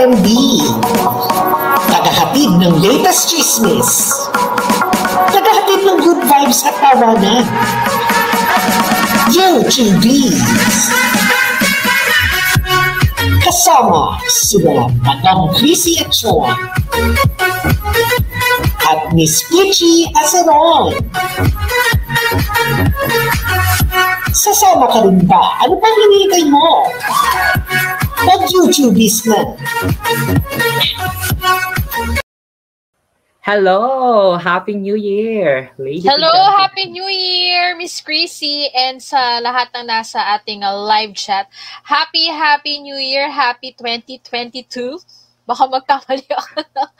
MB. Tagahatid ng latest chismis. Tagahatid ng good vibes at tawanan. YouTubies. Kasama sila Madam Chrissy Echoa at Miss Peachy Aceron. Sasama ka rin ba? Ano pang hinihintay mo? Mag-YouTubies na. Hello! Happy New Year! Ladies Hello. Happy New Year, Miss Chrissy, and sa lahat ng nasa ating uh, live chat. Happy, Happy New Year, Happy 2022. Baka magkamali ako ng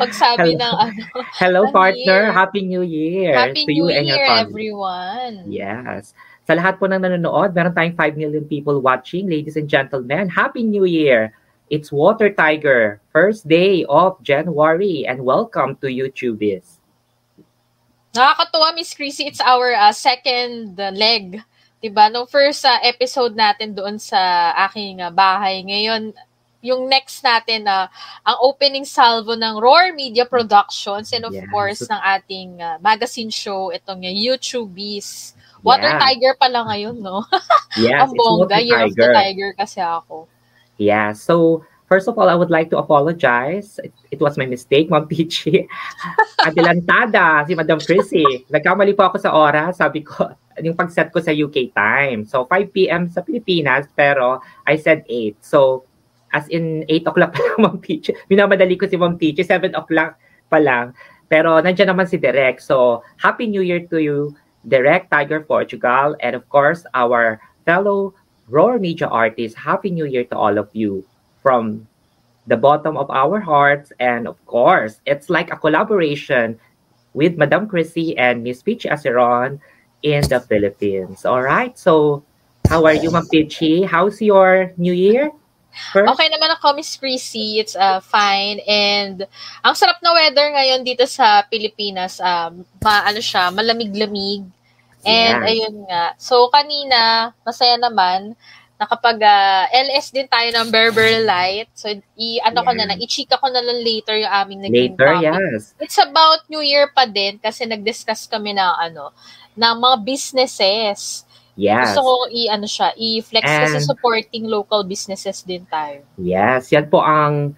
pagsabi Hello. ng ano. Hello, New partner! Year. Happy New Year! Happy to you New and your Year, family. everyone. Yes. Sa lahat po ng nanonood, meron tayong 5 million people watching. Ladies and gentlemen, Happy New Year! It's Water Tiger, first day of January, and welcome to YouTubies. Nakakatuwa, Miss Chrissy. It's our uh, second leg. Diba? Nung first uh, episode natin doon sa aking uh, bahay. Ngayon, yung next natin, uh, ang opening salvo ng Roar Media Productions and of Yes. course ng ating uh, magazine show, itong uh, YouTubies. Water Yeah. Tiger pala ngayon, no? Yes, ang it's bongga. Year of the Tiger. Tiger kasi ako. Yeah, so first of all, I would like to apologize. It, it was my mistake, Ma'am Peachy. Adelantada, si Madam Chrissy. Nagkamali po ako sa oras. Sabi ko, yung pag-set ko sa UK time. So, 5 p.m. sa Pilipinas, pero I said 8. So, as in 8 o'clock pa lang, Ma'am Peachy. Minamadali ko si Ma'am Peachy, 7 o'clock pa lang. Pero nandiyan naman si Direk. So, Happy New Year to you, Direk Tiger Portugal, and of course, our fellow Roar Media artists, Happy New Year to all of you from the bottom of our hearts. And of course, it's like a collaboration with Madam Chrissy and Miss Peachy Aceron in the Philippines. All right. So, how are you, Ma'am Peachy? How's your New Year? First? Okay naman ako, Miss Chrissy. It's uh, fine. And ang sarap na weather ngayon dito sa Pilipinas. Um, ma, ano siya, malamig-lamig. And Yes. ayun nga. So kanina, masaya naman, nakapag uh, LS din tayo ng Berber Light. So i ano ko na lang, i-chika ko na lang later yung aming naging Later, topic. yes. It's about New Year pa din kasi nag-discuss kami ng ano, ng mga businesses. Yes. Gusto ko i-ano siya, i-flex kasi And- supporting local businesses din tayo. Yes, yan po ang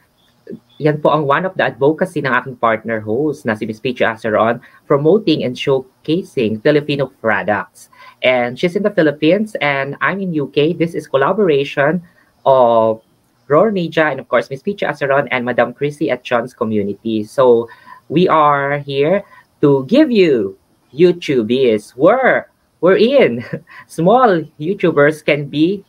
yan po ang one of the advocacy ng aking partner host na si Miss Peachy Aceron, promoting and showcasing Filipino products. And she's in the Philippines and I'm in UK. This is collaboration of Roar Media and of course Miss Peachy Aceron and Madam Chrissy at John's community. So we are here to give you YouTubies where we're in. Small YouTubers can be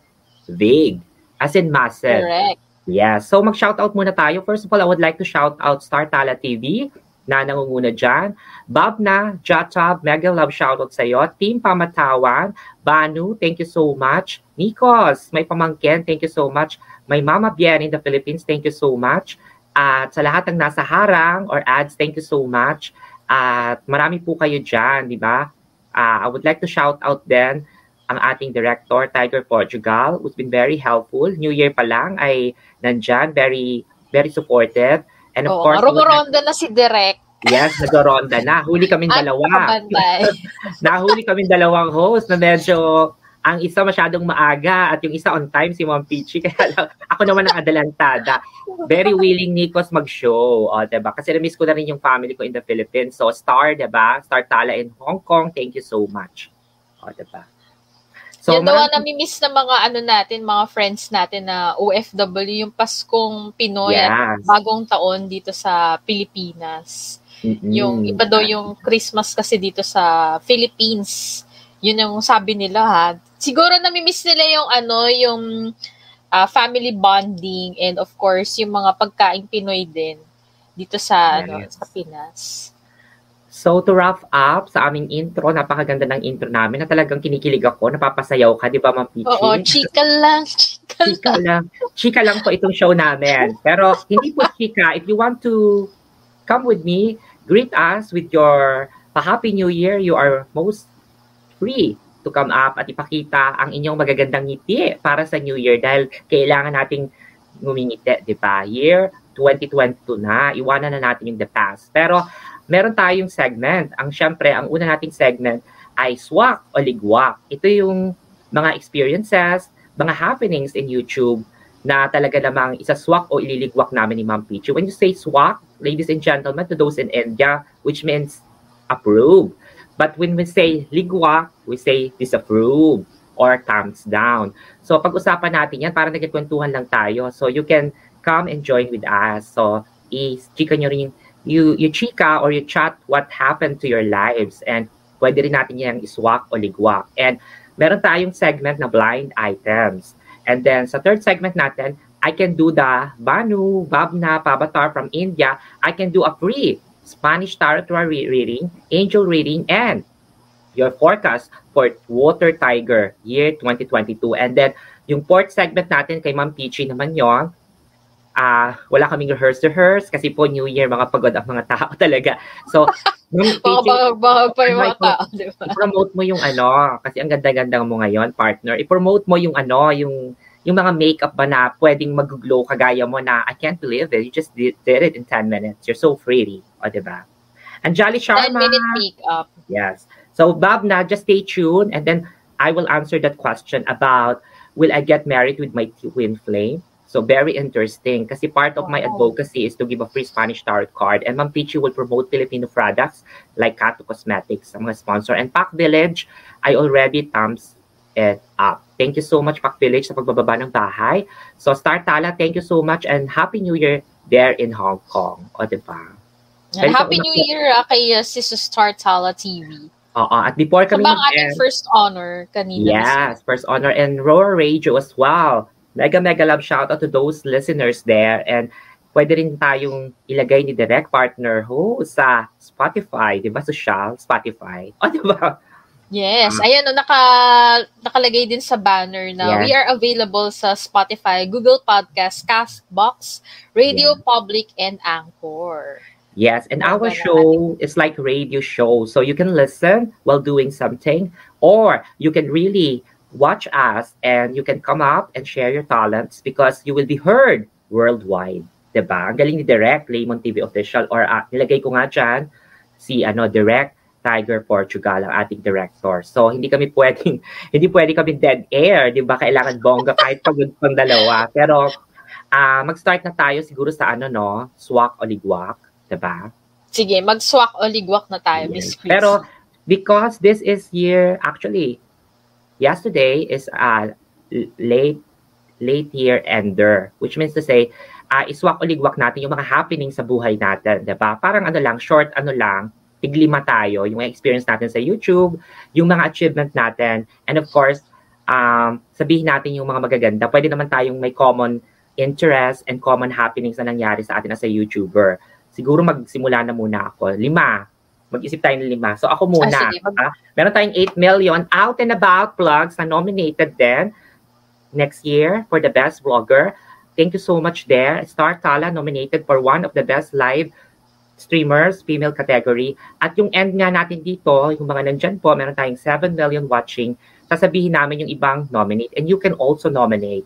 big, as in massive. Correct. Yeah, so mag-shoutout muna tayo. First of all, I would like to shout out Star Tala TV na nangunguna dyan. Bob na, Jatab, mega love shoutout sa iyo. Team Pamatawan, Banu, thank you so much. Nikos, may pamangkin, thank you so much. May Mama Bien in the Philippines, thank you so much. At sa lahat ng nasa harang or ads, thank you so much. At marami po kayo dyan, di ba? Ah, I would like to shout out then ang ating director, Tiger Portugal, who's been very helpful. New Year pa lang ay nandyan, very, very supportive. And of Oo, course, rumoronda na si Direk. yes, nag-ronda na. Huli kami At dalawa. Nahuli kami dalawang host na medyo ang isa masyadong maaga at yung isa on time si Ma'am Peachy. Kaya lang, ako naman ang adalantada. Very willing Nikos mag-show. O, diba? Kasi na-miss ko na rin yung family ko in the Philippines. So, Star, diba? Star Tala in Hong Kong. Thank you so much. O, diba? So, Yan daw namimiss ng mga ano natin, mga friends natin na OFW, yung Paskong Pinoy at Yes. bagong taon dito sa Pilipinas. Mm-mm. Yung iba daw yung Christmas kasi dito sa Philippines. Yun yung sabi nila ha. Siguro namimiss nila yung ano, yung ah, family bonding and of course yung mga pagkaing Pinoy din dito sa ano Yes. sa Pinas. So to wrap up sa aming intro, napakaganda ng intro namin na talagang kinikilig ako, napapasayaw ka, di ba Ma'am Peachy? Oo, chika lang, chika lang. Chika lang. Chika lang po itong show namin. Pero hindi po chika. If you want to come with me, greet us with your pa-Happy New Year. You are most free to come up at ipakita ang inyong magagandang ngiti para sa New Year dahil kailangan nating ngumingiti, di ba? Year 2022 na, iwanan na natin yung the past. Pero meron tayong segment. Ang syempre, ang una nating segment ay swak o ligwak. Ito yung mga experiences, mga happenings in YouTube na talaga namang isaswak o ililigwak namin ni Ma'am Pichu. When you say swak, ladies and gentlemen, to those in India, which means approve. But when we say ligwak, we say disapprove or thumbs down. So pag-usapan natin yan, para nagkikwentuhan lang tayo. So you can come and join with us. So i-chika nyo rin you, you chika or you chat what happened to your lives and pwede rin natin yung iswak o ligwak. And meron tayong segment na blind items. And then sa third segment natin, I can do the Banu, Babna, Pavatar from India. I can do a free Spanish tarot reading, angel reading, and your forecast for Water Tiger year 2022. And then, yung fourth segment natin kay Ma'am Peachy naman yon ah uh, wala kaming rehearse-rehearse kasi po New Year, mga pagod ang mga tao talaga. So, Ma'am Peachy, pa yung mga tao, di ba? I-promote mo yung ano, kasi ang ganda-ganda mo ngayon, partner. I-promote mo yung ano, yung yung mga makeup ba na pwedeng mag-glow kagaya mo na I can't believe it. You just did, did it in 10 minutes. You're so pretty. O, diba? And Jolly Sharma. 10 minute makeup. Yes. So, Bob na, just stay tuned and then I will answer that question about will I get married with my twin flame? So, very interesting kasi part of my advocacy is to give a free Spanish tarot card and Ma'am Pichi will promote Filipino products like Kato Cosmetics, ang mga sponsor. And Pack Village, I already thumbs it up. Thank you so much, Pac Village, sa pagbababa ng bahay. So, Star Tala, thank you so much and Happy New Year there in Hong Kong. O, diba? And Happy New Year uh, kay uh, Sis Star Tala TV. Oo, at before kami mag ating first honor kanina. Yes, first honor and Roar Radio as well. Mega mega love shout out to those listeners there and pwede rin tayong ilagay ni direct partner ho sa Spotify, 'di ba? Social Spotify. O, 'di ba? Yes, uh, ayan, no, naka, nakalagay din sa banner na yes. we are available sa Spotify, Google Podcast, Castbox, Radio yeah. Public, and Anchor. Yes, and our show is like radio show. So you can listen while doing something, or you can really watch us and you can come up and share your talents because you will be heard worldwide. Diba? Ang galing ni Direct, Lemon TV Official, or uh, nilagay ko nga dyan, si ano, Direct Tiger Portugal ang ating director. So hindi kami pwedeng hindi pwede kami dead air, 'di ba? Kailangan bongga kahit pagod pang dalawa. Pero uh, mag-start na tayo siguro sa ano no, swak o ligwak, 'di ba? Sige, mag-swak o ligwak na tayo, yes. Miss Chris. Pero because this is year actually yesterday is uh late late year ender, which means to say uh, iswak o ligwak natin yung mga happening sa buhay natin, 'di ba? Parang ano lang, short ano lang, tiglima tayo, yung experience natin sa YouTube, yung mga achievement natin, and of course, um, sabihin natin yung mga magaganda. Pwede naman tayong may common interest and common happenings na nangyari sa atin as a YouTuber. Siguro magsimula na muna ako. Lima. Mag-isip tayo ng lima. So ako muna. Ah, sige, uh, meron tayong 8 million out and about plugs na nominated din next year for the best vlogger. Thank you so much there. Star Tala nominated for one of the best live streamers, female category. At yung end nga natin dito, yung mga nandyan po, meron tayong 7 million watching. Sasabihin namin yung ibang nominate. And you can also nominate.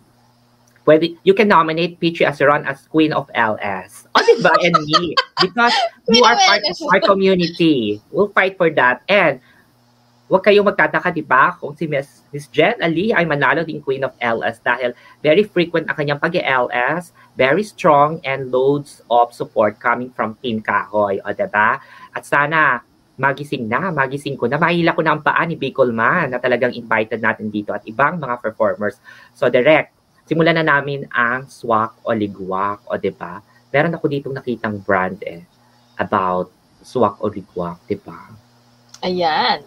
Pwede, you can nominate Peachy Aceron as Queen of LS. O, oh, diba? And me. Because you are part of our community. We'll fight for that. And Huwag kayong magtataka, di ba, kung si Miss, Miss Jen Ali ay manalo din Queen of LS dahil very frequent ang kanyang pag-LS, very strong and loads of support coming from Team Kahoy. O, di ba? At sana magising na, magising ko na, mahila ko na ang paa ni Bicol Man na talagang invited natin dito at ibang mga performers. So, direct, simulan na namin ang swak o ligwak, o di ba? Meron ako ditong nakitang brand eh, about swak o ligwak, di ba? Ayan.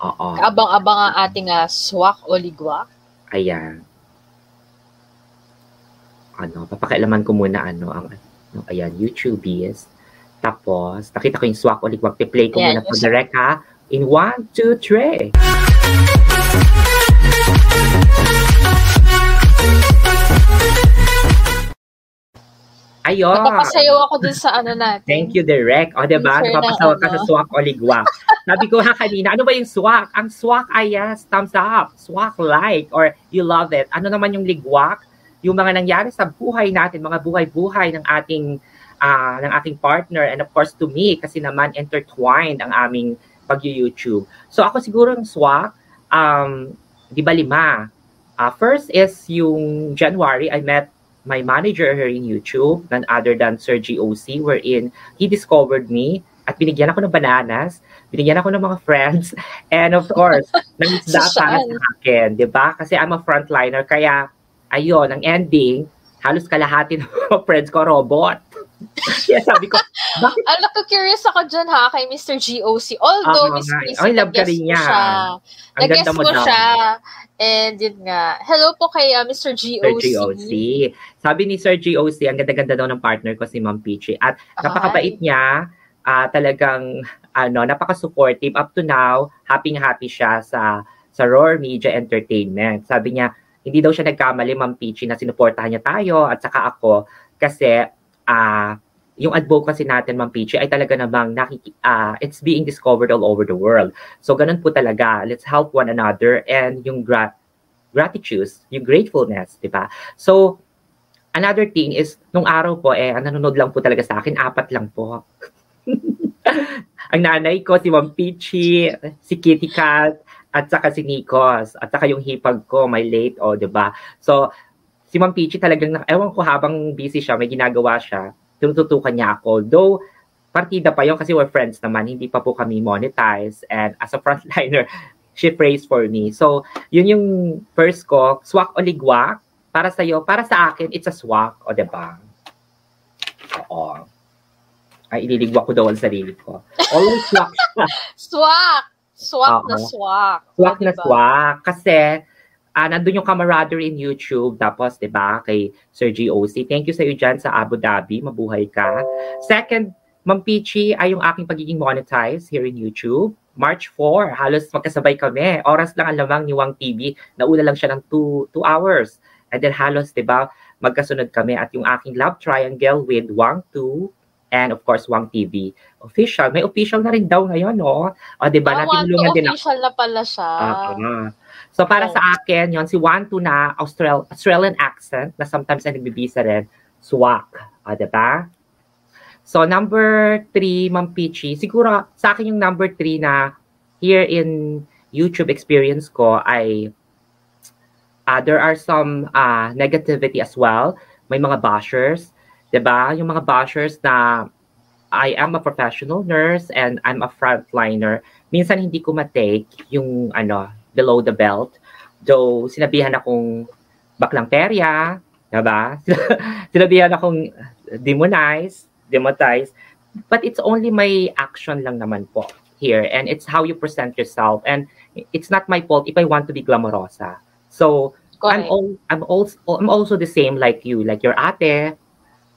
Oo. Abang-abang ang ating uh, swak o ligwak. Ayan. Ano, papakialaman ko muna ano ang ano, ayan, YouTube is. Tapos, nakita ko yung swak o ligwak. Play ko ayan, muna po direct ha. In 1, 2, 3. Ayun. Napapasayaw ako dun sa ano natin. Thank you, Direk. O, diba? Napapasayaw ka sa ano. swak o ligwak. Sabi ko ha kanina, ano ba yung swak? Ang swak ay yes, thumbs up. Swak like or you love it. Ano naman yung ligwak? yung mga nangyari sa buhay natin, mga buhay-buhay ng ating uh, ng aking partner and of course to me kasi naman intertwined ang aming pag-YouTube. So ako siguro ang swak, um, di ba lima? Uh, first is yung January, I met my manager here in YouTube, none other than Sir GOC, wherein he discovered me at binigyan ako ng bananas, binigyan ako ng mga friends, and of course, nang isda para sa akin, di ba? Kasi I'm a frontliner, kaya ayun, ang ending, halos kalahati ng mga friends ko robot. Kaya sabi ko, bakit? Alam ko, curious ako dyan ha, kay Mr. GOC. Although, uh, Miss Chrissy, Ay, love ka rin niya. Siya. Nag-guess mo siya. And yun nga. Hello po kay uh, Mr. GOC. Sir GOC. Sabi ni Sir GOC, ang ganda-ganda daw ng partner ko si Ma'am Peachy. At napakabait niya uh, talagang ano, napaka-supportive up to now. Happy-happy siya sa sa Roar Media Entertainment. Sabi niya, hindi daw siya nagkamali, Ma'am Peachy, na sinuportahan niya tayo at saka ako kasi uh, yung advocacy natin, Ma'am Peachy, ay talaga namang nakiki- uh, it's being discovered all over the world. So, ganun po talaga. Let's help one another and yung gra- gratitude, yung gratefulness, di ba? So, another thing is, nung araw po, eh, nanonood lang po talaga sa akin, apat lang po. ang nanay ko, si Ma'am Peachy, si Kitty Cat, at saka si Nikos, at saka yung hipag ko, my late, o, oh, di ba? So, si Ma'am Peachy talagang, ewan ko habang busy siya, may ginagawa siya, tinututukan niya ako. Though, partida pa yon kasi we're friends naman, hindi pa po kami monetize. And as a frontliner, she prays for me. So, yun yung first ko, swak o ligwak. Para sa'yo, para sa akin, it's a swak, o diba? Oo ay ililigwa ko daw ang sarili ko. Always swak swak! Swak na swak. Swak na diba? swak. Kasi, uh, nandun yung camaraderie in YouTube. Tapos, di ba, kay Sir GOC. Thank you sa iyo dyan sa Abu Dhabi. Mabuhay ka. Second, Ma'am Peachy ay yung aking pagiging monetize here in YouTube. March 4, halos magkasabay kami. Oras lang ang lamang ni Wang TV. Nauna lang siya ng 2 hours. And then halos, di ba, magkasunod kami. At yung aking love triangle with Wang 2, and of course Wang TV official. May official na rin daw ngayon, no? O, di ba? Oh, Natulungan din official na pala siya. Uh, so, para oh. sa akin, yon si Wantu na Austral Australian accent na sometimes na nagbibisa rin, swak. O, di ba? So, number three, Ma'am Peachy, siguro sa akin yung number three na here in YouTube experience ko ay uh, there are some uh, negativity as well. May mga bashers 'di ba? Yung mga bashers na I am a professional nurse and I'm a frontliner. Minsan hindi ko ma-take yung ano, below the belt. Though sinabihan akong baklang perya, 'di ba? sinabihan akong demonize, demonetize. But it's only my action lang naman po here and it's how you present yourself and it's not my fault if I want to be glamorosa. So I'm all, I'm also I'm also the same like you, like your ate,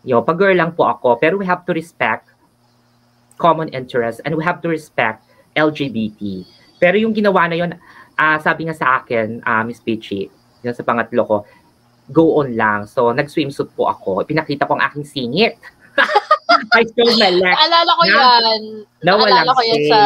Yo, pag girl lang po ako, pero we have to respect common interests and we have to respect LGBT. Pero yung ginawa na yun, uh, sabi nga sa akin, uh, Miss Peachy, yun sa pangatlo ko, go on lang. So, nag-swimsuit po ako. Pinakita ko ang aking singit. I showed my legs. Alala ko na, yan. Na Naalala ko yan sa,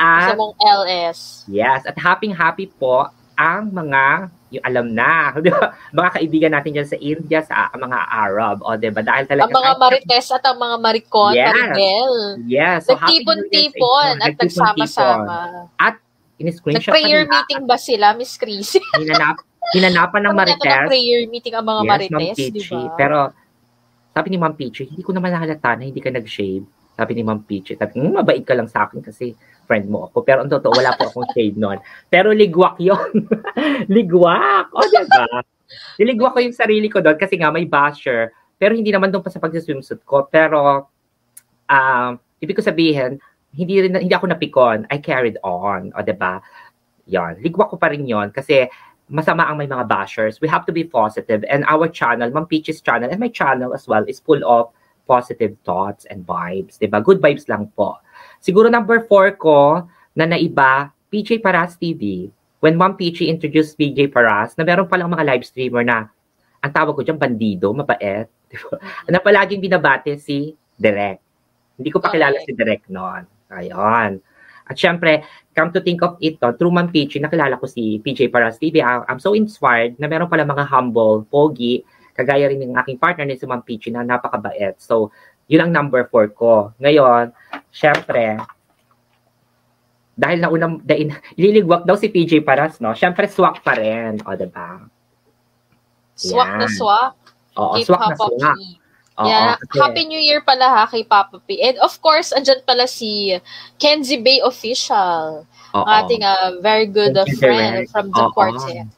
at, sa mong LS. Yes, at happy-happy po ang mga yung alam na, di ba? Mga kaibigan natin dyan sa India, sa mga Arab, o di ba? Dahil talaga... Ang mga Marites at ang mga Maricon, yes. Marigel. Yes. So, Nagtipon-tipon at nagsama-sama. At in-screenshot Nag-prayer meeting ba sila, Miss Chris? Hinanap, hinanapan ng Marites. prayer meeting ang mga yes, Marites, di ba? Pero, sabi ni Ma'am Peachy, hindi ko naman nahalata na hindi ka nag-shave. Sabi ni Ma'am Peachy, sabi, mm, mabait ka lang sa akin kasi friend mo ako. Pero ang totoo, wala po akong shade noon. Pero ligwak yon ligwak! O, diba? Niligwak ko yung sarili ko doon kasi nga may basher. Pero hindi naman doon pa sa pag-swimsuit ko. Pero, uh, ibig ko sabihin, hindi, rin, hindi ako napikon. I carried on. O, diba? Yon. Ligwak ko pa rin yon kasi masama ang may mga bashers. We have to be positive. And our channel, Ma'am Peach's channel, and my channel as well, is full of positive thoughts and vibes. Diba? Good vibes lang po. Siguro number four ko na naiba, PJ Paras TV. When Mom PJ introduced PJ Paras, na meron palang mga live streamer na ang tawag ko dyan, bandido, mabait. Diba? Na palaging binabate si Direk. Hindi ko pa kilala si Direk noon. Ayun. At syempre, come to think of it, no, through Ma'am Peachy, nakilala ko si PJ Paras TV. I- I'm so inspired na meron pala mga humble, pogi, kagaya rin ng aking partner ni si Ma'am Peachy na napakabait. So, yun ang number four ko. Ngayon, syempre, dahil na unang, dahil, ililigwak daw si PJ Paras, no? Syempre, swak pa rin. O, diba? Swak na swak. Oo, swak na swak. Oo, Yeah, kasi- Happy New Year pala ha kay Papa P. And of course, andyan pala si Kenzie Bay Official. oo. Ang ating uh, very good uh, friend from the Oo. quartet.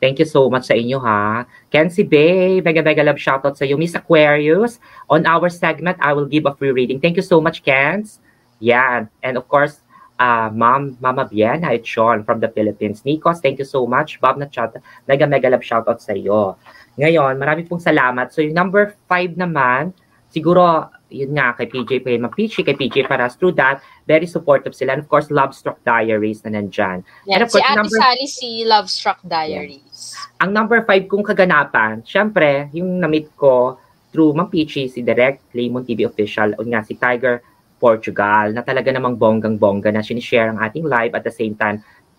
Thank you so much sa inyo ha. Kenzie Bay, mega mega love shoutout sa iyo. Miss Aquarius, on our segment, I will give a free reading. Thank you so much, Kens. Yan. And of course, uh, Mom, Mama Bien, hi, Sean from the Philippines. Nikos, thank you so much. Bob na chat, mega mega love shoutout sa iyo. Ngayon, marami pong salamat. So yung number five naman, siguro, yun nga, kay PJ Payne Mapichi, kay PJ Paras, through that, very supportive sila. And of course, Love Struck Diaries na nandyan. Yan, And of si course, Ate number- Sally si Love Struck Diaries. ang number five kong kaganapan, syempre, yung na-meet ko through Ma'am Peachy, si Direct Lemon TV official, o nga si Tiger Portugal, na talaga namang bonggang-bongga na sinishare ang ating live at the same time,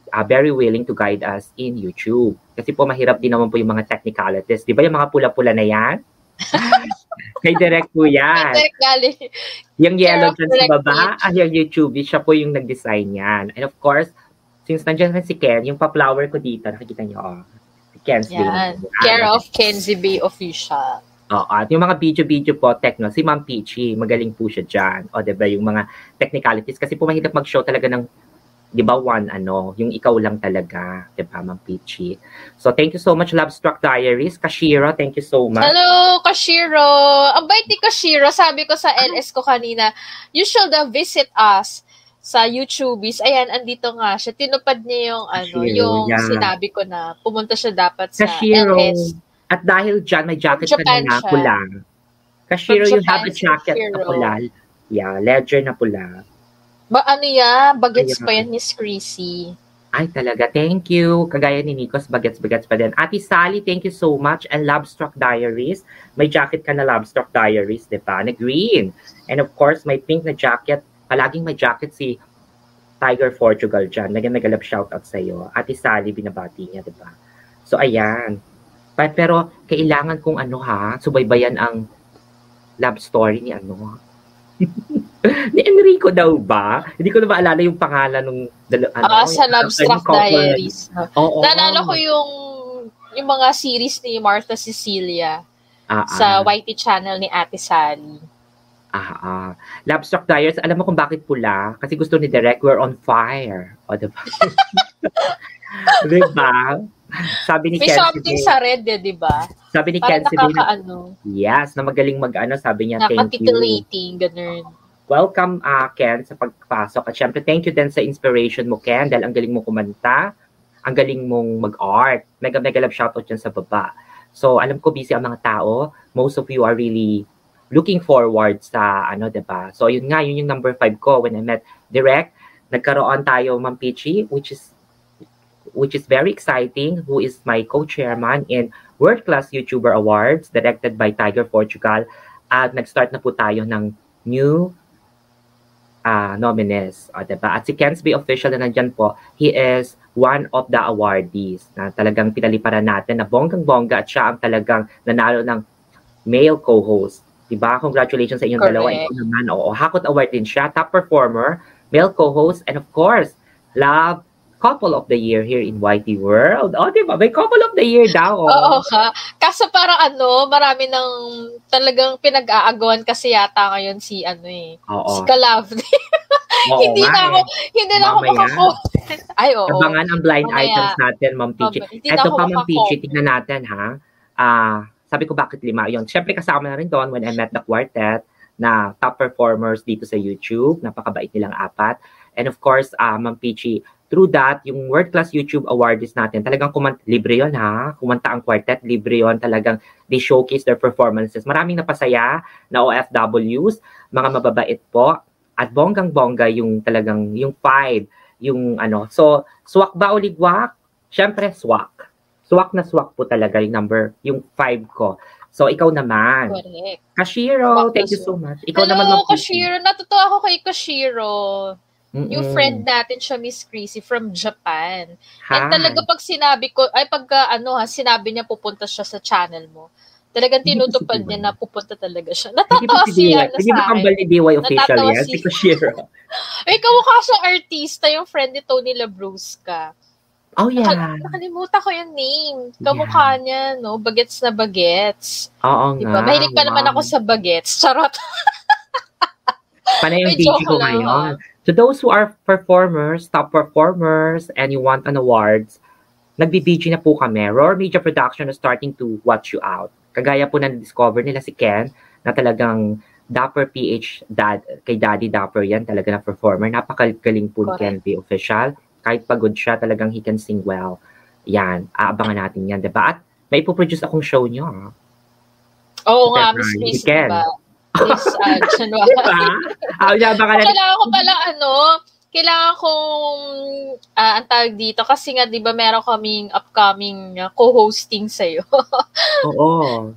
uh, very willing to guide us in YouTube. Kasi po mahirap din naman po yung mga technicalities. Di ba yung mga pula-pula na yan? Kay Direct po yan. Direct galing. Yung yellow dyan sa baba, ah, yung YouTube, siya po yung nag-design yan. And of course, since nandiyan rin si Ken, yung pa-flower ko dito, nakikita niyo, oh, si Ken's Yan. Yan. Care of Kenzie Bay Official. Oo, at yung mga video-video po, techno, si Ma'am Peachy, magaling po siya dyan. O, diba, yung mga technicalities. Kasi po mahirap mag-show talaga ng, di ba, one, ano, yung ikaw lang talaga, di ba, Ma'am Peachy. So, thank you so much, Love Struck Diaries. Kashira, thank you so much. Hello, Kashiro! Ang bait ni Kashiro, sabi ko sa LS ko kanina, you should uh, visit us sa YouTubies. Ayan, andito nga siya. Tinupad niya yung, ano, Kashiro, yung yeah. sinabi ko na pumunta siya dapat sa Kashiro, LS. at dahil dyan, may jacket ka Japan na pula. Kashiro, you have a jacket na pula. Yeah, ledger na pula. Ba, ano yan? Bagets Ayan. pa yan, Miss Chrissy. Ay, talaga. Thank you. Kagaya ni Nikos, bagets-bagets pa din. Ate Sally, thank you so much. And Love Struck Diaries. May jacket ka na Love Struck Diaries, di ba? Na green. And of course, may pink na jacket. Palaging may jacket si Tiger Portugal dyan. Mega love shoutout sa iyo. Ate Sally, binabati niya, di ba? So, ayan. Pa- Pero, kailangan kong ano ha, subaybayan ang love story ni ano. ni Enrico daw ba? Hindi ko na maalala yung pangalan nung dalo, ano, Ah, sa Love Struck. Diaries. Oo. Naalala ko yung yung mga series ni Martha Cecilia Ah, sa ah, YT channel ni Ate Sally. ah, ah. Love Struck Diaries, alam mo kung bakit pula? Kasi gusto ni Direk, we're on fire. O, diba? diba? Sabi ni May Kenzie, something sa red eh, di ba? sabi ni Parang na, nakakaano, yes, na magaling mag-ano, sabi niya, thank you. nakatitillating, ganun. Welcome, uh, Ken, sa pagpasok. At syempre, thank you din sa inspiration mo, Ken, dahil ang galing mo kumanta, ang galing mong mag-art. Mega, mega love shoutout dyan sa baba. So, alam ko busy ang mga tao. Most of you are really looking forward sa, ano, 'di ba So, yun nga, yun yung number five ko when I met Direct. Nagkaroon tayo, Ma'am Peachy, which is which is very exciting, who is my co-chairman in World Class YouTuber Awards, directed by Tiger Portugal. At nag-start na po tayo ng new uh, nominees. O, diba? At si Kensby official na nandyan po, he is one of the awardees na talagang pinaliparan natin na bonggang-bongga at siya ang talagang nanalo ng male co-host. Diba? Congratulations sa inyong Correct. dalawa. Ito naman, oo. Hakot Award din siya. Top performer, male co-host, and of course, love couple of the year here in YT World. O, diba? May couple of the year daw. oh. Oo ka. Kaso parang ano, marami ng talagang pinag-aagawan kasi yata ngayon si ano eh. Oo. Si Kalav. Oo hindi nga na ako, eh. hindi na ako makakomment. Ay, oo. Abangan ang blind Mamaya. items natin, Ma'am hindi na Ito pa, Ma'am makakomment. tignan natin, ha? Ah, sabi ko bakit lima yon. Siyempre kasama na rin doon when I met the quartet na top performers dito sa YouTube. Napakabait nilang apat. And of course, ah, Ma'am Peachy, through that, yung World Class YouTube Awards natin, talagang kumanta, libre yon ha? Kumanta ang quartet, libre yon Talagang they showcase their performances. Maraming napasaya na OFWs, mga mababait po. At bonggang-bongga yung talagang, yung five, yung ano. So, swak ba o ligwak? Siyempre, swak. Swak na swak po talaga yung number, yung five ko. So, ikaw naman. Correct. Kashiro, Swak thank you so much. Ikaw naman, Hello, Ma'am Peachy. Kashiro. Natutuwa ako kay Kashiro. Yung Mm-mm. friend natin siya, Miss Chrissy, from Japan. Hi. And talaga pag sinabi ko, ay pagka ano ha, sinabi niya pupunta siya sa channel mo, talagang Hindi ko tinutupad niya na pupunta talaga siya. Hindi Natatawa ba si si DY? Hindi ba sa akin. kambal ni DY official yan? si- Si Kushiro. Ay, kamukha siyang artista, yung friend ni Tony Labrusca. Oh, yeah. Nakal- nakalimutan ko yung name. Kamukha niya, no? Bagets na bagets. Oo Diba? nga. Mahilig pa naman wow. ako sa bagets. Charot. Panay yung video ko ngayon. To those who are performers, top performers, and you want an awards, nagbi-BG na po kami. Roar Media Production is starting to watch you out. Kagaya po na discover nila si Ken, na talagang Dapper PH, dad, kay Daddy Dapper yan, talaga na performer. Napakagaling po ni Ken. B. Official. Kahit pagod siya, talagang he can sing well. Yan, aabangan natin yan, diba? At may ipoproduce akong show nyo. ah. Oo nga, February. Miss Weekend. diba? This uh, January. Diba? Ah, inabangan natin. kailangan ko pala ano, kailangan kong ah, ang tawag dito kasi nga 'di ba meron kaming upcoming ah, co-hosting sa iyo. Oo.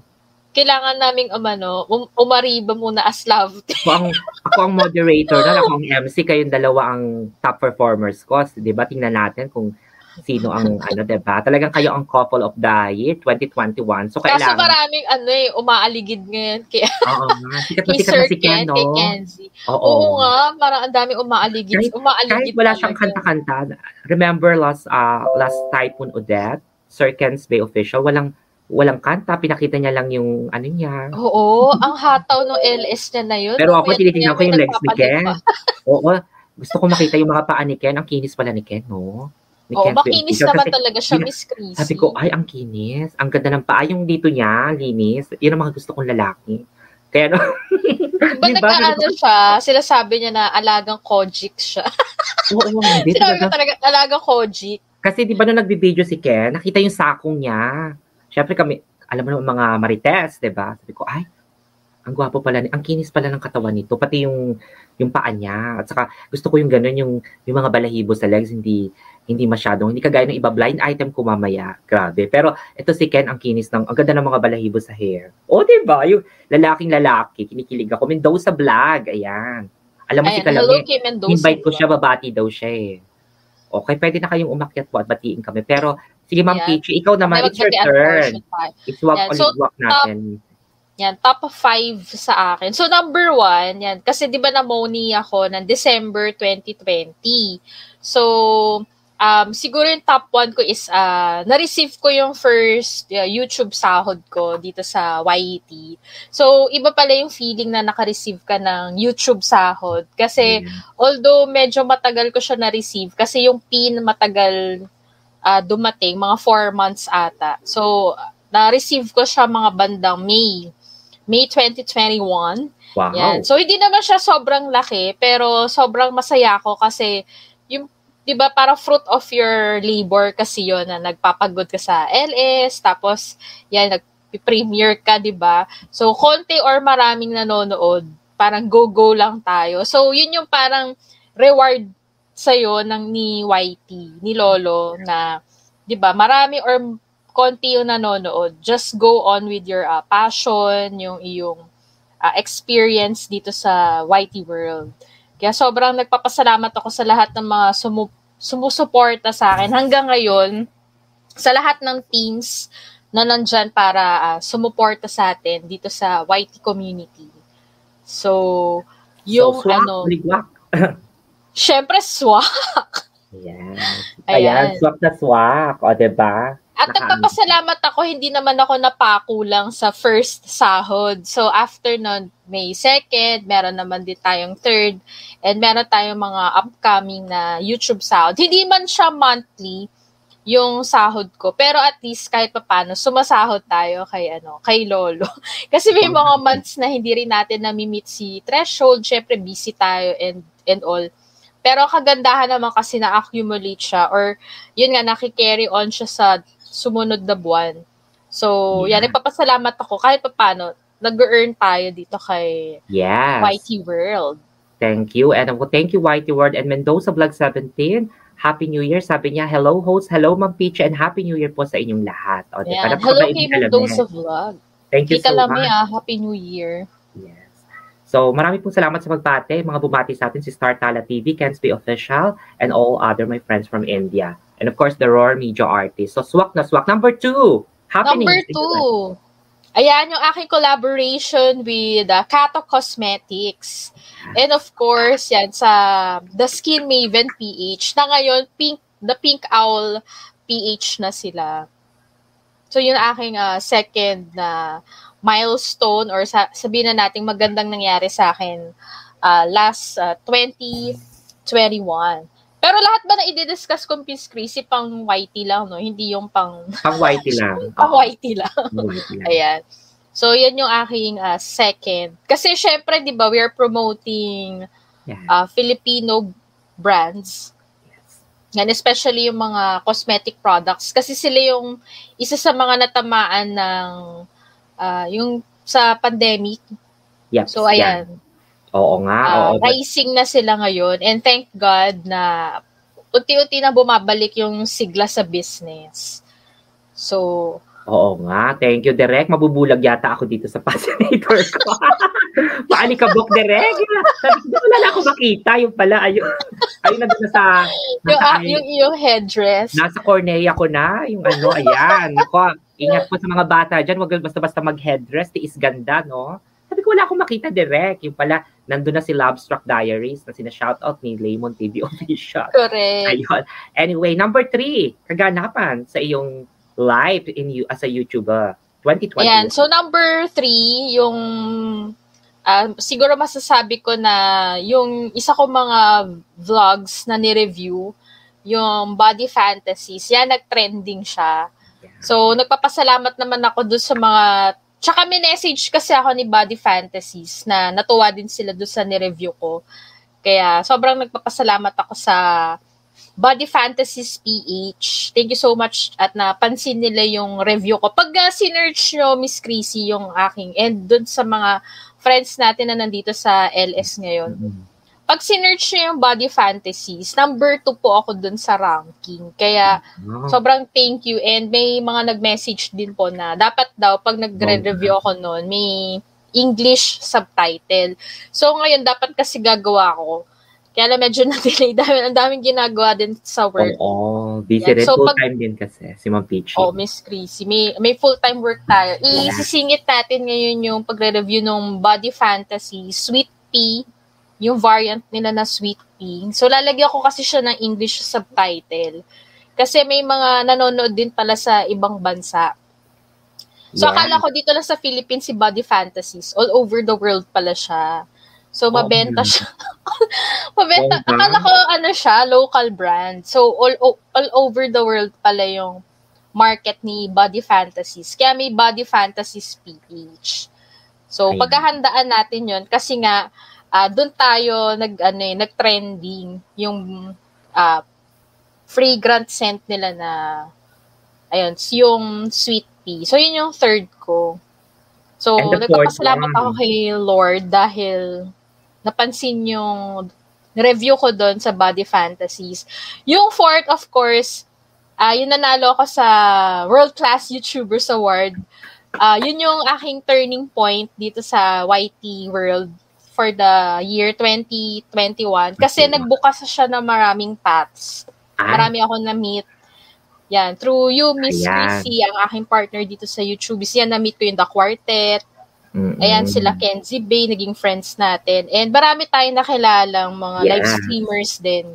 kailangan naming umano, um, umariba muna as love. Ako ang, ako ang moderator na, ako ang MC, kayong dalawa ang top performers ko. Di ba? Tingnan natin kung sino ang, ano, di ba? Talagang kayo ang couple of the year, 2021. So, Kaso kailangan. maraming ano eh, umaaligid ngayon kay, Oo nga. Sikat na sikat na si Ken, no? Kenzie. Oo. Oo nga, parang ang dami umaaligid. Kahit- umaaligid Kahit wala siyang kanta-kanta, remember last uh, last Typhoon Odette, Sir Ken's Bay Official, walang walang kanta, pinakita niya lang yung ano niya. Oo, ang hataw ng LS niya na yun. Pero ako, tinitingnan ko yung legs ni Ken. Oo. Gusto ko makita yung mga paa ni Ken. Ang kinis pala ni Ken, no? Ken's Bay makinis naman Kasi talaga siya, Miss Chrissy. Sabi ko, ay, ang kinis. Ang ganda ng paa. Yung dito niya, linis. Yun ang mga gusto kong lalaki. Kaya, no, Diba Diba? nagka-ano siya, sila sabi niya na alagang kojik siya. oo, hindi Sinabi ko talaga. talaga, alagang kojik. Kasi di ba nung nagbibideo si Ken, nakita yung sakong niya. Siyempre kami, alam mo naman mga marites, di ba? Sabi ko, ay, ang gwapo pala, ni- ang kinis pala ng katawan nito, pati yung yung paa niya. At saka gusto ko yung ganun, yung, yung mga balahibo sa legs, hindi hindi masyadong, hindi kagaya ng iba, blind item ko mamaya. Grabe. Pero ito si Ken, ang kinis ng, ang ganda ng mga balahibo sa hair. O, di ba? Yung lalaking lalaki, kinikilig ako. Mendoza vlog, ayan. Alam mo si Ayan, hello Kalame, invite ko siya, babati daw siya eh. Okay, pwede na kayong umakyat po at batiin kami. Pero, sige Ma'am Ayan. Peachy, ikaw naman, it's your turn. Yan, ulit so, walk natin. Yan, top 5 sa akin. So, number one, yan, kasi di ba na-moni ako ng December 2020. So, um, siguro yung top 1 ko is, uh, na-receive ko yung first uh, YouTube sahod ko dito sa YT. So, iba pala yung feeling na naka-receive ka ng YouTube sahod. Kasi, Ayan. although medyo matagal ko siya na-receive, kasi yung PIN matagal ah, dumating, mga 4 months ata. So, na-receive ko siya mga bandang May. May 2021. Wow. Yan. So, hindi naman siya sobrang laki, pero sobrang masaya ako kasi di ba, para fruit of your labor kasi yon na nagpapagod ka sa LS, tapos, yan, nag-premiere ka, di ba? So, konti or maraming nanonood, parang go-go lang tayo. So, yun yung parang reward sa'yo ng ni YT, ni Lolo, na, di ba, marami or konti yung nanonood. Just go on with your uh, passion, yung iyong uh, experience dito sa YT World. Kaya sobrang nagpapasalamat ako sa lahat ng mga sumu- sumusuporta sa akin hanggang ngayon, sa lahat ng teams na nandyan para uh, sumuporta sa atin dito sa YT community. So, yung so, swak, ano, ligwak. syempre swak. Ayan. Ayan. Ayan, swak na swak. O, diba? At Naka- nagpapasalamat ako, hindi naman ako napakulang sa first sahod. So, after nun, May 2nd, meron naman din tayong third, and meron tayong mga upcoming na YouTube sahod. Hindi man siya monthly, yung sahod ko. Pero at least kahit papano, sumasahod tayo kay ano, kay Lolo. Kasi may mga months na hindi rin natin nami-meet si threshold. Syempre busy tayo and and all. Pero kagandahan naman kasi na-accumulate siya or yun nga, nakikarry on siya sa sumunod na buwan. So, Yeah. yan, nagpapasalamat ako kahit paano, nag-earn tayo dito kay Yes. YT World. Thank you. And ako, thank you, Whitey Word and Mendoza Vlog 17. Happy New Year. Sabi niya, hello host, hello Ma'am Peach, and Happy New Year po sa inyong lahat. O, diba? Yan. Napakabait Hello kay. Mendoza Vlog. Thank you Kita so much. ah, Happy New Year. Yes. So marami pong salamat sa pagbate. Mga bumati sa atin si Star Tala TV, Kensby Official, and all other my friends from India. And of course, the Roar Media Artist. So swak na swak. Number two. Happening. Number two. Ayan yung aking collaboration with uh, Kato Cosmetics. And of course, yan sa The Skin Maven PH na ngayon pink the Pink Owl PH na sila. So yun aking uh, second na milestone or sa, sabihin na nating magandang nangyari sa akin uh, last uh, 2021. Pero lahat ba na i-discuss kong Crazy pang whitey lang, no? Hindi yung pang... Pang whitey lang. pang whitey lang. Pang whitey lang. Ayan. So, yan yung aking uh, second. Kasi, syempre, di ba, we are promoting Yeah. uh, Filipino brands. And especially yung mga cosmetic products. Kasi sila yung isa sa mga natamaan ng uh, yung sa pandemic. Yep. So, ayan. Oo nga. Uh, oo. rising na sila ngayon. And thank God na unti-unti na bumabalik yung sigla sa business. So, Oo nga. Thank you, Direk. Mabubulag yata ako dito sa fascinator ko. Paalikabok, Direk. Sabi ko, wala na ako makita. Yung pala, ayun. Ayun na doon sa... yung, ah, yung, yung headdress. Nasa cornea ko na. Yung ano, ayan. Ako, ingat po sa mga bata dyan. Huwag basta-basta mag-headdress. Tiis ganda, no? Ko, wala akong makita direct. Yung pala, nandun na si Lovestruck Diaries na sina-shoutout ni Lemon TV Official. Correct. Ayun. Anyway, number three, kaganapan sa iyong life in you as a YouTuber. 2020. Ayan. So, number three, yung ah, siguro masasabi ko na yung isa ko mga vlogs na ni-review, yung Body Fantasies, yan, nag-trending siya. So, nagpapasalamat naman ako doon sa mga... Tsaka may message kasi ako ni Body Fantasies na natuwa din sila doon sa ni-review ko. Kaya sobrang nagpapasalamat ako sa Body Fantasies PH. Thank you so much at napansin nila yung review ko. Pag uh, sinerch nyo, Miss Chrissy, yung aking, and dun sa mga friends natin na nandito sa LS ngayon, Mhm. Pag sinerch nyo yung Body Fantasies, number 2 po ako dun sa ranking. Kaya, Oh. sobrang thank you. And may mga nag-message din po na dapat daw, pag nagre-review ako noon, may English subtitle. So, ngayon, dapat kasi gagawa ko. Kaya lang medyo na-delay. Dami, ang daming ginagawa din sa work. Oo, busy Yan. rin. So, pag- Full-time din kasi si Ma'am Peachy. Oh, Miss Chrissy. May, may full-time work tayo. Isisingit natin ngayon yung pagre-review ng Body Fantasy, Sweet Pea, yung variant nila na Sweet Pea. So, lalagyan ko kasi siya ng English subtitle. Kasi may mga nanonood din pala sa ibang bansa. So, Yeah. akala ko dito lang sa Philippines si Body Fantasies. All over the world pala siya. So, mabenta Oh, siya. mabenta. Oh, Akala ko, ano siya, local brand. So, all, all over the world pala yung market ni Body Fantasies. Kaya may Body Fantasies PH. So, Ayun. pagkahandaan natin yon kasi nga, ah doon tayo nag, ano, eh, nag-trending yung ah, fragrant scent nila na ayun, yung sweet pea. So, yun yung third ko. So, nagpapasalamat ako kay Lord dahil napansin yung review ko doon sa Body Fantasies. Yung fourth, of course, ah yung nanalo ako sa World Class YouTubers Award. Ah yun yung aking turning point dito sa YT World for the year 2021. Kasi 21. nagbukas siya ng maraming paths. Ay, Marami ako na-meet. Yan, through you, Miss. Chrissy, ang aking partner dito sa YouTube. Is yan, na-meet ko yung The Quartet. mm-mm. Ayan, sila Kenzie Bay, naging friends natin. And marami tayong nakilalang mga Yeah. live streamers din.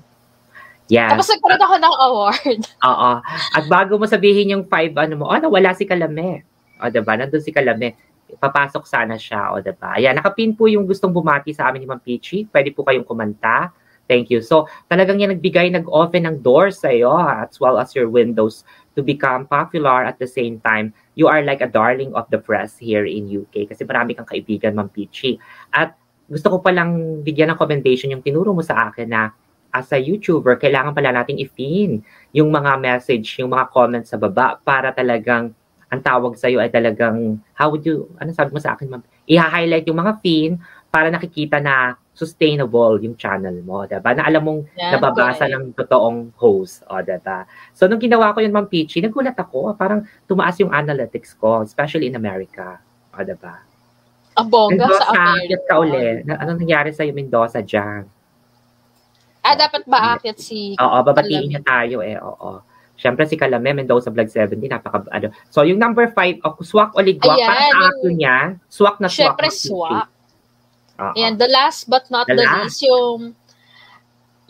Yeah. Tapos nagkaroon ako ng award. Oo. At bago mo sabihin yung five, ano mo, oh, nawala si Kalame. O, diba? Nandun si Kalame. Papasok sana siya, o, diba? Ayan, nakapin po yung gustong bumati sa amin ni Ma'am Peachy. Pwede po kayong kumanta. Thank you. So, talagang yan nagbigay, nag-open ng doors sa'yo, as well as your windows to become popular at the same time. You are like a darling of the press here in UK kasi marami kang kaibigan, Ma'am Peachy. At gusto ko palang bigyan ng commendation yung tinuro mo sa akin na as a YouTuber, kailangan pala nating i-pin yung mga message, yung mga comments sa baba para talagang ang tawag sa'yo ay talagang, how would you, ano sabi mo sa akin, ma'am? I-highlight yung mga pin para nakikita na sustainable yung channel mo, diba? Na alam mong Yan, nababasa correct. ng totoong host, o diba? So, nung ginawa ko yun, Ma'am Peachy, nagulat ako, parang tumaas yung analytics ko, especially in America, o diba? Ang bongga sa Mendoza, America. ka uli. Na, anong nangyari sa'yo, Mendoza, dyan? Ah, dapat ba aakyat si... Oo, babatiin niya tayo eh, oo. Siyempre si Kalame, Mendoza Vlog 70, napaka, ano. So, yung number 5, oh, swak o ligwak, Ayan, para sa yung- akin niya, swak na swak. Siyempre, swak. Oo. Ayan, the last but not The the, last. least, yung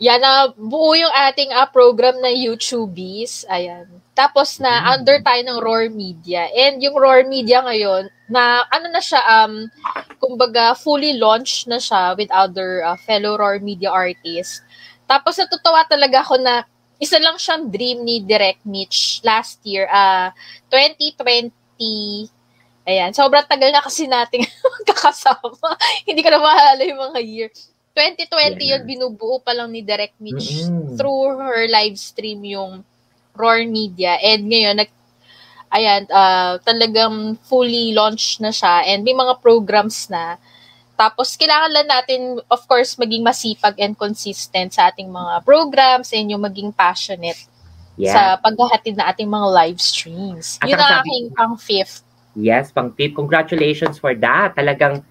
yan na buo yung ating ah, program na YouTubies. Ayan. Tapos na Mm. under tayo ng Roar Media. And yung Roar Media ngayon, na ano na siya, um, kumbaga fully launched na siya with other ah, fellow Roar Media artists. Tapos natutuwa talaga ako na isa lang siyang dream ni Direct Mitch last year, ah 2020. Ayan, sobrang tagal na kasi nating kakasama. Hindi ko na maalala yung mga year. 2020 Yeah. yun, binubuo pa lang ni Direct Mitch Mm-mm. through her live stream yung Roar Media. And ngayon, nag, ayan, ah, talagang fully launched na siya and may mga programs na. Tapos, kailangan lang natin, of course, maging masipag and consistent sa ating mga programs and yung maging passionate Yeah. sa paghahatid na ating mga live streams. At Yun ang aking pang fifth. Yes, pang tip. Congratulations for that. Talagang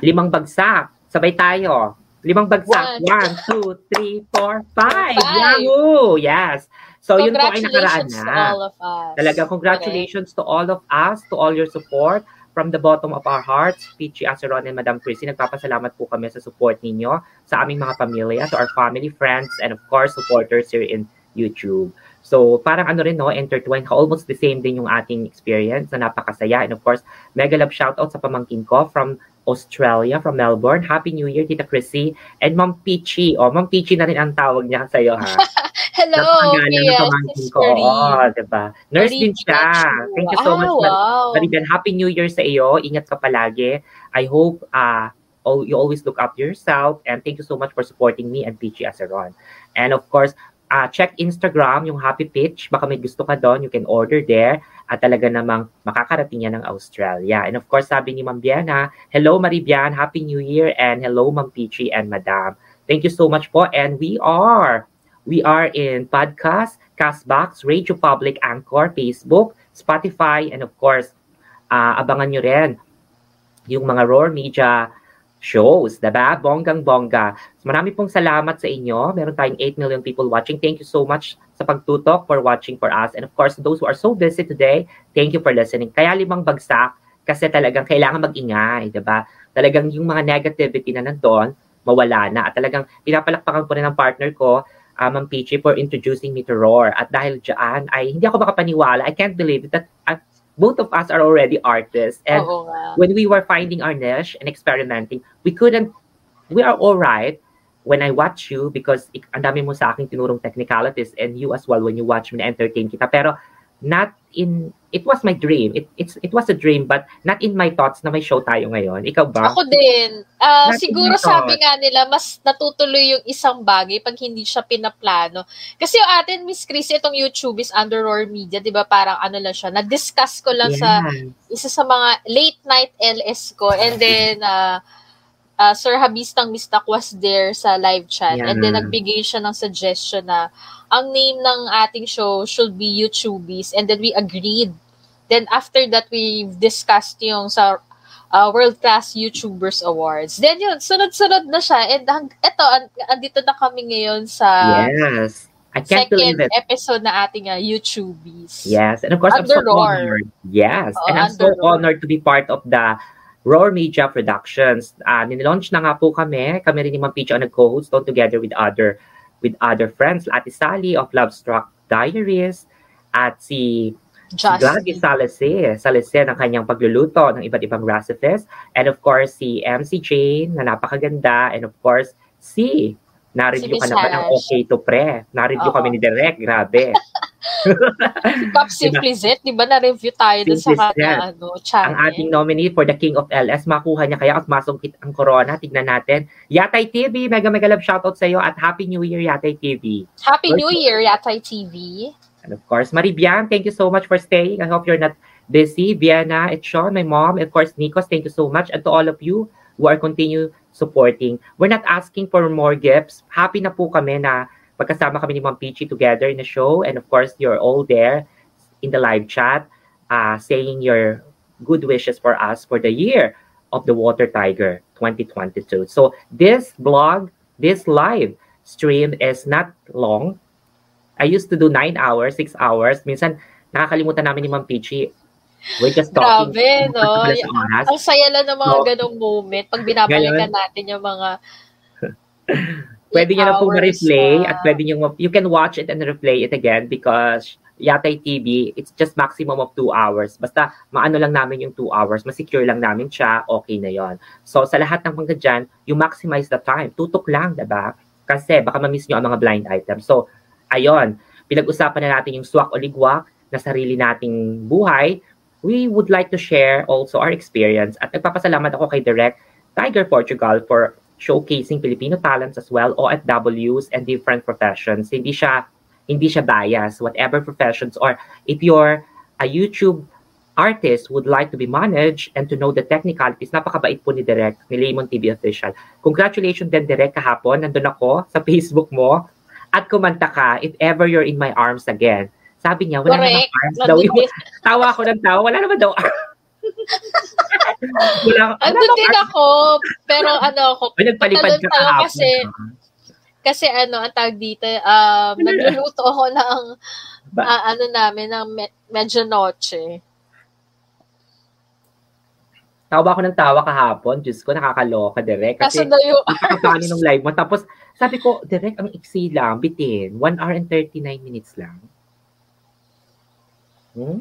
limang bagsak. Sabay tayo. Limang bagsak. One. One, two, three, four, five. Five. Yahoo! Yes. So, yun po ay nakaraan Congratulations to na. all of us. Talagang congratulations to all of us, to all your support. From the bottom of our hearts, Peachy Aceron and Madam Chrissy, nagpapasalamat po kami sa support ninyo sa aming mga pamilya, to our family, friends, and of course, supporters here in YouTube. So, parang ano rin, no, intertwined, almost the same din yung ating experience na napakasaya. And of course, mega love shoutout sa pamangkin ko from Australia, from Melbourne. Happy New Year, Tita Chrissy. And Ma'am Peachy. Oh, Ma'am Peachy na rin ang tawag niya sa'yo, ha? Hello, Kuya pamangkin ko. Oo, diba? Nurse din siya. Thank you so ah, much, wow. Maribel. Happy New Year sa iyo. Ingat ka palagi. I hope uh, oh, you always look up to yourself. And thank you so much for supporting me and Peachy Aceron. And of course, uh, check Instagram, yung Happy Pitch. Baka may gusto ka doon, you can order there. At talaga namang makakarating yan ng Australia. And of course, sabi ni Ma'am Biana, hello Maribian, Happy New Year, and hello Ma'am Peachy and Madam. Thank you so much po. And we are, we are in podcast, Castbox, Radio Public, Anchor, Facebook, Spotify, and of course, uh, abangan nyo rin yung mga Roar Media shows, diba? Bonggang-bongga. Marami pong salamat sa inyo. Meron tayong 8 million people watching. Thank you so much sa pagtutok for watching for us. And of course, those who are so busy today, thank you for listening. Kaya limang bagsak kasi talagang kailangan mag-ingay, diba? Talagang yung mga negativity na nandun, mawala na. At talagang pinapalakpakan ko rin ng partner ko, uh, Ma'am Peachy, for introducing me to Roar. At dahil dyan, ay hindi ako makapaniwala. I can't believe it that uh, both of us are already artists. And Oo nga. when we were finding our niche and experimenting, we couldn't, we are all right when I watch you because ik- ang dami mo sa aking tinurong technicalities and you as well when you watch me na entertain kita. Pero not in, it was my dream. It, it's, it was a dream but not in my thoughts na may show tayo ngayon. Ikaw ba? Ako din. Natin siguro sabi nga nila, mas natutuloy yung isang bagay pag hindi siya pinaplano. Kasi yung atin, Miss Chris, itong YouTube is under Roar Media, di ba? Parang ano lang siya, na-discuss ko lang sa Yan. isa sa mga late night LS ko. And then, uh, uh, Sir Habistang Mistak was there sa live chat. And then, Yeah. nagbigay siya ng suggestion na ang name ng ating show should be YouTubies. And then, we agreed. Then, after that, we discussed yung sa uh, World Class YouTubers Awards. Then, yun, sunod-sunod na siya. And hang, eto, an- andito na kami ngayon sa yes. I can't believe second it. episode na ating uh, YouTubies. Yes, and of course, I'm so Under Roar. honored. Yes, Oo, and I'm so under Roar. honored to be part of the Roar Media Productions. Uh, nilaunch na nga po kami. Kami rin ni Ma'am Peach ang nag-co-host doon together with other with other friends. Ate Sally of Love Struck Diaries at si si Gladys Justin. Salese, Salese ng kanyang pagluluto ng iba't ibang recipes. And of course, si MC Jane na napakaganda. And of course, si na-review Si ka na ba ng. Okay to Pre? Na-review Oo. kami ni Direk. Grabe. Si Pop Simply Zet, di ba na-review tayo dun sa kanya ano, ang channel? ating nominee for the King of LS. Makuha niya kaya at masungkit ang corona. Tignan natin. Yatay TV, mega mega love shoutout sa iyo at Happy New Year Yatay TV. Happy New Year, Yatay TV. And of course, Maribian, thank you so much for staying. I hope you're not busy. Vienna, it's Sean, my mom, and of course, Nikos, thank you so much. And to all of you who are continue supporting. We're not asking for more gifts. Happy na po kami na magkasama kami ni Ma'am Peachy together in the show. And of course, you're all there in the live chat uh, saying your good wishes for us for the year of the Water Tiger 2022. So this blog, this live stream is not long. I used to do 9 hours, 6 hours. Minsan, nakakalimutan namin ni Ma'am Pichi. We're just talking. Grabe, no? Ang saya lang ng mga No. ganong moment pag binabalikan natin yung mga Pwede nyo na po hours ma-replay at pwede nyo, you can watch it and replay it again because Yatay TV, it's just maximum of 2 hours. Basta maano lang namin yung 2 hours, masecure lang namin siya, okay na yon. So sa lahat ng mga dyan, you maximize the time. Tutok lang, diba? Kasi baka ma-miss nyo ang mga blind items. So, ayon, pinag-usapan na natin yung swak o ligwak na sarili nating buhay. We would like to share also our experience at nagpapasalamat ako kay Direct Tiger Portugal for showcasing Filipino talents as well, OFWs and different professions. Hindi siya hindi siya bias, whatever professions or if you're a YouTube artist would like to be managed and to know the technicalities, napakabait po ni Direk, ni Lemon TV Official. Congratulations din Direk kahapon, nandun ako sa Facebook mo at kumanta ka, if ever you're in my arms again. Sabi niya, wala Correct. namang arms daw. Nandun Yung, tawa ako ng tawa, wala naman daw arms. wala, namang din ako, pero ano ako, Ay, nagpalipad ka kahapon. kasi- kasi ano, ang tawag dito, um, nagluluto ako ng, ah, ano namin, ng me- medyo noche. Tawa ako ng tawa kahapon. Diyos ko, nakakaloka, Direk. Kasi yung, napakapani nung live mo. Tapos, sabi ko, Direk, ang iksi lang, bitin. 1 hour and 39 minutes lang. Hmm?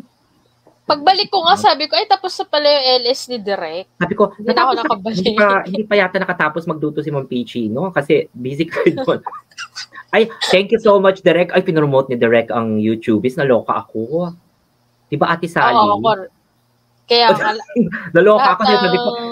Pagbalik ko nga, sabi ko, ay, tapos na pala yung LS ni Direk. Sabi ko, Hindi na ako nakabalik. Hindi pa, hindi pa yata nakatapos magduto si Ma'am Peachy, no? Kasi busy ka doon. Ay, thank you so much, Direk. Ay, pinromote ni Direk ang YouTube. Is naloka ako. Di ba, Ate Sally? Oo, kor- Kaya, naloka ako. Kasi sabi ko, ng,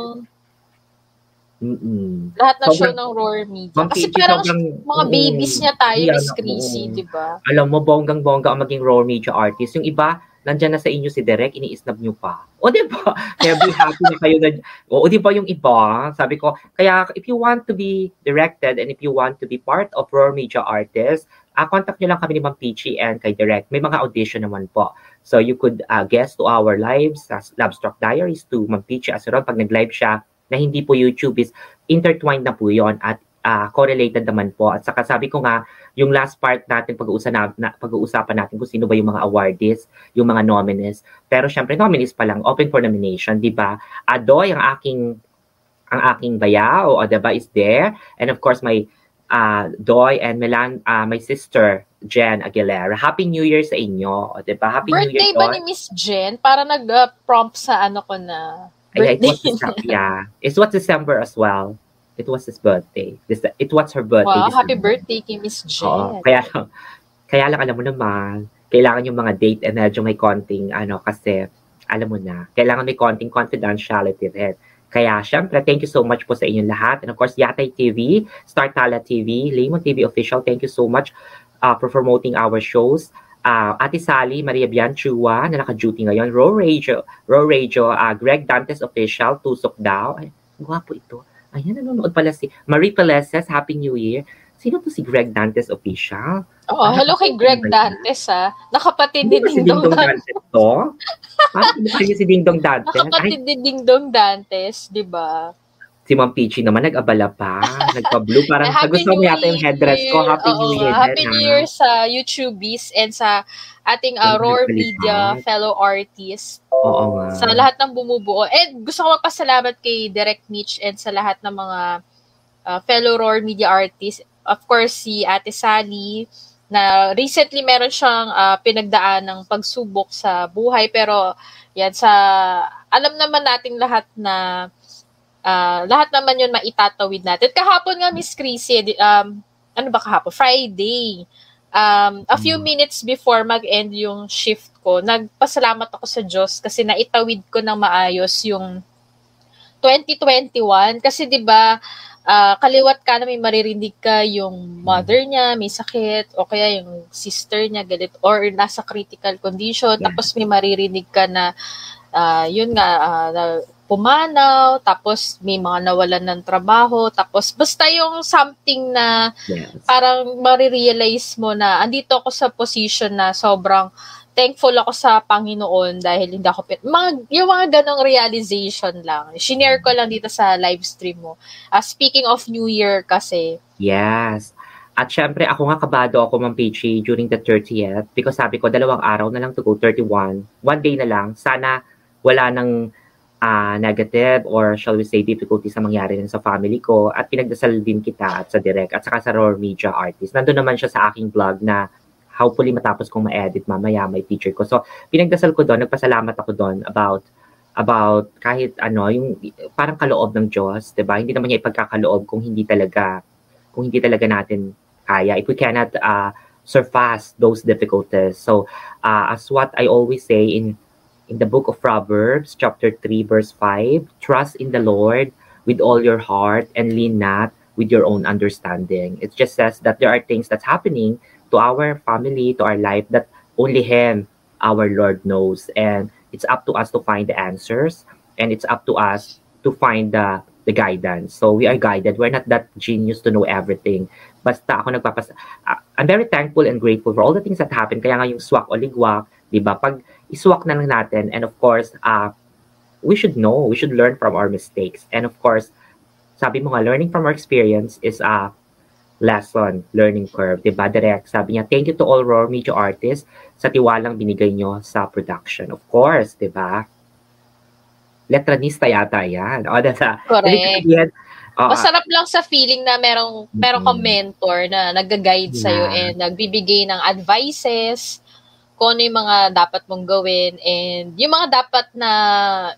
mm lahat ng show Sobrang- ng Roar Media. Ma'am Kasi Peachy, parang sobrang, mga babies niya tayo, Miss oo. Chrissy, di ba? alam mo, bonggang-bongga ang maging raw media artist. Yung iba, nandyan na sa inyo si Derek, ini-snub nyo pa. O, di ba? Kaya be happy na kayo na, o, di ba yung iba? Sabi ko, kaya if you want to be directed and if you want to be part of raw media artist, uh, contact nyo lang kami ni Ma'am Peachy and kay Direct. May mga audition naman po. So you could uh, guest to our lives, as Labstruck Diaries to Ma'am Peachy as well. Pag nag-live siya, na hindi po YouTube is intertwined na po yon at uh, correlated naman po. At saka sabi ko nga, yung last part natin pag-uusapan na, na, pag-uusapan natin kung sino ba yung mga awardees, yung mga nominees. Pero syempre nominees pa lang, open for nomination, 'di ba? Adoy ang aking ang aking bayaw, o 'di ba, is there. And of course my uh, Doy and Melan, uh, my sister Jen Aguilera. Happy New Year sa inyo, o 'di ba? Happy New Birthday Year. ba Doy. ni Miss Jen? Para nag-prompt sa ano ko na Yeah, it birthday was yeah. It was December as well. It was his birthday. This, it was her birthday. Wow, happy birthday kay Miss Oo, Jen. kaya lang, kaya lang alam mo naman, kailangan yung mga date and medyo may konting ano kasi alam mo na, kailangan may konting confidentiality rin. Kaya syempre, thank you so much po sa inyong lahat. And of course, Yatay TV, Star Tala TV, Lemon TV Official, thank you so much uh, for promoting our shows. Uh, Ate Sally, Maria Bianchua, na naka-duty ngayon. Raw Radio, Raw Radio, uh, Greg Dantes Official, Tusok daw. Ay, gwapo ito. Ayan, nanonood pala si Marie Peleses, Happy New Year. Sino to si Greg Dantes Official? Oh, hello kay Greg Dantes ha. Nakapatid ni Ding Dong Dingdong Dantes. To? Parang hindi kayo si Dingdong Dantes. Nakapatid ni Ding Dong Dantes, di ba? si Ma'am Peachy naman nag-abala pa. Nagpa-blue. Parang gusto mo New yata yung headdress ko. Happy New Oo, Year. Happy New ah. Year sa YouTubebies and sa ating uh, Roar. Media fellow artists. Oo nga. Sa lahat ng bumubuo. And gusto ko magpasalamat kay Direct Mitch and sa lahat ng mga uh, fellow Roar Media artists. Of course, si Ate Sally, na recently meron siyang uh, pinagdaan ng pagsubok sa buhay. Pero yan, sa alam naman nating lahat na uh, lahat naman yun maitatawid natin. Kahapon nga, Miss Chrissy, di- um, ano ba kahapon? Friday. Um, a few Mm. minutes before mag-end yung shift ko, nagpasalamat ako sa Diyos kasi naitawid ko ng maayos yung 2021. Kasi 'di ba ah, kaliwat ka na may maririnig ka yung mother niya, may sakit, o kaya yung sister niya galit, or nasa critical condition, tapos may maririnig ka na, ah, yun nga, na pumanaw, tapos may mga nawalan ng trabaho, tapos basta yung something na Yes. parang marirealize mo na andito ako sa position na sobrang thankful ako sa Panginoon dahil hindi ako, pin- mga, yung mga ganong realization lang. Shinare ko lang dito sa live stream mo. Uh, speaking of New Year kasi. Yes. At syempre, ako nga kabado ako, Ma'am Peachy, during the 30th because sabi ko, dalawang araw na lang to go, 31. One day na lang. Sana wala nang uh, negative or shall we say difficulties na mangyari din sa family ko at pinagdasal din kita at sa direct at saka sa Roar Media Artist. Nandun naman siya sa aking vlog na hopefully matapos kong ma-edit mamaya may teacher ko. So, pinagdasal ko doon, nagpasalamat ako doon about about kahit ano, yung parang kaloob ng Diyos, 'di ba? Hindi naman niya ipagkakaloob kung hindi talaga kung hindi talaga natin kaya. If we cannot uh, surpass those difficulties. So, uh, as what I always say in in the book of Proverbs, chapter 3, verse 5, trust in the Lord with all your heart and lean not with your own understanding. It just says that there are things that's happening to our family, to our life that only Him, our Lord, knows. And it's up to us to find the answers and it's up to us to find the the guidance. So we are guided. We're not that genius to know everything. Basta ako nagpapas... Uh, I'm very thankful and grateful for all the things that happen. Kaya nga yung swak o ligwak, di ba? Pag iswak na lang natin, and of course, uh, we should know, we should learn from our mistakes. And of course, sabi mo nga, learning from our experience is a lesson, learning curve, di ba? Direct, sabi niya, thank you to all raw media artists sa tiwalang binigay nyo sa production. Of course, di ba? Letranista yata yan. O, diba? Correct. Sabihin, uh, Masarap lang sa feeling na merong, merong mm-hmm. mentor na nag-guide yeah. sa'yo and nagbibigay ng advices, kung ano yung mga dapat mong gawin and yung mga dapat na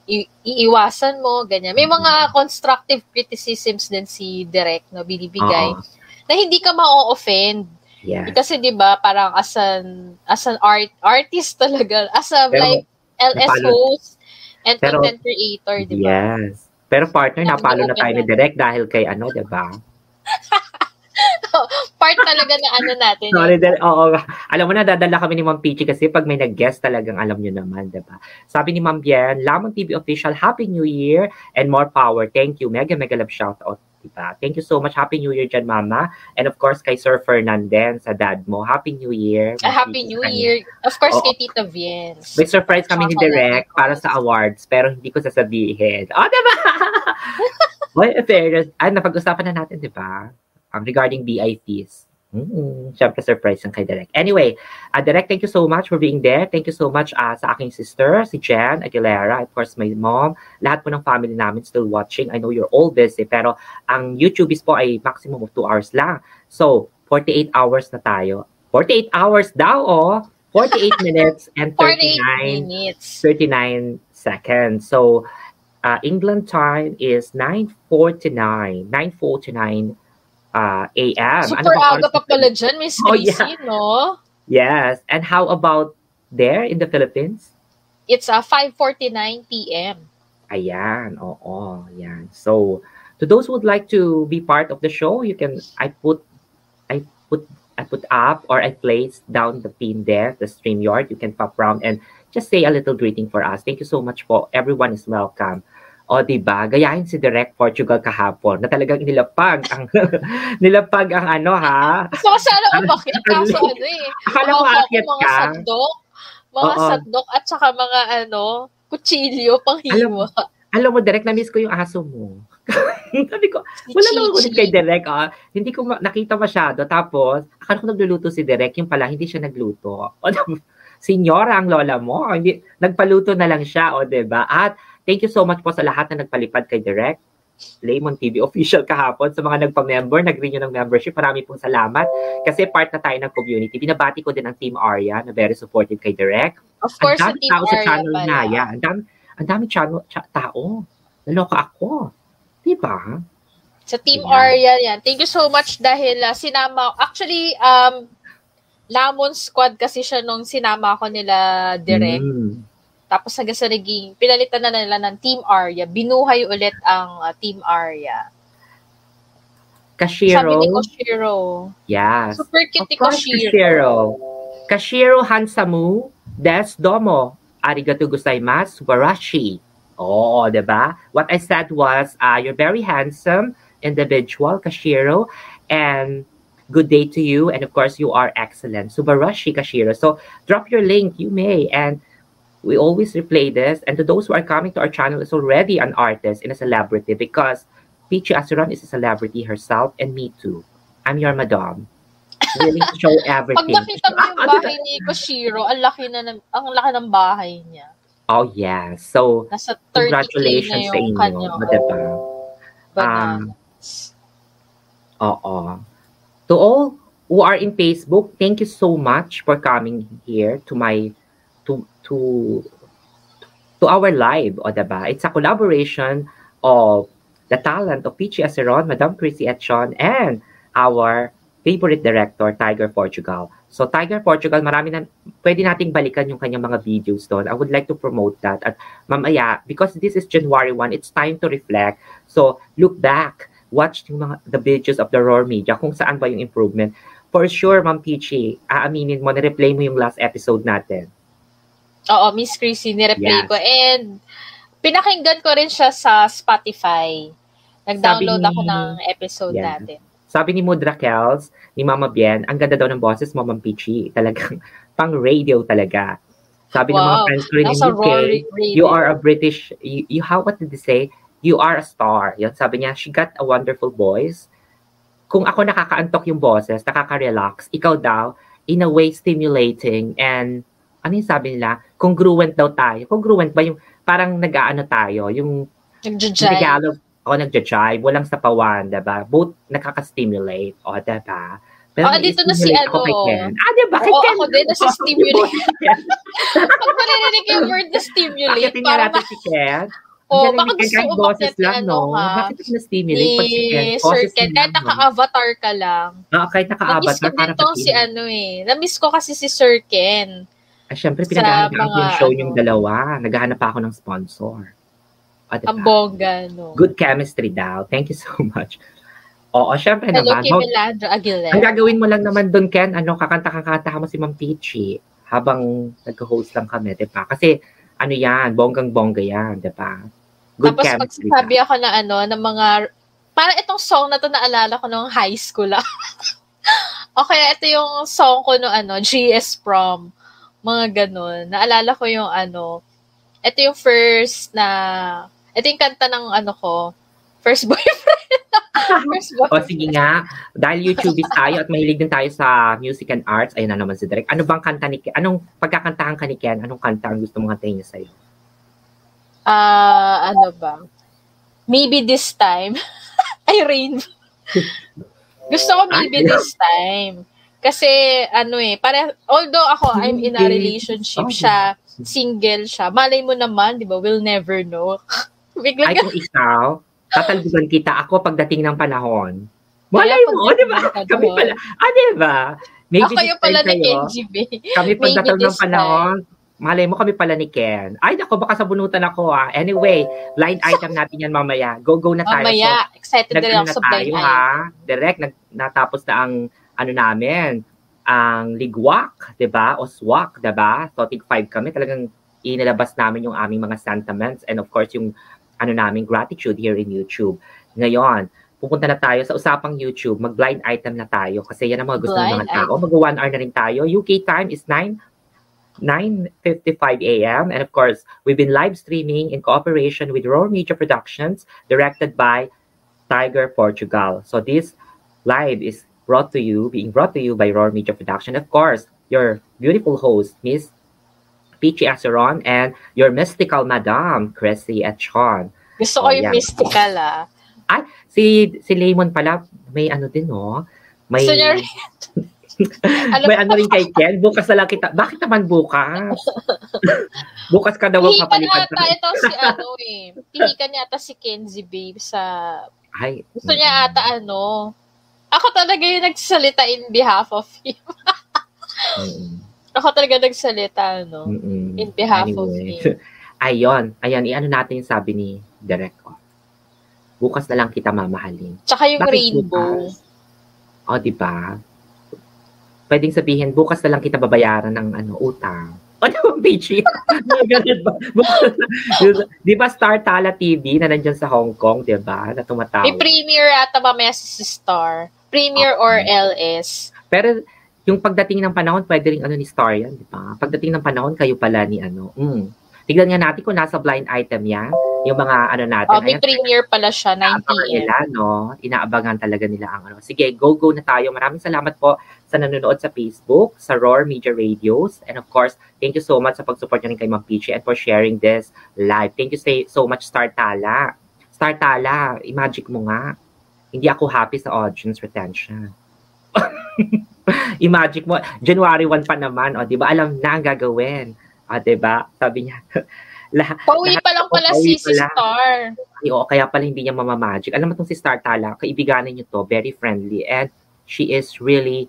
i- iiwasan mo, ganyan. May mga constructive criticisms din si Direk na binibigay. Uh-huh na hindi ka ma-offend. Yeah. Kasi 'di ba, parang as an as an art artist talaga, as a pero, like LS napalo, host and pero, content creator, 'di ba? Yes. Pero partner, napalo na tayo ni Direct dahil kay ano, 'di ba? part talaga na ano natin. Sorry, eh. oo. Alam mo na, dadala kami ni Ma'am Peachy kasi pag may nag-guest talagang alam nyo naman, diba? Sabi ni Ma'am Bien, Lamang TV Official, Happy New Year and more power. Thank you. Mega, mega love shout out Diba? Thank you so much. Happy New Year dyan, Mama. And of course, kay Sir Fernandez, sa dad mo. Happy New Year. A Happy New Year. Of course, oh, kay Tita Vince. May surprise kami ni Direct para sa awards, pero hindi ko sasabihin. Oh, diba? well, fairness. Ay, napag-usapan na natin, diba? Um, regarding BITs. Mm-hmm. Siyempre, surprise ang kay Direk. Anyway, uh, Direk, thank you so much for being there. Thank you so much uh, sa aking sister, si Jen Aguilera, of course, my mom. Lahat po ng family namin still watching. I know you're all busy, pero ang YouTube is po ay maximum of 2 hours lang. So, 48 hours na tayo. 48 hours daw, oh! 48 minutes and 39, minutes. 39 seconds. So, uh, England time is 9.49. 9.49 uh, a.m. Super ano aga pa pala dyan, Miss oh, yeah. no? Yes. And how about there in the Philippines? It's uh, 5.49 p.m. Ayan, oo, yan. So, to those who would like to be part of the show, you can, I put, I put, I put up or I place down the pin there, the stream yard. You can pop around and just say a little greeting for us. Thank you so much for everyone is welcome. O, di ba? Gayahin si Direct Portugal kahapon na talagang nilapag ang nilapag ang ano ha. So, sana umakyat ka sa ano eh. Akala mo aakyat ka? Mga sandok, mga Oo. sandok at saka mga ano, kutsilyo pang hiwa. Alam, alam mo, Direct, na-miss ko yung aso mo. Sabi ko, wala naman ulit kay Direk. Ah. Hindi ko ma- nakita masyado. Tapos, akala ko nagluluto si Direk. Yung pala, hindi siya nagluto. O, Senyora ang lola mo. Hindi, nagpaluto na lang siya, o, diba? At Thank you so much po sa lahat na nagpalipad kay Direct. Lemon TV official kahapon. Sa mga nagpa-member, nag-renew ng membership, marami pong salamat. Kasi part na tayo ng community. Binabati ko din ang Team Arya na very supportive kay Direct. Of course, ang dami tao sa channel pala. na yan. Ang dami, ang dami channel, ch- tao. Naloka ako. Diba? Sa Team yeah. Arya yan. Thank you so much dahil uh, sinama, actually, um, Lamon Squad kasi siya nung sinama ko nila direct. Mm. Tapos hanggang sa naging, pinalitan na nila ng Team Arya. Binuhay ulit ang uh, Team Arya. Kashiro. Sabi ni Koshiro. Yeah. Super cute ni Koshiro. Kashiro. Kashiro Hansamu, Des Domo, Arigato gozaimasu, Warashi. Oh, di ba? What I said was, uh, you're very handsome individual, Kashiro, and good day to you. And of course, you are excellent. Subarashi Kashiro. So drop your link, you may. And we always replay this. And to those who are coming to our channel is already an artist and a celebrity because Peachy Asuran is a celebrity herself and me too. I'm your madam. Willing to show Pag nakita mo yung bahay ni Koshiro, ang laki na ang laki ng bahay niya. Oh, yeah. So, Nasa 30k na congratulations sa yung inyo. kanyang Diba? bananas. Oo. To all who are in Facebook, thank you so much for coming here to my to to our live, o diba? It's a collaboration of the talent of Peachy Aceron, Madam Chrissy Etchon, and our favorite director, Tiger Portugal. So Tiger Portugal, marami na, pwede nating balikan yung kanyang mga videos doon. I would like to promote that. At mamaya, because this is January 1, it's time to reflect. So look back, watch yung mga, the videos of the Roar Media, kung saan ba yung improvement. For sure, Ma'am Peachy, aaminin mo, na-replay mo yung last episode natin. Oo, Miss Chrissy, nireplay Yes. ko. And pinakinggan ko rin siya sa Spotify. Nag-download ni- ako ng episode Yeah. natin. Sabi ni Mudra Kels, ni Mama Bien, ang ganda daw ng boses mo, Ma'am Peachy. Talagang pang radio talaga. Sabi ng mga Wow. friends ko rin in Nasa UK, Rory Radio. you are a British, you, you how, what did they say? You are a star. Yan, sabi niya, she got a wonderful voice. Kung ako nakakaantok yung boses, nakaka-relax, ikaw daw, in a way stimulating and ano yung sabi nila? Congruent daw tayo. Congruent ba yung parang nag-aano tayo? Yung. Tagalog, o nagja-jive, walang sapawan, diba? Both nakaka-stimulate, o diba? Pero Oh, dito na si ano. Ken. Ah, diba? Kay Oo, Ken. ako din, nasa-stimulate. Pag narinig yung word na stimulate, Akitin parang natin si Ken. Oo, galing baka gusto mo boses lang, ni no? ano, ha? Bakit ito na-stimulate pag si Ken? ni Sir Ken, lang, kahit naka-avatar ka lang. Ah, kahit Namiss naka-abat ko na din tong si ano eh. Namiss ko kasi si Sir Ken. Ah, syempre, pinaghahanap ko yung mga show ano. yung dalawa. Naghahanap pa ako ng sponsor. Ah, diba? Ang bongga, no? Good chemistry daw. Thank you so much. Oo, syempre Hello naman. kay Mag- Melandro Aguilera. Ang gagawin mo lang naman doon, Ken, ano, kakanta-kakanta mo si Ma'am Peachy habang nag-host lang kami, di ba? Kasi, ano yan, bonggang-bongga yan, di ba? Good Tapos chemistry. magsasabi ako na ano, ng mga, parang itong song na to naalala ko nung high school lang. okay, ito yung song ko no ano, GS Prom. Mga ganun. Naalala ko yung ano, ito yung first na, ito yung kanta ng ano ko, first boyfriend. first O boyfriend. sige nga, dahil YouTubers tayo at mahilig din tayo sa music and arts, ayun na naman si Direk. Ano bang kanta ni Ken? Anong pagkakantahan ka ni Ken? Anong kanta ang gusto mong kantahin niya sa'yo? Ah, ano ba? Maybe this time. Ay, rain. Gusto ko maybe Ay. this time. Kasi, ano eh, para, although ako, I'm in a relationship, Oh. siya, single siya, malay mo naman, di ba, we'll never know. Bigla Ay, kung ikaw, tatalbugan kita ako pagdating ng panahon. Malay mo, di ba? Kami pala. Ah, di ba? Maybe ako yung pala time ni kayo. Kenji B. Kami pagdating ng panahon, malay mo kami pala ni Ken. Ay, nako, baka sabunutan ako ah. Anyway, blind item natin yan mamaya. Go, go na tayo. Mamaya, excited So, din nag-ano ako na sa blind item. ha. Direct, nag, natapos na ang, ano namin, ang ligwak, 'di ba? O swak, 'di ba? So, tig 5 kami. Talagang inilabas namin yung aming mga sentiments and of course, yung ano namin, gratitude here in YouTube. Ngayon, pupunta na tayo sa usapang YouTube. Mag-blind item na tayo kasi yan ang mga gusto ng Blind mga tao. Mag-1 hour na rin tayo. UK time is 9 9.55 a.m. And of course, we've been live streaming in cooperation with Roar Media Productions, directed by Tiger Portugal. So this live is brought to you, being brought to you by Roar Media Production. Of course, your beautiful host, Miss Peachy Aceron, and your mystical madam, Cressy Etchon. Gusto ko Oh, yung yeah. mystical ah. Si si Lemon pala, may ano din, no? May, Alam may ano rin kay Ken. Bukas na lang kita. Bakit naman bukas? bukas ka daw ang Pihikan papalipad. ata ito si ano eh. Pihikan yata si Kenzie Babe sa... Ay, Gusto niya ata ano. Ako talaga yung nagsalita in behalf of him. Ako talaga nagsalita, no? Mm-mm. In behalf of Anyway. him. Ayon, ayan, i-ano natin yung sabi ni Derek. Oh. Bukas na lang kita mamahalin. Tsaka yung Bakit rainbow. bukas? O, di ba? Pwedeng sabihin, bukas na lang kita babayaran ng ano, utang. O, di ba, ganun ba? Di ba Star Tala TV na nandyan sa Hong Kong, di ba? Na tumatawa. May premiere ata mamaya si si Star. Premier or LS. Pero yung pagdating ng panahon, pwede rin ano ni Star yan, di ba? Pagdating ng panahon, kayo pala ni ano. Mm. Tignan nga natin kung nasa blind item yan. Yung mga ano natin. Oh, may Ayan, premiere pala siya, 9 inaabangan p.m. nila, no? Inaabangan talaga nila ang ano. Sige, go-go na tayo. Maraming salamat po sa nanonood sa Facebook, sa Roar Media Radios. And of course, thank you so much sa pag-support nyo rin kay Ma'am Peachy and for sharing this live. Thank you so much, Star Tala. Star Tala, i-magic mo nga. Hindi ako happy sa audience retention. i-magic mo. January 1 pa naman, o, di ba? Alam na ang gagawin. O, di ba? Sabi niya, lahat, Pauwi lahat pa lang pala si, si. Star. Ay, oo, kaya pala hindi niya mamamagic. Alam mo itong si Star Tala, kaibiganin niyo to, very friendly, and she is really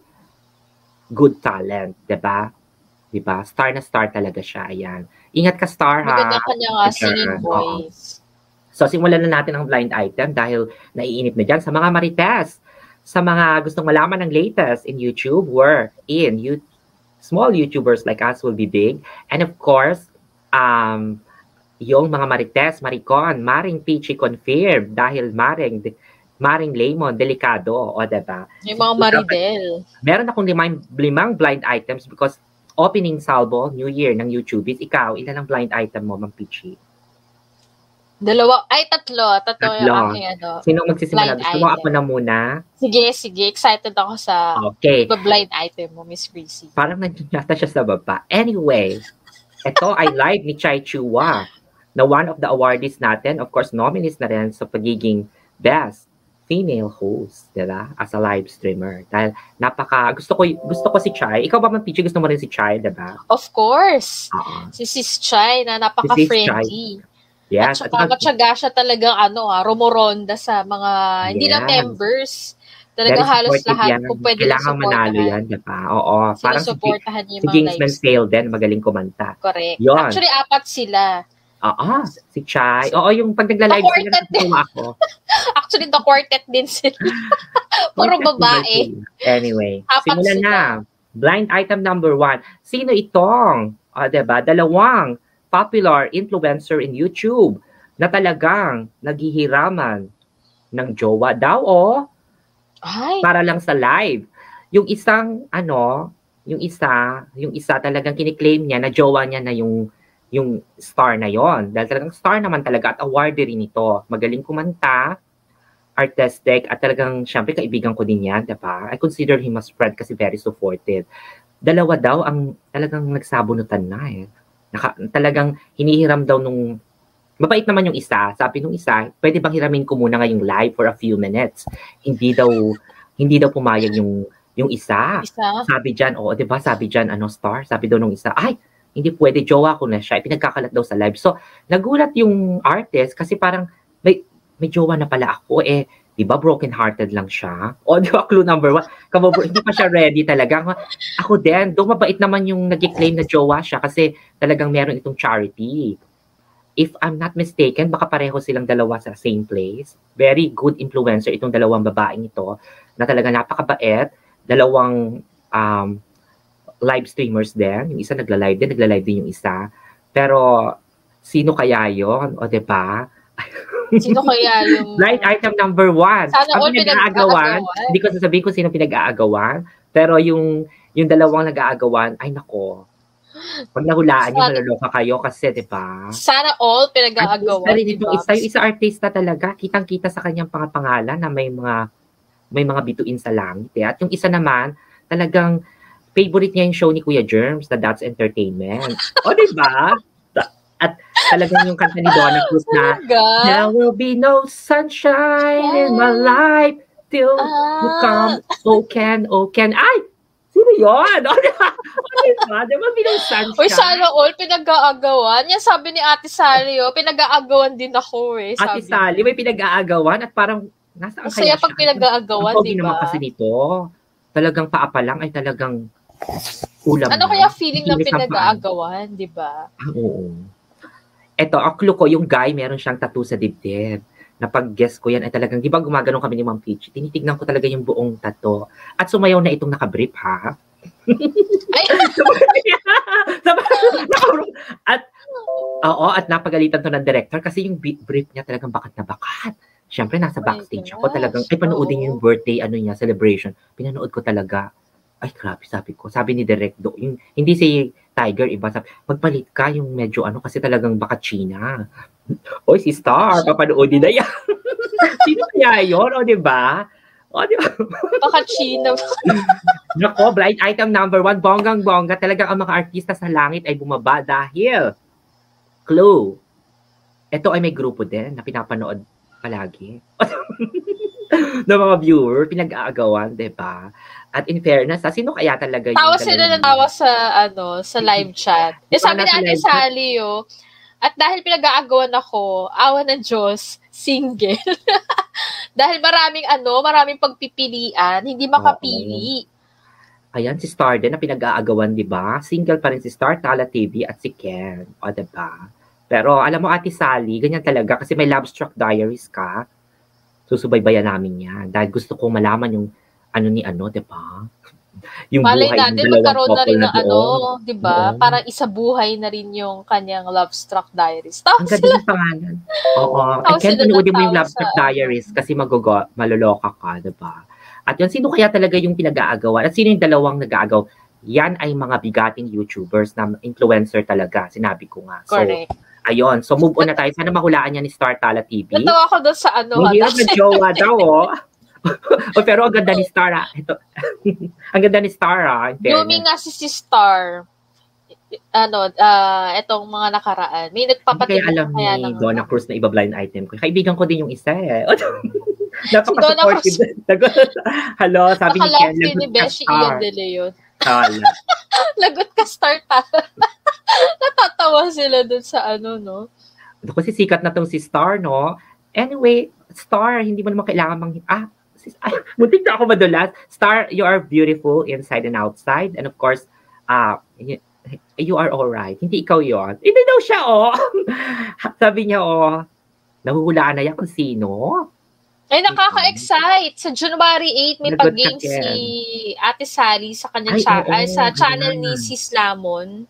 good talent, 'di ba? 'Di ba? Star na star talaga siya, ayan. Ingat ka, Star, ha? Maganda kanyang uh, singing Oo. So, simulan na natin ang blind item dahil naiinip na dyan sa mga marites. Sa mga gustong malaman ng latest in YouTube, we're in. You, small YouTubers like us will be big. And of course, um, yung mga marites, maricon, maring peachy confirmed dahil maring, maring lemon, delikado, o diba? Yung mga Maridel. Meron akong limang, limang blind items because opening salvo, New Year ng YouTube is ikaw, ilan ang blind item mo, Ma'am Peachy? Dalawa, ay tatlo. Tatlo yung Tatlo. aking ano. Sino magsisimula? Blind Gusto mo ako na muna? Sige, sige. Excited ako sa Okay. blind item mo, Miss Breezy. Parang nandiyan yata siya sa baba. Anyway, ito ay live ni Chai Chua na one of the awardees natin. Of course, nominees na rin sa pagiging best female host, di ba? As a live streamer. Dahil napaka, gusto ko, gusto ko si Chai. Ikaw ba, Ma'am Pichi, gusto mo rin si Chai, di ba? Of course. Oo. Si Sis Chai na napaka-friendly. Yes. At saka matyaga siya talagang ano, ah, rumoronda sa mga, hindi lang Yes. members. Talagang halos lahat yan. kung pwede Kailangan manalo yan, di ba? Oo. Parang si, Sinusuportahan niya si mga Kingsman. Sale din, magaling kumanta. Correct. Yun. Actually, apat sila. Oo, si Chai. Oo, yung pag nagla-live sila, natutuwa ako. Actually, the quartet din sila. Puro babae. Anyway, Apat simulan sila. na. Blind item number one. Sino itong, uh, diba, dalawang popular influencer in YouTube na talagang naghihiraman ng jowa daw o Ay, para lang sa live. Yung isang, ano, yung isa, yung isa talagang kiniklaim niya na jowa niya na yung yung star na yon dahil talagang star naman talaga at awardee rin ito. Magaling kumanta, artistic, at talagang, syempre, kaibigan ko din yan, diba? I consider him as friend kasi very supportive. Dalawa daw ang talagang nagsabunutan na eh. Naka, talagang hinihiram daw nung Mabait naman yung isa. Sabi nung isa, pwede bang hiramin ko muna ngayong live for a few minutes? Hindi daw hindi daw pumayag yung yung isa. isa. Sabi diyan, oo, 'di ba? Sabi diyan ano star, sabi daw nung isa, ay, hindi pwede jowa ko na siya. Pinagkakalat daw sa live. So, nagulat yung artist kasi parang may may jowa na pala ako eh. 'Di ba broken hearted lang siya? O di ba clue number one? Kababo, hindi pa siya ready talaga. Ako din, do mabait naman yung nag-claim na jowa siya kasi talagang meron itong charity if I'm not mistaken, baka pareho silang dalawa sa same place. Very good influencer itong dalawang babaeng ito na talaga napakabait. Dalawang um, live streamers din. Yung isa nagla-live din, nagla-live din yung isa. Pero sino kaya yon O, di ba? Sino kaya yung... Blind item number one. Sana all Ang pinag-aagawan, pinag-aagawan. hindi ko sasabihin kung sino pinag-aagawan, pero yung yung dalawang nag-aagawan, ay nako. Pag nahulaan Sana- malaloka kayo kasi, di ba? Sana all pinag-aagawan. Artista rin itong isa, yung isa artista talaga, kitang-kita sa kanyang pangapangalan na may mga may mga bituin sa langit. Eh. At yung isa naman, talagang favorite niya yung show ni Kuya Germs, na That's Entertainment. o, di ba? At talagang yung kanta ni Donna Cruz na Talaga? There will be no sunshine in my life till you Ah. come. Oh, can, oh, can. Ay! Sino yun? O, di ba? O, di ba? There will be no sunshine. Uy, sana all pinag-aagawan. Yan sabi ni Ate Sally, oh, pinag-aagawan din ako eh. Ate Sabi. Sally, may pinag-aagawan at parang nasa Ang saya pag pinag-aagawan, di naman ba? kasi nito. Talagang paapa lang ay talagang ulam Ano na. kaya feeling ng pinag-aagawan, di ba? Ah, oo. Eto, ang clue ko, yung guy, meron siyang tattoo sa dibdib. Na pag-guess ko yan, ay talagang, di ba gumagano kami ni Ma'am Peach? Tinitignan ko talaga yung buong tattoo. At sumayaw na itong nakabrief, ha? Ay, at, oo, at napagalitan to ng director kasi yung brief niya talagang bakat na bakat. Siyempre, nasa Oh backstage ako gosh, talagang, ay, panoodin oo. yung birthday, ano niya, celebration. Pinanood ko talaga. Ay, grabe, sabi ko. Sabi ni Direk Do, yung, hindi si Tiger, iba, sabi, magpalit ka yung medyo ano, kasi talagang baka China. Oy, si Star, papanoodin na yan. Sino kaya yun? O, di ba? O, di ba? Baka China. Nako, blind item number one, bonggang-bongga. Talagang ang mga artista sa langit ay bumaba dahil, clue, ito ay may grupo din na pinapanood palagi. ng mga viewer, pinag-aagawan, di ba? At in fairness, sino kaya talaga yung Tawa sila ng tawa sa, ano, sa live chat. Eh, Ikaw sabi ni Ate? Sally, oh, at dahil pinag-aagawan ako, awa ng Diyos, single. dahil maraming ano, maraming pagpipilian, hindi makapili. Ayan, si Star din na pinag-aagawan, di ba? Single pa rin si Star, Tala TV at si Ken. O, di ba? Pero alam mo, Ate Sally, ganyan talaga kasi may Love Struck Diaries ka. Susubaybayan namin yan. Dahil gusto kong malaman yung ano ni ano, di ba? Yung Malay buhay natin, magkaroon na rin ng ano, di ba? Parang isa buhay na rin yung kanyang Love Struck Diaries. Ang Tapos ganda ng pangalan. Oo. I can't panoodin mo yung Love Struck Diaries kasi magogo, maloloka ka, di ba? At yun, sino kaya talaga yung pinag-aagawan? At sino yung dalawang nag-aagaw? Yan ay mga bigating YouTubers na influencer talaga, sinabi ko nga. So, correct. ayun. So, move on na tayo. Sana mahulaan niya ni Star Tala TV. Natawa ko doon sa ano, Hindi na jowa daw, oh. oh, pero ang ganda ni Star, ah. Ito. ang ganda ni Star, ah. Yumi nga si si Star, ano, ah etong mga nakaraan. May Hindi nagpapatid kaya alam kaya ni lang. Donna Cruz na iba blind item ko. Kaibigan ko din yung isa eh. Donna Napaka-supportive. Hello, sabi ni Ken. Nakalove ni Beshi. Ian De Leon. Lagot ka, Star ta. Natatawa sila dun sa ano, no? Kasi sikat na tong si Star, no? Anyway, Star, hindi mo naman kailangan mang... Ah, ay, muntik na ako madulas. Star, you are beautiful inside and outside. And of course, y- you are alright. Hindi ikaw yon. Hindi daw siya, oh. Sabi niya, oh, nahuhulaan na yan kung sino. Ay, nakaka-excite. Sa January 8, may pag-game si Ate Sally sa kanyang Ay, cha- oo, ay, sa channel ni Sis Lamon.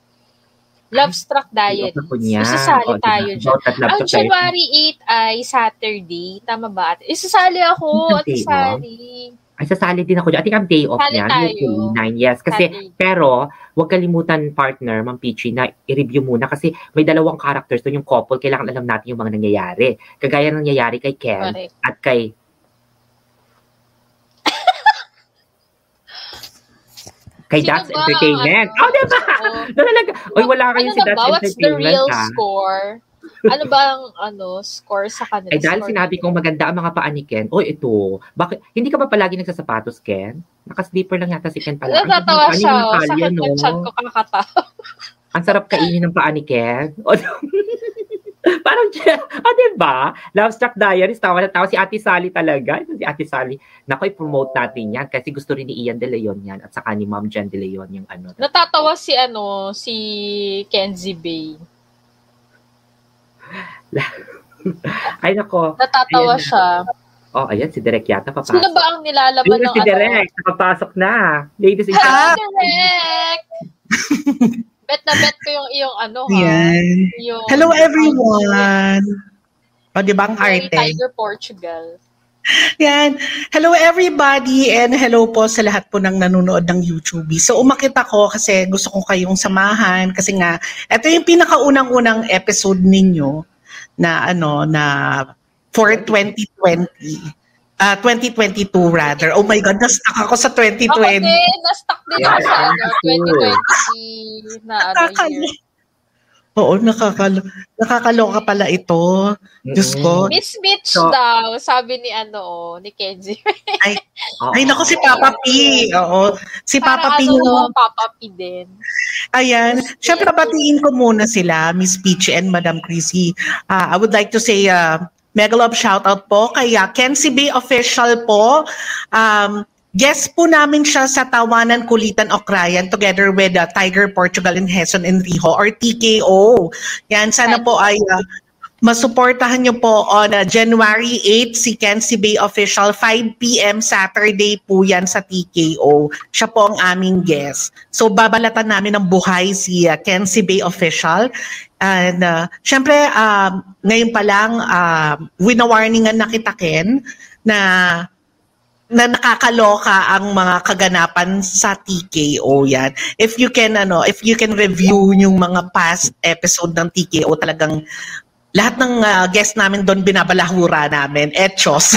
Love Struck Diaries. Isasali Oh, diba? tayo dyan. That love Ang. January 8 ay Saturday. Tama ba? Isasali ako, off? Sally. Ay, sasali din ako dyan. I think ang day off Sali niya. tayo. Nine, yes. Kasi, Saturday. pero, huwag kalimutan, partner, Ma'am Peachy, na i-review muna kasi may dalawang characters doon yung couple. Kailangan alam natin yung mga nangyayari. Kagaya ng nangyayari kay Ken Correct. at kay kay Sino That's ba Entertainment. ano? Oh, diba? Oo. Talaga. Oy, wala kayo ano si That's ba? What's the Entertainment, real ha? score? Ano ba ang ano, score sa kanila? Ay, dahil Score sinabi kong maganda ang mga paa ni Ken, oy, ito, bakit, hindi ka ba palagi nagsasapatos, Ken? Naka-slipper lang yata si Ken pala. Ang Natatawa siya. ni Sa kanya no? chat ko kakatawa. Ang sarap kainin ng paa ni Ken. Parang, ah, di ba? Love Struck Diaries, tawa na tawa. Si Ate Sally talaga. Ito Si Ate Sally. Naku, i-promote natin yan kasi gusto rin ni Ian De Leon yan at saka ni Ma'am Jan De Leon yung ano. Natatawa si ano, si Kenzie Bay. Ay, nako. Natatawa Ayan na. siya. Oh, ayan, si Derek yata papasok. Sino ba ang nilalaban ng si ano? Derek. Nakapasok na. Ladies and Hello, gentlemen. Derek! Bet na bet ko yung iyong ano ha. Yan. Yung, Hello everyone! O, di ba ang arte? Tiger Portugal. Yan. Hello everybody and hello po sa lahat po ng nanonood ng YouTube. So umakit ako kasi gusto ko kayong samahan kasi nga ito yung pinakaunang-unang episode ninyo na ano na for 2020. Ah 2022 rather. Oh my god, na-stuck ako sa Ako 2020. din, na-stuck din ako sa Yeah, ano, sure. 2020 na ano Nakakalo- year. Oo, nakakalo nakakaloka pala ito. Diyos ko. Miss Mitch So- daw, sabi ni ano, oh, ni Kenzie. Oo. Ay nako si Papa P. Oo. Si Papa Parang P ano, Papa P din. Ayan. Siyempre, batiin ko muna sila, Miss Peach and Madam Chrissy. Uh, I would like to say uh, mega love shoutout po kay Kenzie B. Official po. Um, guest po namin siya sa Tawanan Kulitan Okrayan together with uh, Tiger Portugal and Heson Enrijo or TKO. Yan, sana po ay uh, masuportahan nyo po on uh, January 8 si Kenzie Bay Official, 5pm Saturday po yan sa TKO. Siya po ang aming guest. So babalatan namin ng buhay si uh, Kenzie Bay Official. And uh, syempre, uh, ngayon pa lang, uh, winawarningan na kita, Ken, na na nakakaloka ang mga kaganapan sa TKO yan. If you can ano, if you can review yung mga past episode ng TKO, talagang lahat ng uh, guest namin doon binabalahura namin, etchos.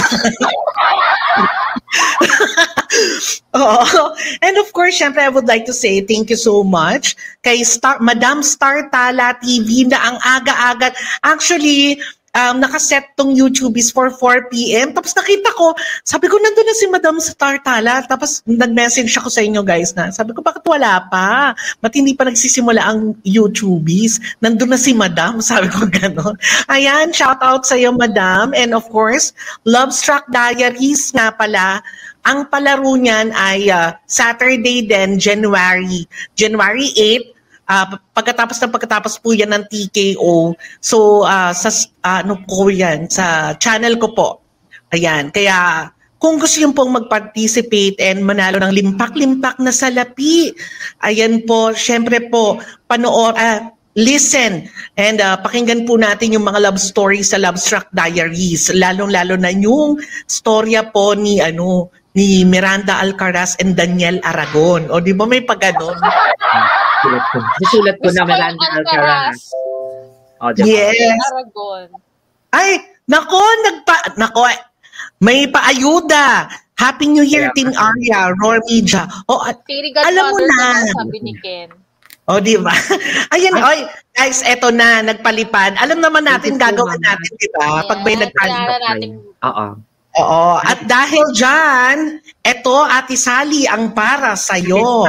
oh. And of course, syempre, I would like to say thank you so much kay Star, Madam Star Tala TV na ang aga-aga. Actually, um, nakaset tong YouTube is for 4 p.m. Tapos nakita ko, sabi ko, nandun na si Madam Star Tala. Tapos nag-message ako sa inyo guys na, sabi ko, bakit wala pa? Ba't hindi pa nagsisimula ang YouTubies? Nandun na si Madam. Sabi ko gano'n. Ayan, shout out sa iyo, Madam. And of course, Love Struck Diaries nga pala. Ang palaro niyan ay uh, Saturday din, January. January 8 Uh, pagkatapos ng pagkatapos po yan ng TKO, so uh, sa uh, ano po yan, sa channel ko po. Ayan, kaya kung gusto yung pong mag-participate and manalo ng limpak-limpak na salapi, ayan po, syempre po, panoor, uh, listen and uh, pakinggan po natin yung mga love stories sa Love Struck Diaries, lalong-lalo na yung storya po ni ano ni Miranda Alcaraz and Daniel Aragon. O di ba may pagganon? Sulat ko. Sulat ko na Miranda Alcaraz. Oh, yes. Aragon. Ay, nako, nagpa, nako, may paayuda. Happy New Year, yeah, Team Arya, Roar Media. O, at, alam mo na. Sabi ni Ken. O, di ba? Ayan, oy, guys, eto na, nagpalipad. Alam naman natin, gagawin natin, di ba? Pag may nagpalipad. Oo. Oo. At dahil dyan, eto, Ate Sally, ang para sa'yo.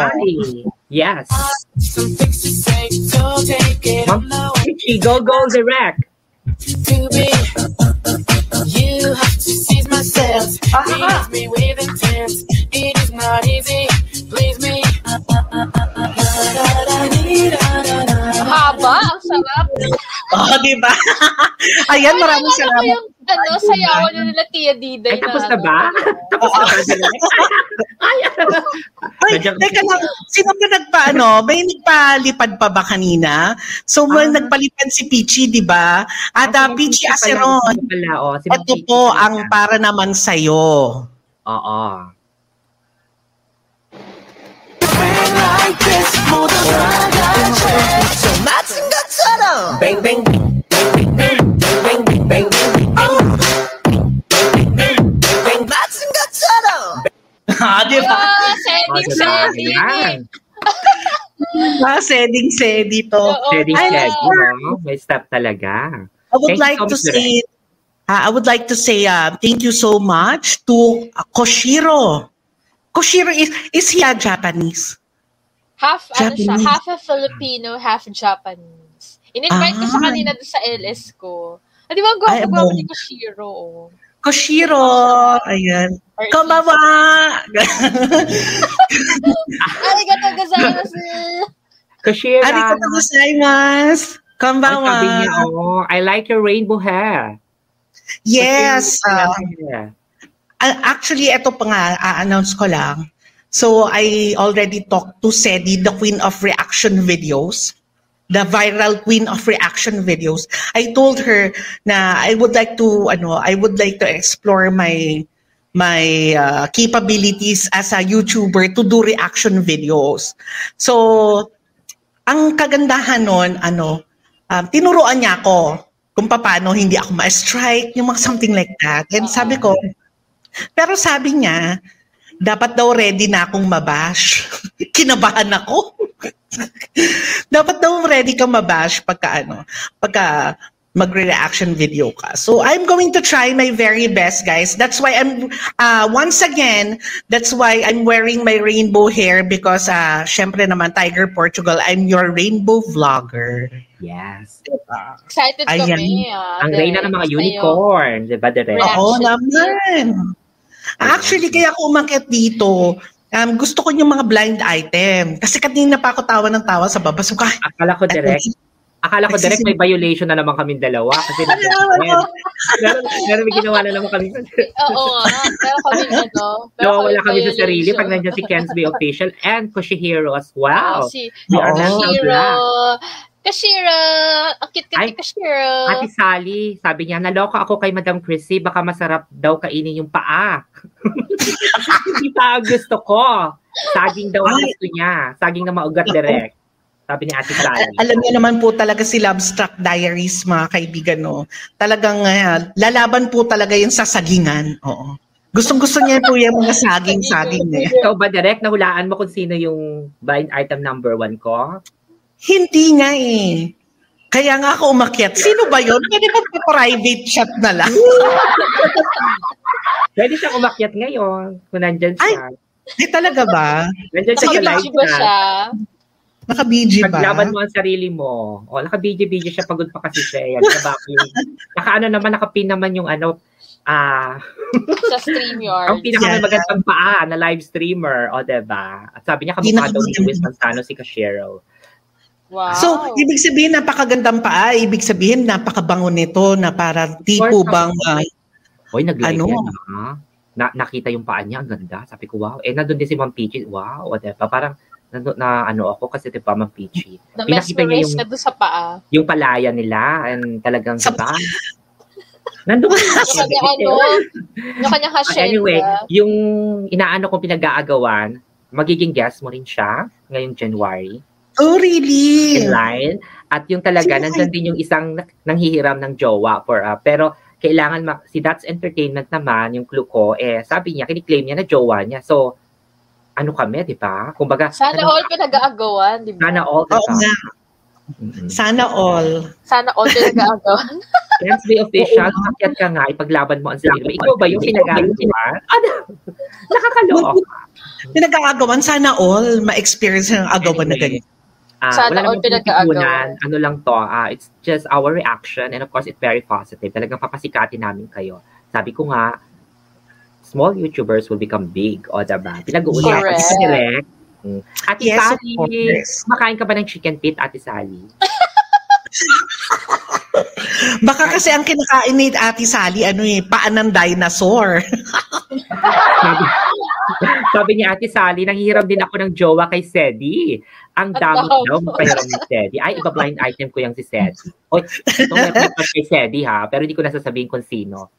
Yes. Mom, go, go, direct. You have to seize myself. Please ah, me with intent. It is not easy. Please me. Haba, ang sarap. Oh, di ba? Ayan, maraming salamat. Yung, ano, saya ako nila Tia Diday. Ay, tapos na ba? tapos na ba? Ay, Ay teka lang, sino ba nagpa, ano, may nagpalipad pa ba kanina? So, ah. nagpalipad si Pichi, di ba? At uh, Pichi Aceron, oh, si ito po ang para naman sa'yo. Oo. Bang bang bang bang bang bang bang bang Ah, di ba? Ah, setting, setting. ah, setting, setting to. Setting, setting. May step talaga. I would Thank like to say, uh, I would like to say uh, thank you so much to uh, Koshiro. Koshiro is is he a Japanese? Half Japanese. ano siya, half a Filipino, half a Japanese. In-invite ah. ko siya ah. kanina sa LS ko. Ah, di ba, ang gwapo-gwapo ni Koshiro. Oh. Koshiro! Ayan. Konbawa! Arigato gozaimasu! Koshiro! Arigato gozaimasu! Niya, oh, I like your rainbow hair. Yes! Uh, actually, ito pa nga, a-announce ko lang. So, I already talked to Sedi, the queen of reaction videos the viral queen of reaction videos. I told her na I would like to ano, I would like to explore my my uh, capabilities as a YouTuber to do reaction videos. So, ang kagandahan nun, ano, um, tinuruan niya ako kung paano hindi ako ma-strike, yung mga something like that. And sabi ko, pero sabi niya, dapat daw ready na akong mabash. Kinabahan ako. Dapat daw ready ka mabash pagka ano, pagka magre-reaction video ka. So I'm going to try my very best, guys. That's why I'm uh, once again, that's why I'm wearing my rainbow hair because uh syempre naman Tiger Portugal, I'm your rainbow vlogger. Yes. Diba? Excited Ayan. kami. Ah, Ang reyna ng mga unicorn, 'di ba, Direk? Oo naman. Actually, kaya ako umakit dito, um, gusto ko yung mga blind item. Kasi kanina pa ako tawa ng tawa sa baba. So, Akala ko direct. Akala ko direct may violation na naman kaming dalawa kasi Ano, meron, meron, meron may ginawa na naman kami. Oo nga. Pero kami ano. Pero Nawawala kami sa sarili pag nandiyan si Kensby Official and Kushihiros. Wow! Oh, si We Kashira. Ang cute Ay, ni Kashira. Ate Sally, sabi niya, naloka ako kay Madam Chrissy, baka masarap daw kainin yung paa. Hindi pa ang gusto ko. Saging daw ang gusto niya. Saging na maugat direct. Sabi ni Ate Sally. Al- alam niyo naman po talaga si Lovestruck Diaries, mga kaibigan, no? Talagang ah, lalaban po talaga yung sa sagingan. Oo. Gustong-gusto niya po yung mga saging-saging eh. Ikaw ba direct nahulaan mo kung sino yung blind item number one ko? Hindi nga eh. Kaya nga ako umakyat. Sino ba yun? Pwede ba private chat na lang? Pwede siya umakyat ngayon kung nandyan siya. Eh, talaga ba? Nandyan siya sa live Naka-BG ba chat. siya? Naka-BG ba? Paglaban mo ang sarili mo. O, naka-BG-BG siya, pagod pa kasi siya. Yan, naka yung, naka ano naman, nakapin naman yung ano, ah, Sa StreamYard. ang pinakamagandang paa na live streamer. O, diba? At sabi niya, kamukha daw ni Luis Manzano si Cashero. Wow. So, ibig sabihin napakagandang paa, ibig sabihin napakabango nito na para tipo bang ah, Hoy, nag-live Ano? yan, ha? Na, nakita yung paa niya, ang ganda. Sabi ko, wow. Eh, nandun din si Ma'am Peachy. Wow, diba? Parang, nandun, na ano ako kasi diba, Ma'am Peachy. pinakita niya yung- ka doon sa paa. Yung palaya nila, and talagang, Sa- diba? Nandun Yung kanya ano, yung kanya Ah, hasyenda. anyway, yung inaano kong pinag-aagawan, magiging guest mo rin siya ngayong January oh really? in line. At yung talaga, Sino nandyan din yung isang nak- nanghihiram ng jowa for uh, pero kailangan, ma- si That's Entertainment naman, yung clue ko, eh, sabi niya, kiniklaim niya na jowa niya. So, ano kami, di ba? Kumbaga, Sana ano, all pinag-aagawan, di ba? sana all Oo time. nga. Mm-mm. Sana all. Sana all pinag-aagawan. Let's be official, makiat ka nga, ipaglaban mo ang sarili mo. Ikaw ba yung pinag-aagawan? Ano? Nakakaloka. Pinag-aagawan, sana all ma-experience ng agawan na ganyan. Ah, Sana all pinag-aagawan. Ano lang to, ah, it's just our reaction and of course it's very positive. Talagang papasikatin namin kayo. Sabi ko nga, small YouTubers will become big. O, diba? Pinag-uusapan Correct. sa direct. Mm. Ate Yes, Sally, course. makain ka ba ng chicken feet, Ate Sally? Baka kasi ang kinakain ni Ate Sally, ano eh, paan ng dinosaur. sabi, sabi ni Ate Sally, nanghihiram din ako ng jowa kay Sedi. Ang dami daw mapahiram ni Sedi. Ay, iba blind item ko yung si Sedi. Oy, ito may request kay Sedi ha, pero hindi ko nasasabihin kung sino.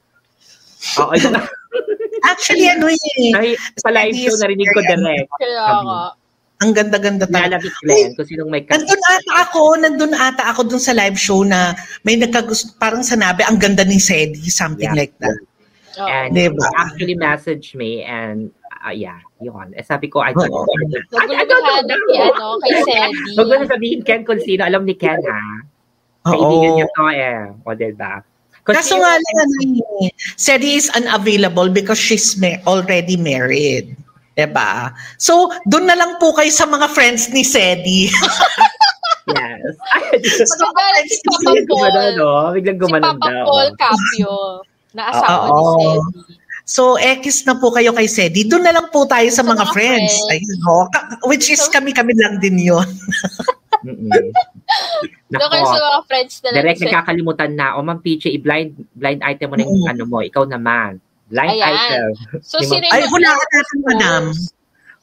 Oo, ito na. Actually, ano eh, Ay, sa live show narinig ko direct. Kaya nga. ang ganda-ganda talaga. Glenn kung sinong may kas- Nandun ata ako, nandun ata ako dun sa live show na may nagkagusto, parang sanabi, ang ganda ni Sedi, something Yeah. like that. Oo. And Diba? actually messaged me and uh, yeah, yun. Eh, sabi ko, I don't know. Naguluhan si ano, kay Sedi. Huwag mo na sabihin Ken kung sino. Alam ni Ken ha. Kaibigan niya to eh. O, diba? Kaso nga lang, ano Sedi is unavailable because she's ma- already married. Diba? So, doon na lang po kayo sa mga friends ni Sedi. Yes. Ay, Magagalit si Papa Paul. gumanon, no? Biglang Si gumanon Papa daw. Paul Capio. Na asawa ni. Sedi. So, X na po kayo kay Sedi. Doon na lang po tayo sa, mga, mga friends. friends. Ayun, no? Ka- Which is So- kami-kami lang din yon Mm-mm. Doon kayo sa Nako. mga friends na lang. Direct nakakalimutan na. O, Ma'am Piche, i-blind blind item mo na yung Mm. ano mo. Ikaw naman. Blind Ayan. item. So, ba- Ay, hulaan natin, madam.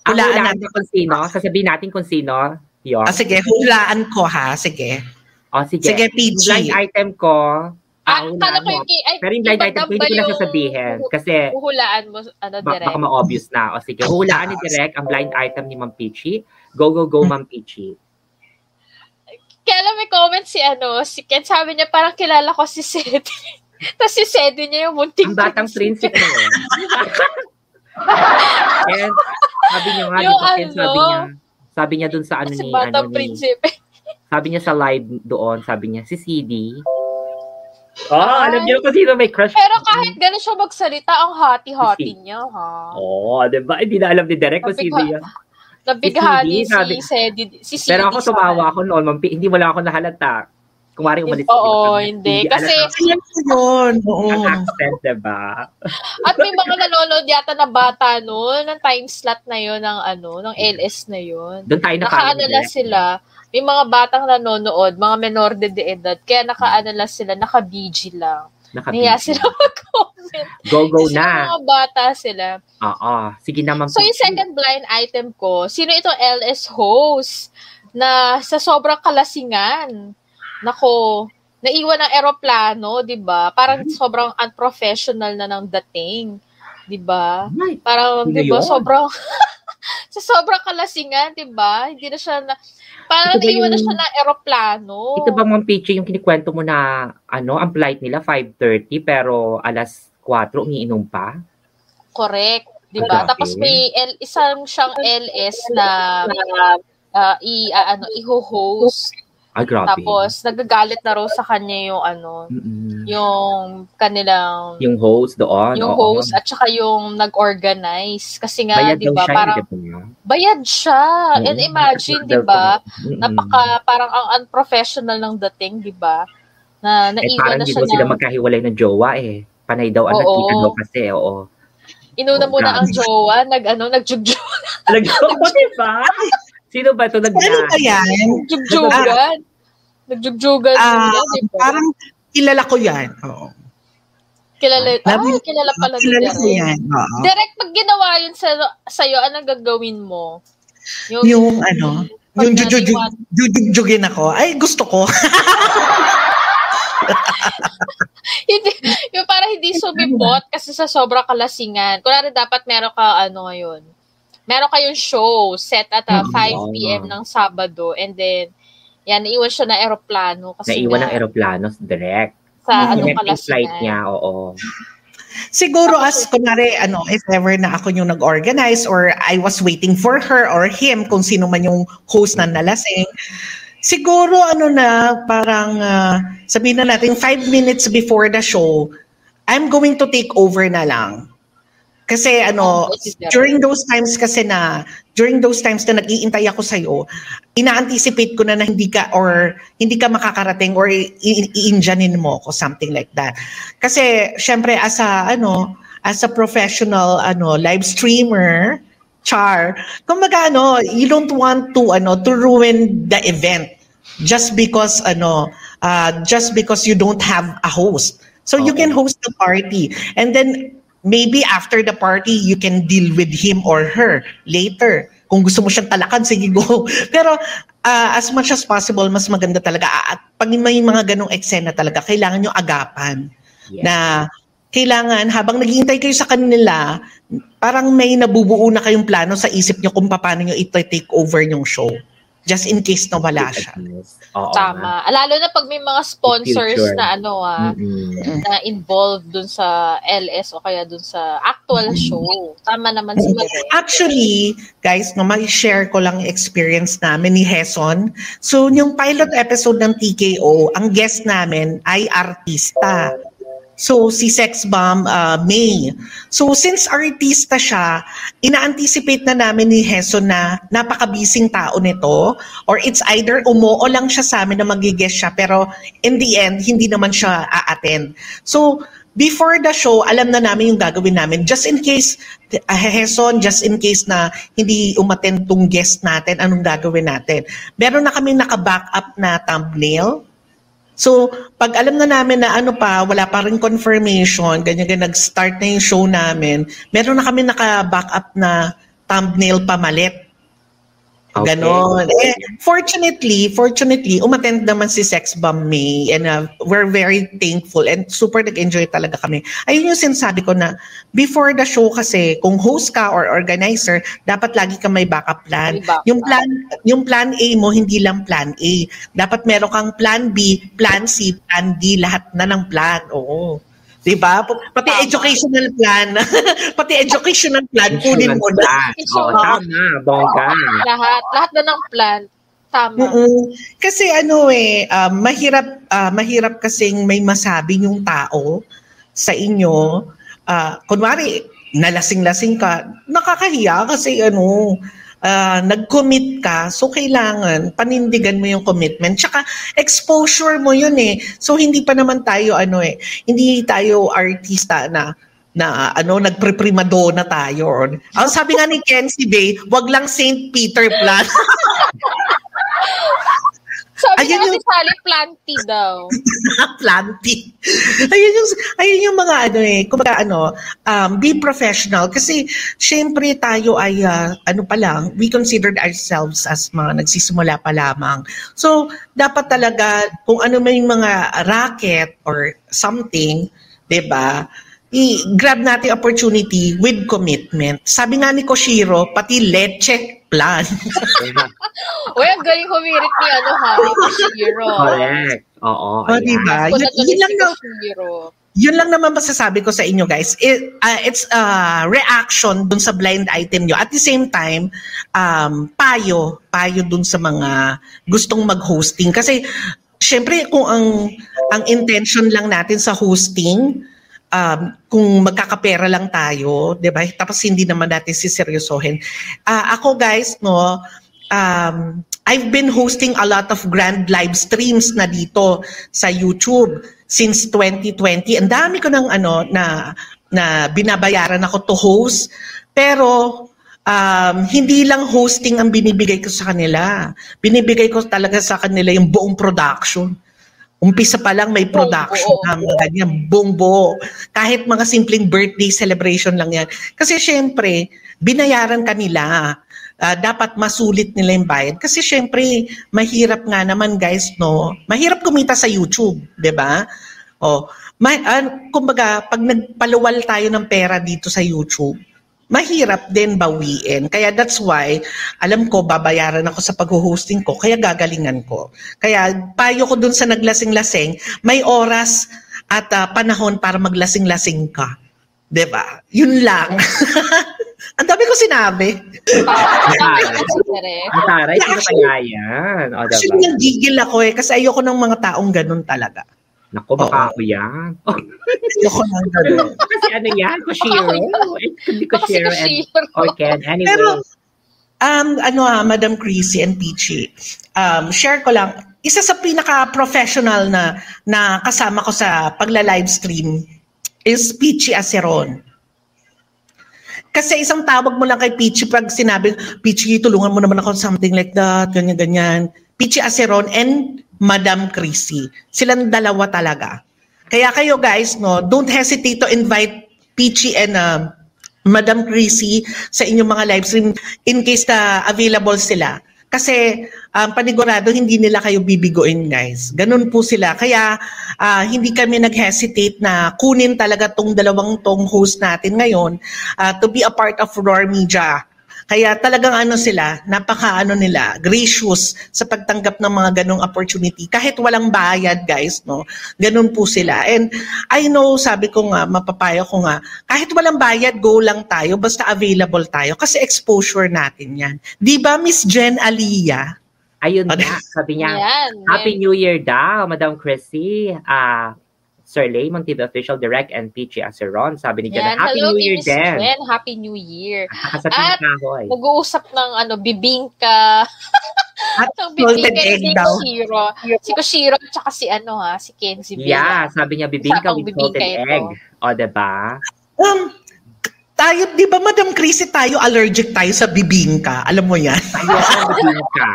Ang Hulaan natin. kung sino. Sasabihin natin kung sino. Yun. Ah, sige, hulaan ko ha. Sige. O, sige. Sige, PG. blind item ko. Ah, kala ko mo. yung kay... Ay, Pero yung blind item ko, ba hindi ko na sasabihin. Kasi Huhulaan mo, ano, ba- direct. baka ma-obvious na. O sige, hulaan ni Direk ang blind item ni Ma'am Peachy. Go, go, go, Ma'am Peachy. Kaya alam, may comment si ano, si Ken, sabi niya, parang kilala ko si Sedi. Tapos si Sedi niya yung munting Ang batang prinsipe. prinsipe. And sabi niya nga, Yung ba, Ken, ano, sabi niya, sabi niya dun sa ano Si ni, batang ano ni, prinsipe. sabi niya sa live doon, sabi niya, si CD. Oh, alam niyo kung sino may crush. Pero kahit gano'n siya magsalita, ang hati-hati niya, ha? Oo, oh, di ba? Hindi na alam ni Derek kung sino ko, yan. Nabighani Si sabi- si Sedi. Si Pero Cindy ako tumawa ako noon, Ma'am Pi- hindi wala ako nahalata. Kung wari umalis Oo, hindi. alam Kasi, Ayan po yun. Oo. ang accent, diba? at may mga nanonood yata na bata noon, ng time slot na yon ng ano, ng LS na yon. Doon tayo Nakaano nakaano lang sila, may mga batang nanonood, mga menor de, de edad, kaya nakaano lang sila, naka-BG lang. Nahiya sila mag-comment. Go, go Kasi na. mga bata sila. Oo. Sige naman. So, yung second blind item ko, sino itong LS host na sa sobrang kalasingan, nako, naiwan ng eroplano, di ba? Parang Hmm. sobrang unprofessional na ng dating. Di ba? Parang, di ba, sobrang, sa sobrang kalasingan, di ba? Hindi na siya na, parang naiwan na siya ng eroplano. Ito ba Ma'am Pichi yung kinikwento mo na ano, ang flight nila 5.30 pero alas 4 umiinom pa? Correct. Di ba? Tapos may L, isang siyang LS na ah, i ah, ano iho-host Ay, grabe. tapos nagagalit na raw sa kanya yung ano Mm-mm. yung kanilang yung host doon. yung oo. host at saka yung nag-organize kasi nga Bayad 'di ba siya, parang di ba? bayad siya and Oo. imagine 'di ba napaka parang ang unprofessional ng dating 'di ba na Eh, naiwan parang na di siya daw sila ng magkahiwalay ng jowa eh. Panay daw ang Oo. nakita daw kasi, oo. inuna Oh, muna ang jowa nag ano nagjug-jug Talaga, di ba? Sino ba ito nag Ano ba yan? nagjugjugan nagjugjugan Ah, sila 'di ba parang kilala ko yan. Oo. kilala Labi- ay kilala pala Kilala ko yan. Oo. Direct pag ginawa yun sa sa'yo, anong gagawin mo? Yung ano, yung jujujug- naniwan- jujugjugin ako. Ay, gusto ko. hindi, yung para hindi sumipot kasi sa sobrang kalasingan. Kunwari dapat meron ka ano ngayon. Meron kayong show set at uh, Mm, 5 oo. p.m. ng Sabado and then yan, naiwan siya ng eroplano kasi Naiwan ng aeroplano direct. sa Mm. anong Connecting flight kalasingan. niya, oo. Siguro as kunwari, ano, if ever na ako yung nag-organize or I was waiting for her or him, kung sino man yung host na nalasing, siguro ano na, parang ah, sabihin na natin, five minutes before the show, I'm going to take over na lang. Kasi ano, during those times kasi na, during those times na nag-iintay ako sa'yo, ina-anticipate ko na na hindi ka or hindi ka makakarating or i-injanin mo ko something like that. Kasi syempre as a ano, as a professional ano live streamer, char, kumbaga ano, you don't want to ano to ruin the event just because ano, uh, just because you don't have a host. So you Oo. can host the party and then maybe after the party you can deal with him or her later. Kung gusto mo siyang talakan, sige go. Pero uh, as much as possible, mas maganda talaga. At pag may mga ganong eksena talaga, kailangan yung agapan Yes. na kailangan habang naghihintay kayo sa kanila, parang may nabubuo na kayong plano sa isip nyo kung paano nyo ito take over yung show. Just in case na wala siya. Oo. Tama. Lalo na pag may mga sponsors Future. na ano ah, Mm-mm. na involved dun sa LS o kaya dun sa actual show. Tama naman si. Actually, guys, no, may-share ko lang experience namin ni Heson. So, yung pilot episode ng TKO, ang guest namin ay artista. So, si Sex Bomb uh, May. So, since artista siya, ina-anticipate na namin ni Heson na napakabising tao nito or it's either umuo lang siya sa amin na magigest siya pero in the end, hindi naman siya a-attend. So, before the show, alam na namin yung gagawin namin. Just in case, uh, Heson, just in case na hindi umattend tong guest natin, anong gagawin natin? Meron na kami naka-backup na thumbnail. So, pag alam na namin na ano pa, wala pa rin confirmation, ganyan-ganyan, nag-start na yung show namin, meron na kami naka-backup na thumbnail pamalit. Okay. Ganon. Eh, fortunately, fortunately, umattend naman si Sex Bomb May and uh, we're very thankful and super nag-enjoy talaga kami. Ayun yung sinasabi ko na before the show kasi, kung host ka or organizer, dapat lagi ka may backup plan. May backup. Yung plan yung plan A mo, hindi lang plan A. Dapat meron kang plan B, plan C, plan D, lahat na ng plan. Oo. 'Di ba? Pati Tama. educational plan. Pati educational plan kunin mo na. Oo, tama. Bongga. Lahat, lahat na ng plan. Tama. Mm-mm. Kasi ano eh, ah, mahirap ah, mahirap kasing may masabi yung tao sa inyo. Ah, kunwari, nalasing-lasing ka, nakakahiya kasi ano, ah, nag-commit ka, so kailangan panindigan mo yung commitment. Tsaka exposure mo yun eh. So hindi pa naman tayo ano eh, hindi tayo artista na na ano nagpre-primadonna tayo. Ang sabi nga ni Kenzie Bay, wag lang St. Peter Plan. Sabi Ayun yung- si Sally Planty daw. planty. ayun yung ayun yung mga ano eh, kumbaga ano, um, be professional kasi syempre tayo ay ah, ano pa lang, we considered ourselves as mga nagsisimula pa lamang. So, dapat talaga kung ano may mga racket or something, 'di ba? I-grab natin opportunity with commitment. Sabi nga ni Koshiro, pati leche plan. Uy, ang galing humirit ni ano ha, ni Koshiro. Correct. Oo. Oh, ayan. di ba? Punta Yun, yun lang na, yun lang naman masasabi ko sa inyo guys. It, uh, it's a reaction dun sa blind item nyo. At the same time, um, payo, payo dun sa mga gustong mag-hosting. Kasi, syempre, kung ang, ang intention lang natin sa hosting, um, kung magkakapera lang tayo, di ba? Tapos hindi naman natin siseryosohin. Ah, ako guys, no, um, I've been hosting a lot of grand live streams na dito sa YouTube since 2020. Ang dami ko ng ano na na binabayaran ako to host. Pero um, hindi lang hosting ang binibigay ko sa kanila. Binibigay ko talaga sa kanila yung buong production. Umpisa pa lang may production na mga ganyan, buong buo. Kahit mga simpleng birthday celebration lang yan. Kasi syempre, binayaran kanila. Ah, dapat masulit nila yung bayad. Kasi syempre, mahirap nga naman guys, no? Mahirap kumita sa YouTube, di ba? O, ma- ah, kumbaga, pag nagpaluwal tayo ng pera dito sa YouTube, mahirap din bawiin. Kaya that's why, alam ko, babayaran ako sa pag-hosting ko, kaya gagalingan ko. Kaya payo ko dun sa naglasing-lasing, may oras at ah, panahon para maglasing-lasing ka. 'Di ba? Yun lang. Ang dami ko sinabi. Ang taray, sino kaya yan? Actually, diba? nagigil ako eh, kasi ayoko ng mga taong ganun talaga. Naku, baka ako yan. Oh, Ayoko ng ganun. kasi ano yan? Kushiro. It could be Ako si Kushiro and Koshiro. or Ken. Anyway. Pero, um, ano ah, Madam Chrissy and Peachy, um, share ko lang, isa sa pinaka-professional na, na kasama ko sa pagla-livestream is Peachy Aceron. Kasi isang tawag mo lang kay Peachy pag sinabi, Peachy, tulungan mo naman ako something like that, ganyan-ganyan. Peachy Aceron and Madam Chrissy. Silang dalawa talaga. Kaya kayo guys, no, don't hesitate to invite Peachy and uh, Madam Chrissy sa inyong mga live stream in case na available sila. Kasi um, panigurado hindi nila kayo bibigoin guys. Ganun po sila. Kaya ah, hindi kami nag-hesitate na kunin talaga tong dalawang tong host natin ngayon ah, to be a part of Roar Media. Kaya talagang ano sila, napaka ano nila, gracious sa pagtanggap ng mga ganong opportunity. Kahit walang bayad, guys, no? Ganun po sila. And I know, sabi ko nga, mapapayo ko nga, kahit walang bayad, go lang tayo, basta available tayo. Kasi exposure natin yan. Di ba, Miss Jen Aliyah? Ayun na, sabi niya, Yan. Happy New Year daw, Madam Chrissy. Ah, Sir Layman TV Official Direct and Peachy Aceron. Sabi ni Jen, Yan. Happy Hello, New Year. Jen. Happy New Year. At At- Kahoy. Mag-uusap ng ano, bibingka. At ng bibingka daw. Koshiro. Si Koshiro at saka si ano ha, si Kenzie Villa. Yeah, sabi niya, bibingka Usapang with bibingka salted ito. egg. O, diba? Um, tayo, di ba, Madam Chrissy, tayo allergic tayo sa bibingka. Alam mo yan? Ayoko ng bibingka.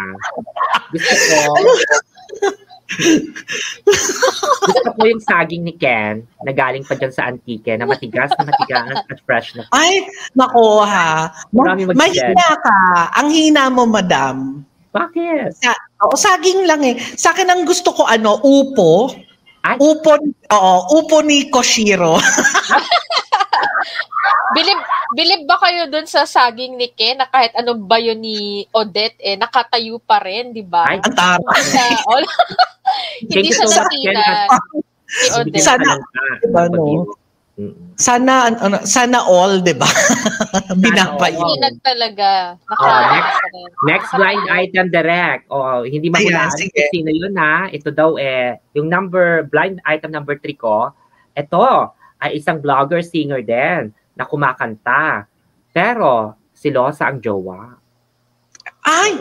Gusto ko, gusto ko yung saging ni Ken na galing pa dyan sa antike na matigas na matigas at fresh na Ay, nako ha. Ma- mahina ka. Ang hina mo, madam. Bakit? Sa, oo, saging lang eh. Sa akin ang gusto ko ano, upo. Ay. Upo, oo, upo ni Koshiro. Bilib, bilib ba kayo dun sa saging ni Ken na kahit anong bayo ni Odette eh, nakatayo pa rin, di ba? Ay, Ang tama. Hindi siya, hindi Odette. Sana- ka. Diba, no? Mm-mm. Sana, ano, sana all, di ba? All. Sinag talaga. Oh, next-. Next blind item direct. O, hindi mahulaan sige. kung sino yun ha. Ito daw eh, yung number, blind item number 3 ko, ito ay isang vlogger singer din na kumakanta. Pero, silosa ang jowa. Ay,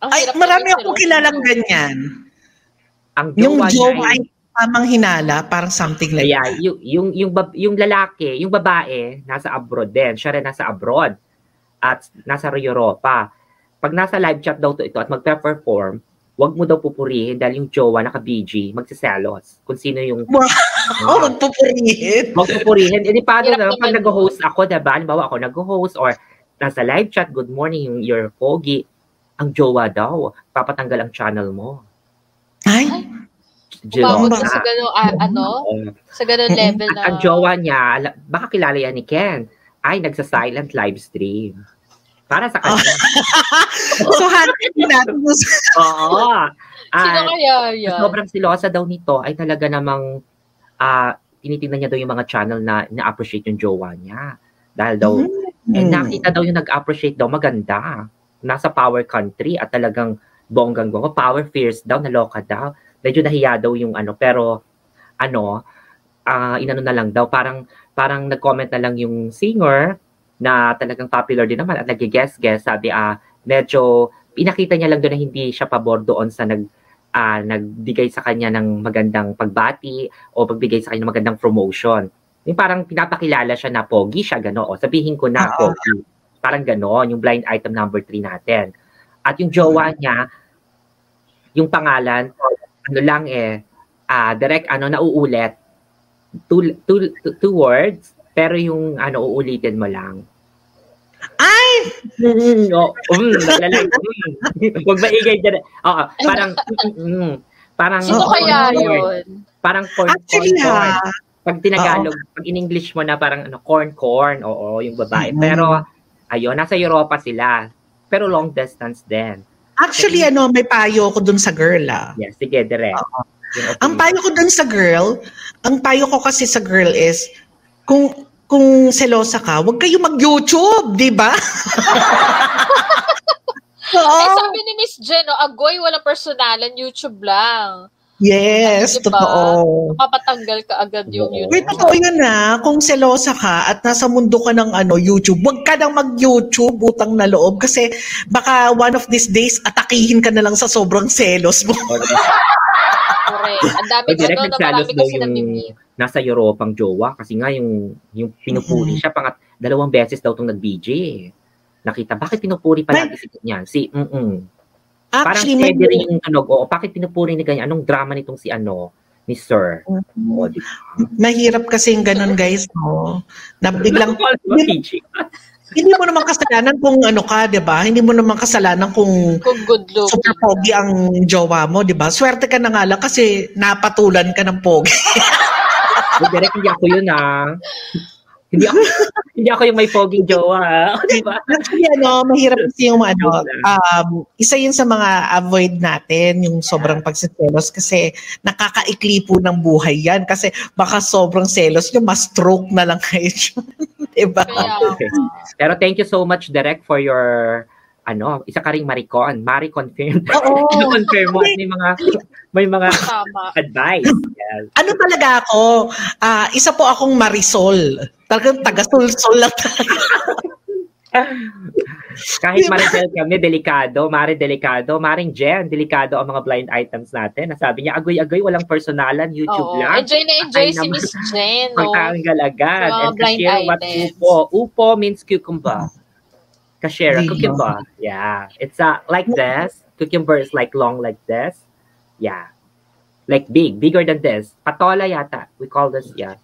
Ang ay marami akong kilalang ganyan. Ang Yung jowa niya jowa ay- ay tamang hinala, parang something like Kaya yung yung yung, bab- yung lalaki, yung babae nasa abroad din. Siya rin nasa abroad at nasa Europa. Pag nasa live chat daw to ito at magpe-perform, wag mo daw pupurihin dahil yung jowa naka-BG, magsiselos. Kung sino yung Wow. Oh, magpupurihin. Huwag pupurihin. E di paano na pag nag-host ako, diba? Halimbawa ako nag-host or nasa live chat, good morning, yung your pogi, ang jowa daw, papatanggal ang channel mo. Ay, Umabot sa ka. gano'ng, ah, ano, sa gano'ng level At na. ang jowa niya, ala- baka kilala yan ni Ken, ay nagsa-silent live stream. Para sa kanya. so hanapin natin Oo. Sino kaya yan? sobrang silosa daw nito ay talaga namang ah tinitingnan niya daw yung mga channel na na-appreciate yung jowa niya. Dahil daw, eh, Hmm. nakita daw yung nag-appreciate daw maganda. Nasa power country at talagang bonggang bongga. Power fierce daw, naloka daw. Medyo nahiya daw yung ano, pero ano, ah inano na lang daw, parang, parang nag-comment na lang yung singer na talagang popular din naman at nag-guess-guess. Sabi, ah, medyo, pinakita niya lang doon na hindi siya pabor doon sa nag, ah, nagbigay sa kanya ng magandang pagbati o pagbigay sa kanya ng magandang promotion. Yung parang pinapakilala siya na pogi siya, gano'n. O sabihin ko na, Oo. pogi. Parang gano'n, yung blind item number 3 natin. At yung jowa niya, yung pangalan, ano lang eh, ah direct ano, nauulit. Two, two, two, two words, pero yung ano, uulitin mo lang. Ay! Mm, oh, mm, naglalag. Mm. Huwag maingay dyan. Oo, parang, mm, parang, Sino Oo, kaya corn, yun? Parang corn, Actually corn, corn. ha, Pag tinagalog, pag in-English mo na parang ano, corn, corn, oo, yung babae. Mm. Pero, ayun, nasa Europa sila. Pero long distance din. actually ano, may payo ko dun sa girl ah. Yes, sige, direct. Ang payo ko dun sa girl, ang payo ko kasi sa girl is, kung kung selosa ka, huwag kayo mag-YouTube, di ba? Oo. Eh, sabi ni Miss Jen, no, Agoy, walang personalan, YouTube lang. Yes, Diba? totoo. Mapapatanggal ka agad yung. YouTube. Wait, totoo yun na. Kung selosa ka at nasa mundo ka ng ano, YouTube, huwag ka nang mag-YouTube, utang na loob. Kasi baka one of these days, atakihin ka na lang sa sobrang selos mo. Correct. Ang dami Pag direct ano, na nagsalos marami daw kasi yung nabibig. nasa Europang jowa kasi nga yung yung pinupuri siya pangat dalawang beses daw tong nag-BJ. Nakita, bakit pinupuri pa lagi si niyan? Si, mm Parang Actually, may, steady rin yung tunog. Oo, bakit pinupuri ni ganyan? Anong drama nitong si ano, ni Sir? Mahirap kasi yung ganun, guys. No? Na biglang. Hindi mo naman kasalanan kung ano ka, di ba? Hindi mo naman kasalanan kung Kung good look. super pogi ang jowa mo, di ba? Swerte ka na nga lang kasi napatulan ka ng pogi. Uy, direct, hindi ako yun ah. Hindi ako, hindi ako yung may foging jowa. ah. Di ba? Actually, ano, mahirap kasi yung ano, um, isa yun sa mga avoid natin, yung sobrang pagsiselos kasi nakakaikli po ng buhay yan kasi baka sobrang selos nyo, mas stroke na lang kayo. diba? Kaya, Okay. Pero thank you so much, Direct, for your ano, isa ka ring Maricon. Mari confirmed. Oo. confirm mo at may mga may mga tama. advice. Yes. Ano talaga ako? Ah, isa po akong Marisol. Talagang taga-sul-sul lang talaga. Kahit Diba? Maricel kami, delikado. Mari delikado. Maring Jen, delikado ang mga blind items natin. Nasabi niya, agoy-agoy, walang personalan, YouTube Oo. lang. Enjoy na enjoy Ay, si. Miss Jen, no? Pagkanggal agad. Mga And blind what items. upo? Upo means cucumber. Kashera, cucumber. Yeah. It's uh, like this. Cucumber is like long like this. Yeah. Like big, bigger than this. Patola yata. We call this, yeah.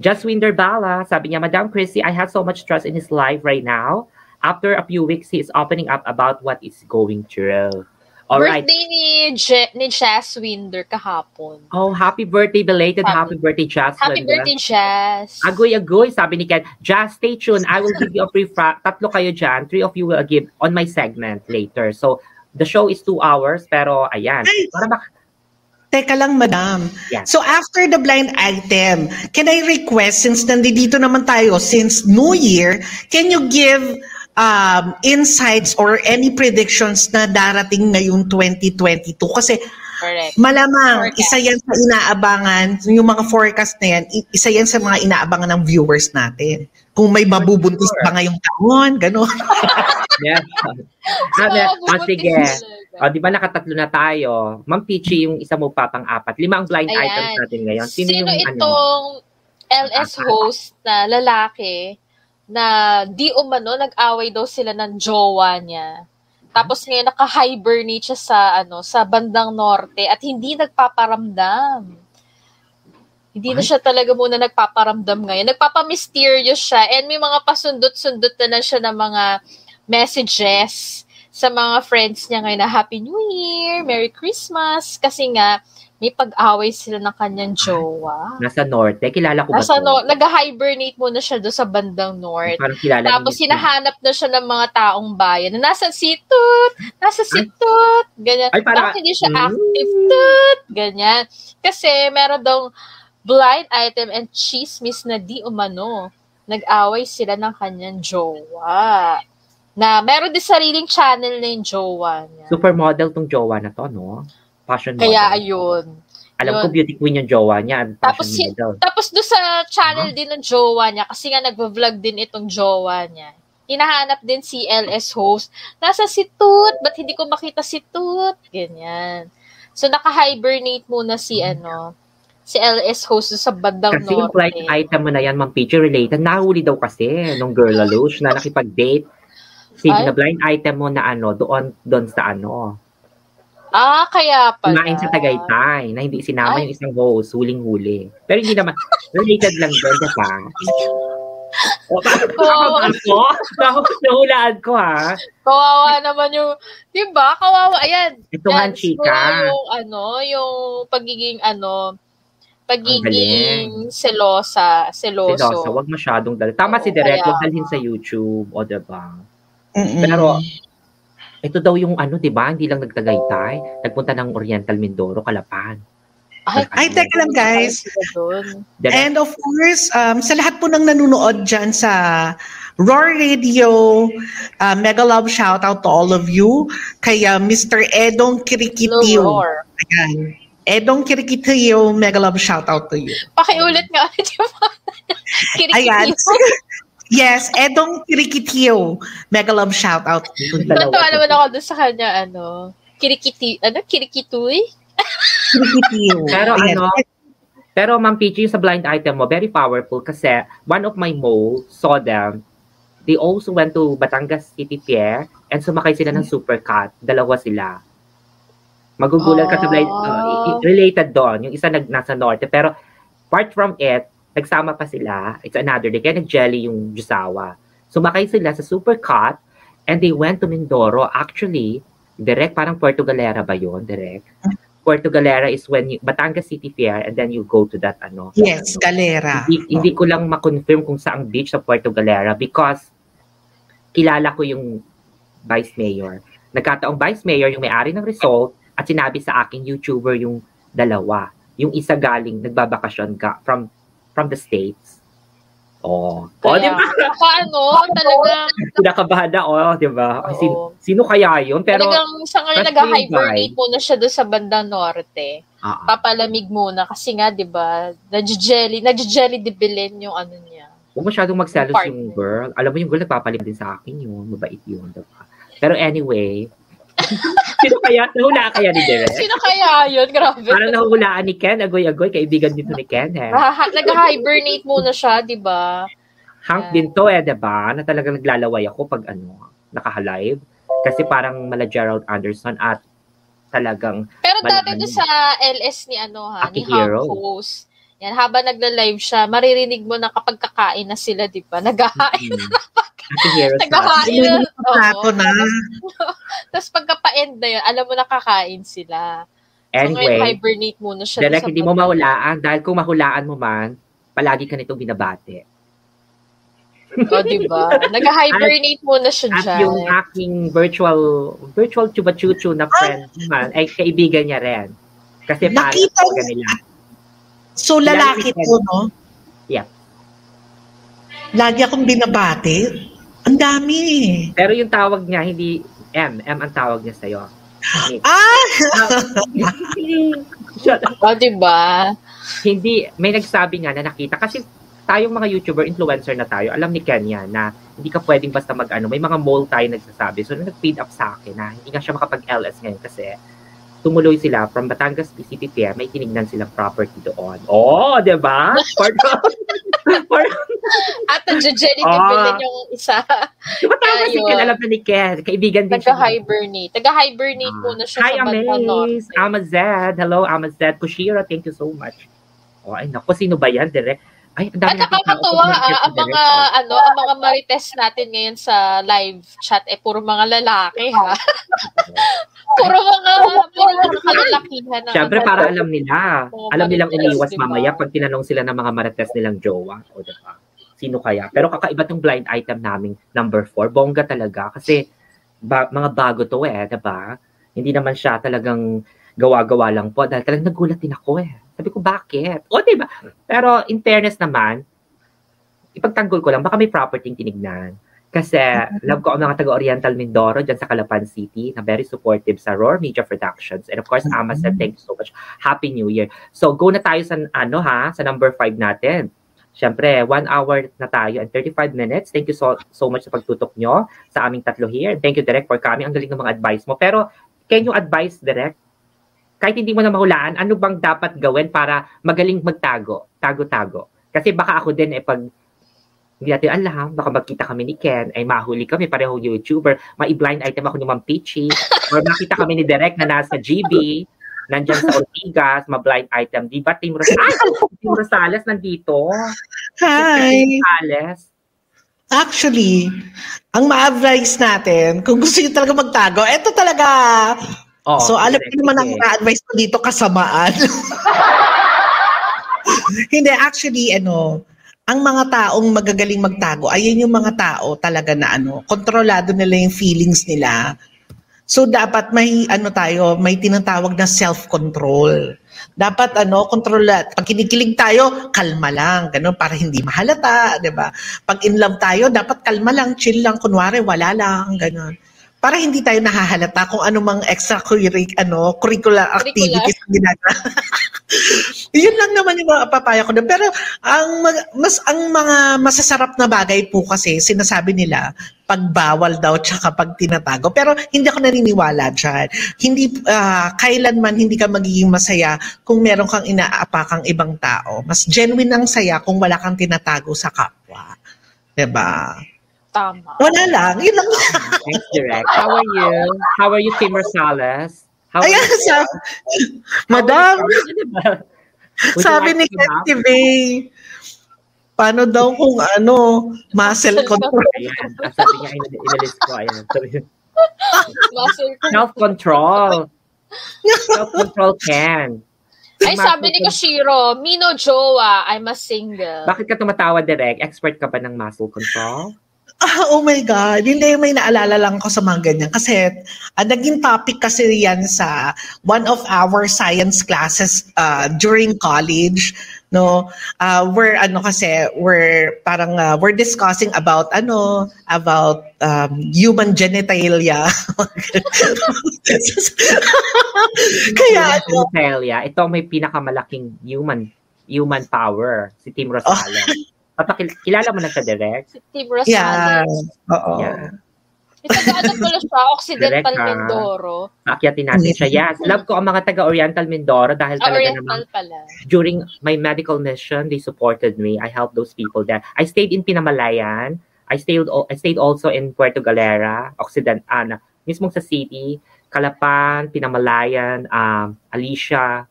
Jaswinder Bala, sabi niya, Madam Chrissy, I have so much trust in his life right now. After a few weeks, he is opening up about what is going through. All right. Birthday ni, Je- ni Jazz Winder kahapon. Oh, happy birthday, belated happy, Happy- birthday, Jasmine. Happy birthday, Jazz. Agoy, agoy, sabi ni Ken. Just stay tuned. I will give you a free fra- tatlo kayo dyan. Three of you will give on my segment later. So, the show is two hours, pero ayan. Para Teka lang, madam. Yeah. So after the blind item, can I request, since nandito naman tayo, since New Year, can you give um, insights or any predictions na darating ngayong 2022? Kasi Correct. Malamang, Forecast. isa yan sa inaabangan, yung mga forecast na yan, isa yan sa mga inaabangan ng viewers natin. Kung may mabubuntis Sure. ba ngayong taon, gano'n. Yes. So, o bubuntis sige. O, di ba nakatatlo na tayo? Ma'am Peachy, yung isa mo pa pang-apat. Lima ang blind Ayan. items natin ngayon. Sino, Sino, yung ano? itong LS Apat. host na lalaki na di umano nag-away daw sila ng jowa niya. Tapos ngayon naka-hibernate siya sa ano sa bandang norte at hindi nagpaparamdam. Hindi na Ay. siya talaga muna nagpaparamdam ngayon. Nagpapamysterious siya and may mga pasundot-sundot na lang siya ng mga messages sa mga friends niya ngayon na Happy New Year, Merry Christmas. Kasi nga, may pag-away sila ng kanyang jowa. Nasa norte. Kilala ko ba Nasa no, nag-hibernate muna siya doon sa bandang north. Parang kilala Tapos hinahanap na siya ng mga taong bayan na nasa situt, nasa situt, ganyan. Ay, para- Bakit hindi siya Hmm. active tut, ganyan. Kasi meron daw blind item and chismis na di umano. Nag-away sila ng kanyang jowa. Na meron din sariling channel na yung jowa niya. Supermodel tong jowa na to, no? Fashion model. Kaya ayun. Alam yun. ko beauty queen yung jowa niya. Tapos model. Tapos doon sa channel din ng jowa niya, kasi nga nagvo-vlog din itong jowa niya. Hinahanap din si LS host. Nasa si Toot, ba't hindi ko makita si Toot? Ganyan. So naka-hibernate muna si ano, si LS host sa bandang Kasi yung norte. blind item mo na yan, Ma'am Peachy, related. Nahuli daw kasi nung girl Alush na nakipag-date. Sige na blind item mo na ano, doon, doon sa ano, Ah, kaya pala. kumain sa Tagaytay, na hindi sinama Ay. yung isang host, huling-huli. Pero hindi naman, related lang doon, di ba? O, bakit Kawawa. Nahu- Nahulaan ko, ha? Kawawa naman yung, di ba? Kawawa, ayan. Ito nga, chika. Yung ano, yung pagiging ano, pagiging selosa, seloso. Silosa, wag masyadong dali. Tama Oo, si Direk, kaya- wag dalhin sa YouTube, o diba? Mm-mm. Pero, ito daw yung ano, di ba? Hindi lang nagtagaytay. Nagpunta ng Oriental Mindoro, Kalapan. Ay, Ay, teka lang guys. Direk, And of course, um, sa lahat po ng nanonood dyan sa Roar Radio, uh, mega love shout out to all of you. Kay uh, Mr. Edong Kirikitiw. Roar. Ayan. Edong Kirikitiw, mega love shout out to you. Pakiulit nga ulit yung mga Ayan. Kirikitiyo. yes, Edong Kirikitiw, mega love shout out to you. Natuwa naman ako doon sa kanya, ano, kirikiti, ano, kirikituy? Kirikitiw. Pero Ayan. ano, pero Ma'am yung sa blind item mo, very powerful kasi one of my moles saw them. They also went to Batangas City Pier and sumakay sila ng supercut. Dalawa sila. Magugulat ka sa blind, uh, related doon. Yung isa nag, nasa norte. Pero apart from it, nagsama pa sila. It's another day. Kaya nag-jelly yung Jusawa. Sumakay sila sa supercut and they went to Mindoro. Actually, direct parang Puerto Galera ba yun? Direct. Puerto Galera is when you, Batangas City Fair and then you go to that ano. Yes, ano. Galera. Hindi, hindi ko lang ma-confirm kung saang beach sa Puerto Galera because kilala ko yung vice mayor. Nagkataong vice mayor yung may-ari ng resort at sinabi sa akin YouTuber yung dalawa. Yung isa galing nagbabakasyon ka from from the States. Oh. Oh, di Kaya, ba? paano, talagang, Kinakabahan na, oh, di ba? Ay, Sino, sino kaya yun? Pero, talagang sa ngayon nag-hibernate muna siya doon sa bandang norte. ah. Papalamig muna kasi nga, di ba, nag-jelly, nag-jelly dibilin yung ano niya. Huwag masyadong magselos yung girl. Alam mo yung girl, nagpapalim din sa akin yun. Mabait yun. Diba? Pero anyway, sino kaya? Nahula kaya ni Derek? Sino kaya yun? Grabe. Parang nahulaan ni Ken. Agoy-agoy. Kaibigan dito ni Ken eh. Ha- Nag-hibernate muna siya, di ba? Hank din to eh, diba? Na talagang naglalaway ako pag ano, nakahalive. Kasi parang mala Gerald Anderson at talagang Pero dati doon sa LS ni ano ha, Aki ni Hank Hero. Host. Yan, habang nagla-live siya, maririnig mo na kapag kakain na sila, di ba? Naghahain. mm, Hero sa Naghahain na. Oo. na. Tapos pagka-pa-end na yun, alam mo nakakain sila. So ngayon, Anyway, hibernate muna siya. Sa hindi mo mahulaan. Dahil kung mahulaan mo man, palagi ka nitong binabate. O, di ba? Nag-hibernate muna siya At dyan. yung aking virtual virtual chuba chuchu na friend naman ay kaibigan niya rin. Kasi parang Nakita niya. So, lalaki to, no? Yeah. Lagi akong binabate. Ang dami eh. Pero yung tawag niya, hindi M. M ang tawag niya sa'yo. Ah! Shut up. O, diba? hindi, may nagsabi nga na nakita. Kasi tayong mga YouTuber, influencer na tayo, alam ni Kenya na hindi ka pwedeng basta mag-ano. May mga mole tayo nagsasabi. So, nag-feed up sa akin na hindi nga siya makapag-LS ngayon kasi tumuloy sila from Batangas PCP Pier, may tinignan silang property doon. Oh, di ba? Parang, parang, At nag-genitive Ah. din yung isa. di ba tama si. Ken? Alam na ni Ken. Kaibigan din siya. Taga-hibernate. Taga-hibernate Ah. muna siya Hi, sa Banda Amaze. Norte. Amazed. Hello, Amazed. Kushiro, thank you so much. Oh, ay, naku, sino ba yan? Direct. Ay, ang dami At nakakatuwa ah, ang mga ano, ang mga marites natin ngayon sa live chat eh puro mga lalaki ha. puro mga puro mga kalalakihan na. Siyempre, para alam nila. Oo, alam nilang umiwas diba? mamaya pag tinanong sila ng mga marites nilang jowa. O, diba? Sino kaya? Pero kakaiba tong blind item naming number 4. Bongga talaga. Kasi ba- mga bago to eh, diba? Hindi naman siya talagang gawa-gawa lang po. Dahil talagang nagulat din ako eh. Sabi ko, bakit? O, diba? Pero in fairness naman, ipagtanggol ko lang, baka may property tinignan. Kasi love ko ang mga taga-Oriental Mindoro dyan sa Calapan City na very supportive sa Roar Media Productions. And of course, Ama said, thank you so much. Happy New Year. So, go na tayo sa, ano ha, sa number 5 natin. Siyempre, one hour na tayo and 35 minutes. Thank you so, so much sa pagtutok nyo sa aming tatlo here. Thank you, Direk, for coming. Ang galing ng mga advice mo. Pero, can you advise, Direk, kahit hindi mo na mahulaan, ano bang dapat gawin para magaling magtago? Tago-tago. Kasi baka ako din, eh, pag hindi natin alam, baka magkita kami ni Ken, ay mahuli kami, pareho YouTuber, mai-blind item ako ni Ma'am Peachy, or makita kami ni Direk na nasa GB, nandyan sa Ortigas, ma-blind item. Di ba, Team Rosales? Team Rosales nandito. Hi! Team Rosales. Actually, ang ma-advise natin, kung gusto nyo talaga magtago, eto talaga. Oh, so, alam niyo naman ang sige. ma-advise ko dito, kasamaan. Hindi, actually, ano, ang mga taong magagaling magtago, ayun yung mga tao talaga na ano, kontrolado nila yung feelings nila. So dapat may ano tayo, may tinatawag na self-control. Dapat ano, kontrola. Pag kinikilig tayo, kalma lang, ganun para hindi mahalata, 'di ba? Pag in love tayo, dapat kalma lang, chill lang, kunwari wala lang, ganun. Para hindi tayo nahahalata kung ano mang extracurricular ano, curricular activities ang ginagawa. Yun lang naman yung papaya ko. Pero ang mas ang mga masasarap na bagay po kasi sinasabi nila pagbawal daw tsaka pag tinatago. Pero hindi ako naniniwala dyan. Hindi, ah, kailanman hindi ka magiging masaya kung meron kang inaapakang ibang tao. Mas genuine ang saya kung wala kang tinatago sa kapwa. 'Di ba? Tama. Wala lang. Yun lang. Thanks, Direk. How are you? How are you, Team Rosales? How are Ayan, you? sabi, Madam, sabi like ni Ketty Bay, paano daw kung ano, muscle control. Ayan. Sabi niya, in- inalis ko. Ayan. Self-control. Self-control can. Ay, sabi ni Koshiro, Mino Jowa, I'm a single. Bakit ka tumatawa, Direk? Expert ka ba ng muscle control? Ah, oh my God. Hindi, may naalala lang ko sa mga ganyan. Kasi, ah, naging topic kasi yan sa one of our science classes ah, during college. No, uh, we're ano kasi we're parang ah, we're discussing about ano about um, human genitalia. Kaya ano, Celia, ito may pinakamalaking human human power, si Team Rosales. Papakil- kilala mo na siya, Direk? Si yeah. Rosales. Oo. Yeah. Ito ano pala siya, Occidental Direct, ah. Mindoro. Paakyatin natin siya. Yes, love ko ang mga taga-Oriental Mindoro dahil Ah, talaga Oriental naman pala. during my medical mission, they supported me. I helped those people there. I stayed in Pinamalayan. I stayed I stayed also in Puerto Galera, Occident, Ana, mismong sa city, Calapan, Pinamalayan, um, Alicia,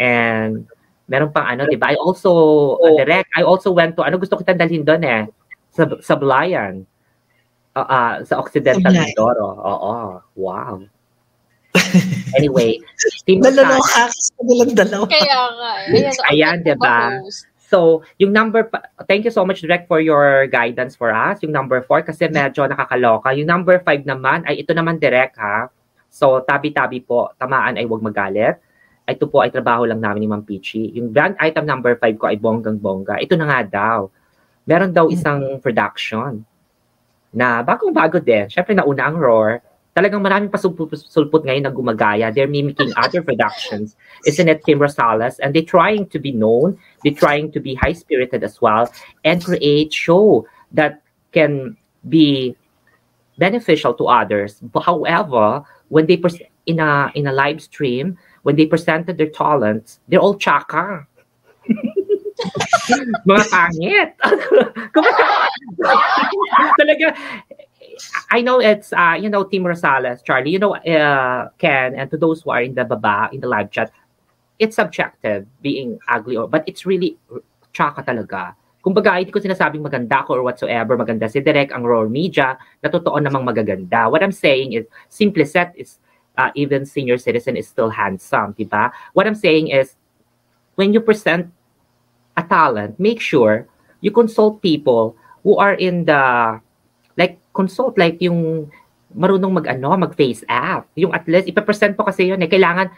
and meron pang ano, di ba? I also, uh, direct, I also went to, ano gusto kita dalhin doon eh? Sa, sa Blayan. Ah, ah, sa Occidental Sablayan. Mindoro. Oo. Wow. anyway, Rosales- kasi nilang dalawa. Kaya nga. eh. Ayan, Ayan, diba? host. So, yung number, pa- thank you so much, Direk, for your guidance for us. Yung number four, kasi medyo nakakaloka. Yung number five naman, ay ito naman, Direk, ha? So, tabi-tabi po, tamaan ay huwag magalit. Ito po ay trabaho lang namin ni Ma'am Peachy. Yung brand item number five ko ay bonggang-bongga. Ito na nga daw. Meron daw isang production na bagong-bago din. Siyempre, nauna ang Roar. talagang maraming pasulput ngayon na gumagaya. They're mimicking other productions. Isn't it Kim Rosales? And they're trying to be known. They're trying to be high-spirited as well and create show that can be beneficial to others. But however, when they pres- in a in a live stream, when they presented their talents, they're all chaka. Mga pangit. Talaga, I know it's uh, you know Team Rosales, Charlie, you know uh, Ken, and to those who are in the baba in the live chat, it's subjective being ugly or but it's really tsaka talaga. Kumbaga, hindi ko sinasabing maganda ako or whatsoever, maganda si Direk, ang raw media, na totoo namang magaganda. What I'm saying is, simple set is, uh, even senior citizen is still handsome, di ba? What I'm saying is, when you present a talent, make sure you consult people who are in the like consult like yung marunong mag-ano, mag-face app. Yung at least, ipapresent po kasi yun eh. Kailangan,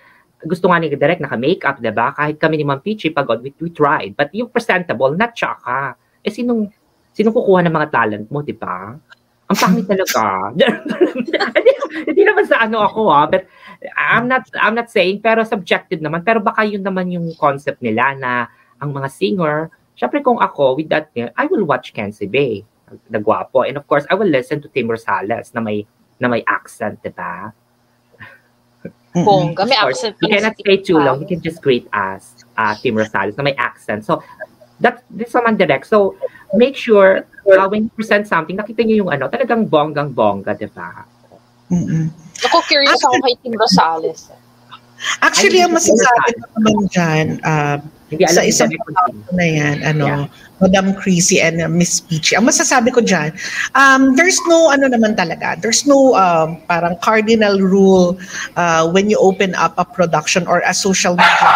gusto nga ni Direk naka-makeup, di ba? Kahit kami ni Ma'am Peachy, pagod, we, we tried. But yung presentable, not tsaka. Eh, sinong, sinong kukuha ng mga talent mo, di ba? Ang pangit talaga. hindi, hindi naman sa ano ako ah, but I'm not I'm not saying pero subjective naman. Pero baka yun naman yung concept nila na ang mga singer, syempre kung ako with that, I will watch Kenzie Bay na gwapo. And of course, I will listen to Tim Rosales na may na may accent, di ba? Bongga, may accent. you cannot stay too long. You can just greet us, uh, Tim Rosales, na may accent. So, that, this naman direct. So, make sure uh, when you present something, nakita niyo yung ano, talagang bonggang-bongga, di ba? Mm-mm. Ako, curious ako kay Tim Rosales. Actually, ang masasabi ko naman dyan, uh, Hindi alam sa isang na yan, ano, Madam Chrissy and uh, Miss Peachy. Ang masasabi ko dyan, um, there's no, ano naman talaga, there's no um, parang cardinal rule uh, when you open up a production or a social media.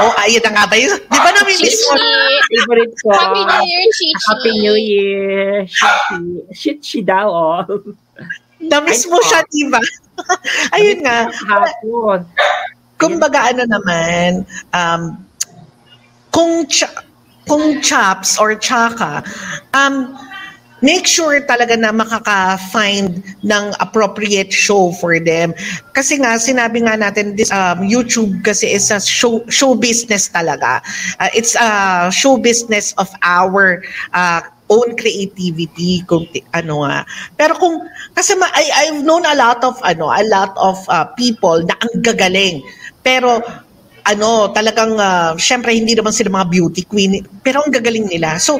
Oh, ayun na nga ba yun? Di ba namimiss mo? Chichi! Favorite ko. Happy New Year, Chichi! Happy New Year. Shitty. Shitty daw, oh. Namiss mo siya, di ba? ayun nga. Hapon. Kumbaga ano naman, um, kung cha- kung chops or chaka, um, make sure talaga na makaka-find ng appropriate show for them. Kasi nga, sinabi nga natin, this um, YouTube kasi is a show, show business talaga. Uh, it's a show business of our uh, own creativity kung ano nga. Pero kung kasi ma, I, I've known a lot of ano, a lot of uh, people na ang gagaling. Pero ano, talagang uh, syempre hindi naman sila mga beauty queen, pero ang gagaling nila. So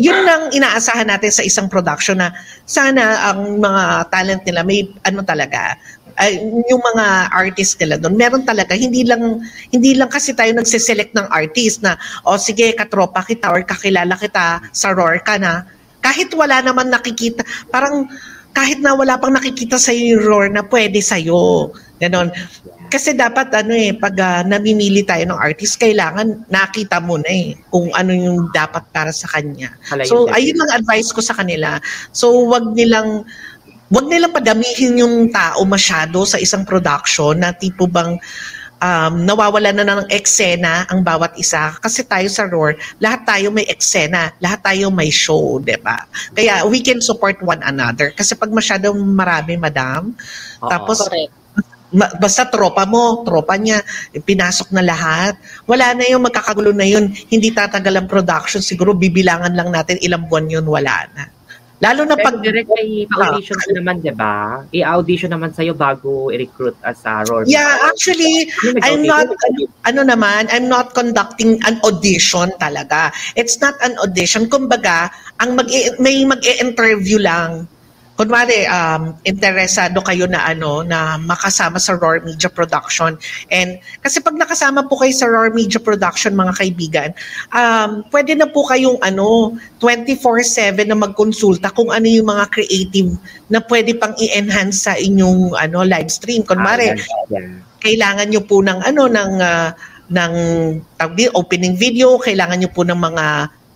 yun lang inaasahan natin sa isang production na sana ang mga talent nila may ano talaga ay, yung mga artist nila doon meron talaga. Hindi lang hindi lang kasi tayo nagse-select ng artist na o sige katropa kita or kakilala kita sa roar ka na. Kahit wala naman nakikita parang kahit na wala pang nakikita sa yung roar na pwede sa iyo ganon kasi dapat ano eh pag ah, namimili tayo ng artist kailangan nakita mo na eh kung ano yung dapat para sa kanya Pala So, yun. ayun ang advice ko sa kanila. So, wag nilang wag nilang padamihin yung tao masyado sa isang production na tipo bang um, nawawala na ng eksena ang bawat isa. Kasi tayo sa Roar, lahat tayo may eksena, lahat tayo may show, di ba? Kaya we can support one another. Kasi pag masyadong marami, madam, Oo. tapos Correct. ma- basta tropa mo, tropa niya, pinasok na lahat. Wala na yung magkakagulo na yun. Hindi tatagal ang production. Siguro bibilangan lang natin ilang buwan yun, wala na. Lalo na pag... direct may audition ka naman, di ba? I-audition naman sa'yo bago i-recruit as a role Yeah, actually, Ano I'm not, ano naman, I'm not conducting an audition talaga. It's not an audition. Kumbaga, ang mag may mag-interview lang. Kunwari, um, interesado kayo na ano, na makasama sa Roar Media Production. And kasi pag nakasama po kayo sa Roar Media Production, mga kaibigan, um, pwede na po kayong ano, 24-7 na magkonsulta kung ano yung mga creative na pwede pang i-enhance sa inyong ano live stream. Kunwari, Ah, yeah. kailangan nyo po ng ano ng ah, ng tawag opening video, kailangan nyo po ng mga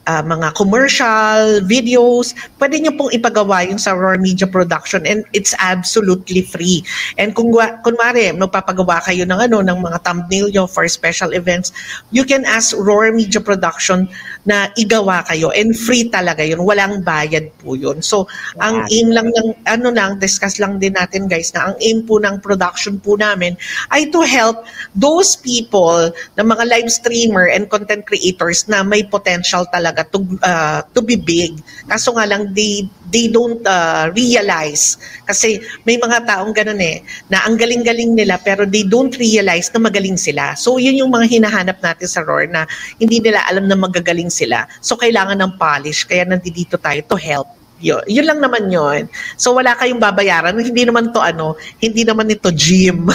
ah, mga commercial, videos, pwede nyo pong ipagawa yung sa Roar Media Production and it's absolutely free. And kung wa- kunwari, magpapagawa kayo ng ano ng mga thumbnail nyo for special events, you can ask Roar Media Production na igawa kayo and free talaga yun, walang bayad po yun. So, ang Wow. aim lang ng ano lang, discuss lang din natin guys na ang aim po ng production po namin ay to help those people na mga live streamer and content creators na may potential talaga to uh, to be big. Kaso nga lang they they don't uh, realize kasi may mga taong ganun eh na ang galing-galing nila pero they don't realize na magaling sila. So yun yung mga hinahanap natin sa Roar na hindi nila alam na magagaling sila. So kailangan ng polish kaya nandito tayo to help. Yun, yun lang naman yun. So wala kayong babayaran. Hindi naman to ano, hindi naman ito gym.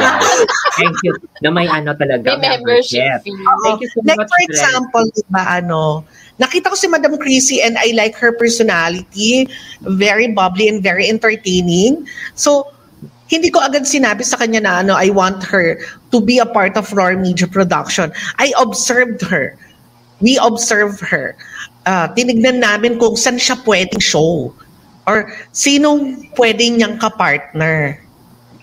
Wow. Thank you. Na may ano talaga. May membership fee. Thank you so like much, for example, di ba ano, nakita ko si Madam Chrissy and I like her personality, very bubbly and very entertaining. So, hindi ko agad sinabi sa kanya na ano, I want her to be a part of Roar Media Production. I observed her. We observed her. Ah, tinignan namin kung saan siya pwedeng show or sinong pwedeng niyang kapartner.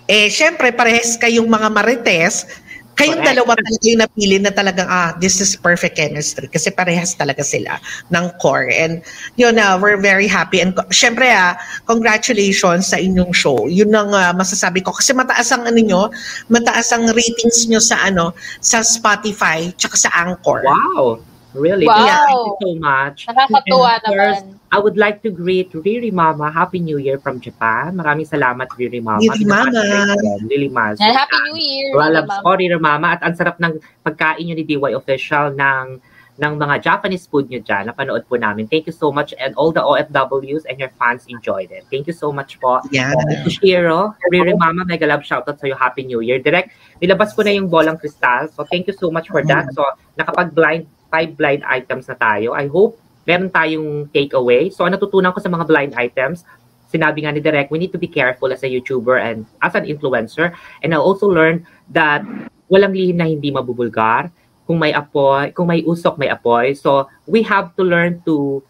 Eh, syempre, parehas kayong mga marites, kayong Correct. dalawa talaga yung napili na talagang, ah, this is perfect chemistry kasi parehas talaga sila ng core. And yun na, we're very happy. And syempre, ah, congratulations sa inyong show. Yun ang ah, masasabi ko. Kasi mataas ang ano nyo, mataas ang ratings nyo sa ano, sa Spotify, tsaka sa Anchor. Wow. Really? Wow. Thank you so much. Nakakatuwa And of course, naman. I would like to greet Riri Mama. Happy New Year from Japan. Maraming salamat, Riri Mama. Riri Mama. Lily Mas. And Happy New Year. Well, Mama. ko, Riri Mama. At ang sarap ng pagkain nyo ni DY Official ng ng mga Japanese food nyo dyan. Napanood po namin. Thank you so much. And all the OFWs and your fans enjoyed it. Thank you so much po. Yeah. Tushiro, Riri Mama, mega love shoutout sa'yo. Happy New Year. Direct, nilabas ko na yung bolang kristal. So, thank you so much for that. So, nakapag-blind, five blind items na tayo. I hope meron tayong takeaway. So, ang natutunan ko sa mga blind items, sinabi nga ni Direk, we need to be careful as a YouTuber and as an influencer. And I also learned that walang lihim na hindi mabubulgar. Kung may apoy, kung may usok, may apoy. So, we have to learn to,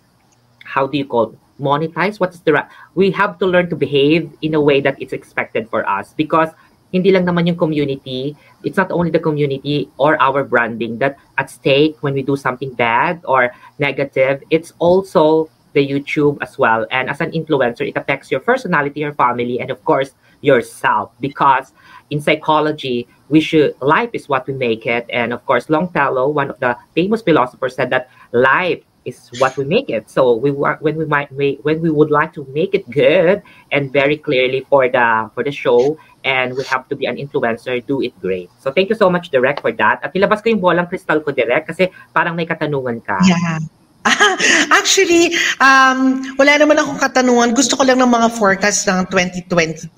how do you call it? monetize what is the ra- we have to learn to behave in a way that it's expected for us because hindi lang naman yung community. It's not only the community or our branding that at stake when we do something bad or negative. It's also the youtube as well. And as an influencer it affects your personality your family and of course yourself. Because in psychology we should life is what we make it. And of course longfellow one of the famous philosophers said that life is what we make it. So we when we might we, when we would like to make it good and very clearly for the for the show and we have to be an influencer do it great so thank you so much direct for that at nilabas ko yung bolang crystal ko direct kasi parang may katanungan ka Yeah. Actually, um, wala naman akong katanungan. Gusto ko lang ng mga forecast ng 2022.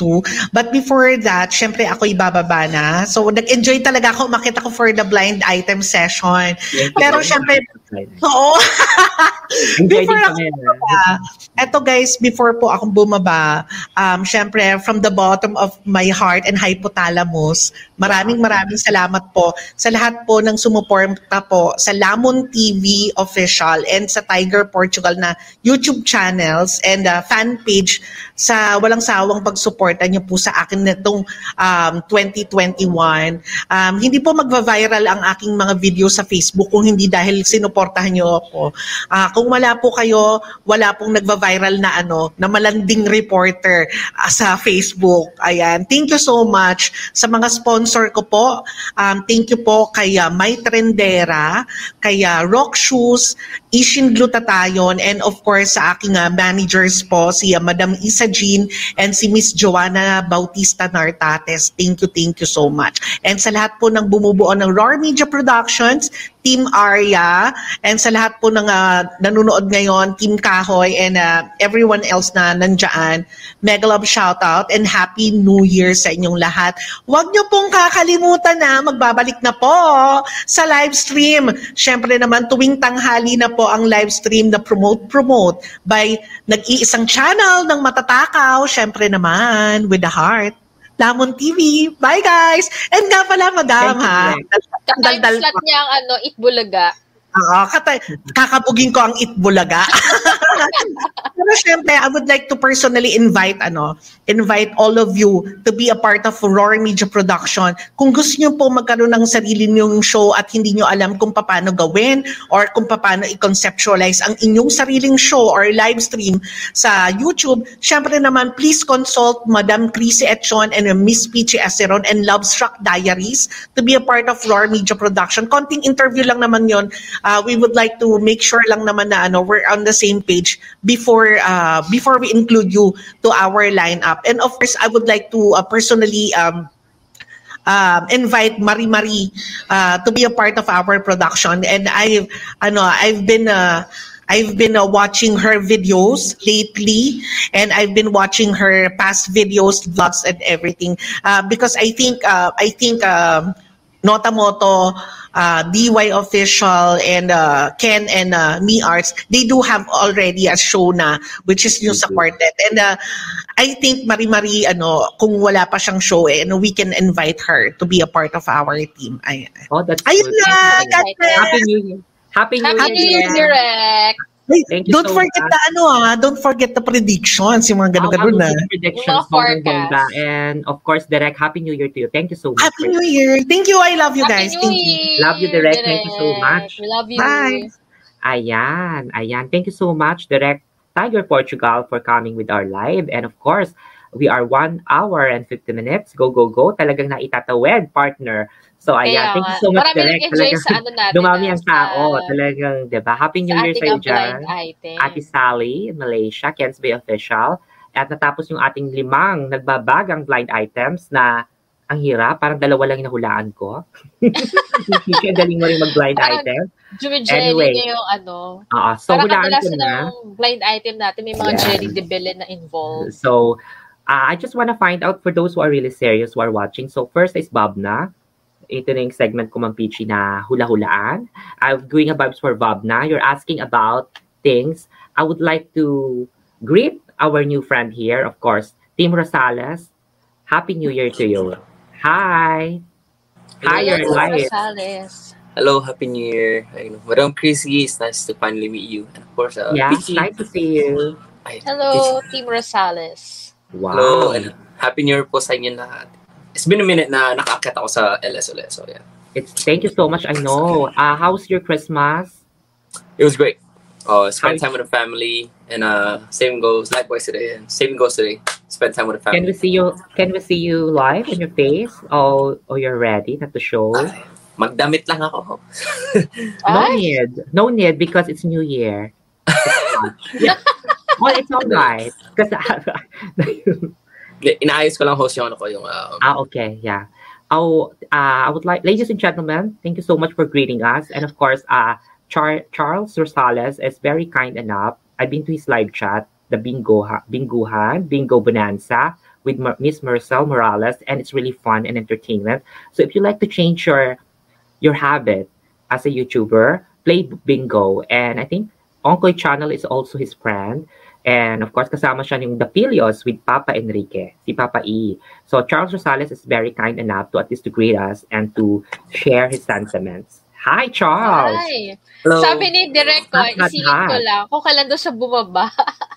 But before that, syempre ako ibababa na. So, nag-enjoy talaga ako. Makita ko for the blind item session. Pero syempre. Oo. enjoy din before kami Ah, eto guys, before po akong bumaba, um, syempre from the bottom of my heart and hypothalamus, maraming maraming salamat po sa lahat po ng sumuporta po sa Lamon TV official and sa Tiger Portugal na YouTube channels and uh, fan page sa walang sawang pagsuporta niyo po sa akin nitong um, 2021. Um, hindi po magva-viral ang aking mga video sa Facebook kung hindi dahil sinuportahan niyo ako. Ah, kung wala po kayo, wala pong nagva-viral na ano, na malanding reporter ah, sa Facebook. Ayan. Thank you so much sa mga sponsor ko po. Um, thank you po kay uh, My Trendera, kay ah, Rock Shoes, Ishin Glutathione, and of course sa aking ah, managers po, si ah, Madam Isa Jean and si Miss Joanna Bautista Nartates. Thank you, thank you so much. And sa lahat po ng bumubuo ng Roar Media Productions, Team Arya, and sa lahat po ng ah, nanonood ngayon, Team Kahoy, and ah, everyone else na nandyan, mega love shoutout and Happy New Year sa inyong lahat. Huwag niyo pong kakalimutan na magbabalik na po sa live stream. Siyempre naman, tuwing tanghali na po ang live stream na promote-promote by nag-iisang channel ng matatakaw, siyempre naman, with the heart. Lamon TV. Bye guys! And nga pala, madam ha. Daldal slot niya ang ano, Itbulaga. Oo, kata- kakabugin ko ang Itbulaga. Pero syempre, I would like to personally invite ano, invite all of you to be a part of Roar Media Production. Kung gusto niyo po magkaroon ng sarili niyong show at hindi niyo alam kung paano gawin or kung paano i-conceptualize ang inyong sariling show or live stream sa YouTube, syempre naman please consult Madam Chrissy Etchon and Miss Peachy Aceron and Love Struck Diaries to be a part of Roar Media Production. Konting interview lang naman yon. Uh, we would like to make sure lang naman na ano, we're on the same page before uh, before we include you to our lineup. And of course, I would like to uh, personally um, um, invite Marie Marie uh, to be a part of our production. And I've, ano, I've been, uh, I've been uh, watching her videos lately, and I've been watching her past videos, vlogs, and everything. Uh, because I think, uh, I think um, Notamoto, uh, DY Official, and uh, Ken and uh, Me Arts, they do have already a show na, which is News Mhm. Quartet. And uh, I think Marie Marie, ano, kung wala pa siyang show, eh, ano, we can invite her to be a part of our team. Ay, Oh, that's ayun good. God bless! Happy New Year. Happy New Happy New Year, Year. Direct! Hey, Thank you don't so forget much. the ano ah, don't forget the predictions, yung mga ganun-ganun I'll na. the predictions ganda. And of course, Direk, Happy New Year to you. Thank you so much. Happy New Year! Thank you, I love you Happy guys. New Thank you. Year! Love you, Direct. Thank you so much. We love you. Bye. Ayan, ayan. Thank you so much, Direct Tiger Portugal, for coming with our live. And of course, we are one hour and 50 minutes. Go, go, go. Talagang naitatawid, partner. So, ayan. Kaya Thank you so much, nag-enjoy Talagang sa ano natin. dumami ah, ang tao. Sa, Talagang, di ba? Happy New sa Year sa'yo ah, dyan. item. Ate Sally Malaysia, Ken's Bay Official. At natapos yung ating limang nagbabagang blind items na ang hirap, parang dalawa lang yung nahulaan ko. Hindi siya galing mo rin mag-blind Parang item. Anyway. niya yung ano. Oo, so Parang hulaan ko na. ng blind item natin, may mga Yeah. jelly de Belen na involved. So, uh, I just want to find out for those who are really serious who are watching. So, first is Bob na. Ito na yung segment ko, Ma'am Peachy, na hula-hulaan. I'm doing a vibes for Bob na. You're asking about things. I would like to greet our new friend here, of course, Tim Rosales. Happy New Year to you. Hi. Hi, you're Hello, live. Rosales. Hello, Happy New Year. Madam Chrissy, it's nice to finally meet you. And of course, uh, Yeah, Peachy. nice to see you. Ay, Hello, Team Rosales. Wow. Hello, and Happy New Year po sa inyo lahat. It's been a minute na nakakit ako sa LS ulit. So, yeah. It's, thank you so much. I know. Uh, how's your Christmas? It was great. Uh, spend How- time with the family. And uh, same goes, likewise today. And same goes today. Spend time with the family. Can we see you? Can we see you live in your face? Or oh, you're ready not to show. Ay, magdamit lang ako. No need. No need because it's New Year. yeah. Well, it's all right. Because Hindi, Inaayos ko lang host yung ano ko, yung uh, ah, okay, yeah. Oh, uh, I would like, ladies and gentlemen, thank you so much for greeting us, and of course, uh, Char- Charles Rosales is very kind enough. I've been to his live chat, the Bingo Binguhan, Bingo Bonanza with Mar- Miss Marcel Morales, and it's really fun and entertainment. So if you like to change your your habit as a YouTuber, play bingo. And I think Onkoy Channel is also his friend. And of course, kasama siya yung The Pilios with Papa Enrique, si Papa E. So Charles Rosales is very kind enough to at least to greet us and to share his sentiments. Hi, Charles! Hi. hello. Sabi ni Direk ko, hot, isingin ko lang kung kailan daw siya bumaba.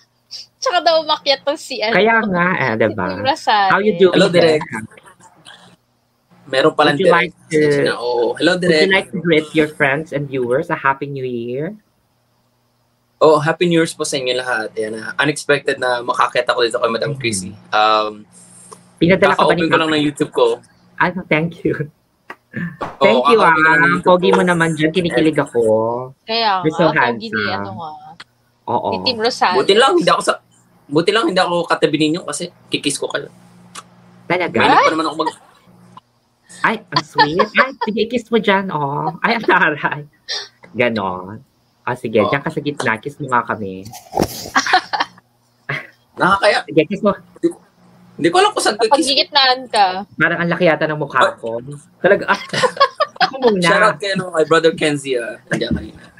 Tsaka daw umakyat tong si ano, Kaya nga, eh, si diba? Rosales. How you doing? Hello, Direk. Meron palang you like to- na, Oo. Hello, Would you direct. like to greet your friends and viewers a Happy New Year? Oh, Happy New Year's po sa inyo lahat. Yan, uh, unexpected na makakita ko dito kay Madam Chrissy. Um, Pinadala ka ba ni Kaka-open ko lang ng YouTube ko. Ano, thank you. Thank you, lang ng ah. YouTube Pogi mo naman dyan. Kinikilig ako. Kaya You're so nga, pogi ni handsome. ano nga. Oo. Ni Team Rosales. Buti lang, hindi ako sa... Buti lang, hindi ako katabi ninyo kasi kikis ko kayo. Talaga? Galing pa naman ako mag... Ay, ang sweet. Ay, sige, kiss mo dyan, oh. Ay, ang taray. Ganon. Ah, sige, Oh. dyan ka sa gitna. Kiss mo nga kami. Nakakaya. Sige, kiss mo. Hindi ko alam kung saan ko kiss. gigitnaan ka. Parang ang laki yata ng mukha ko. Talaga, ah. Ako muna. Shoutout kay, ano, kay Brother Kenzie. Uh.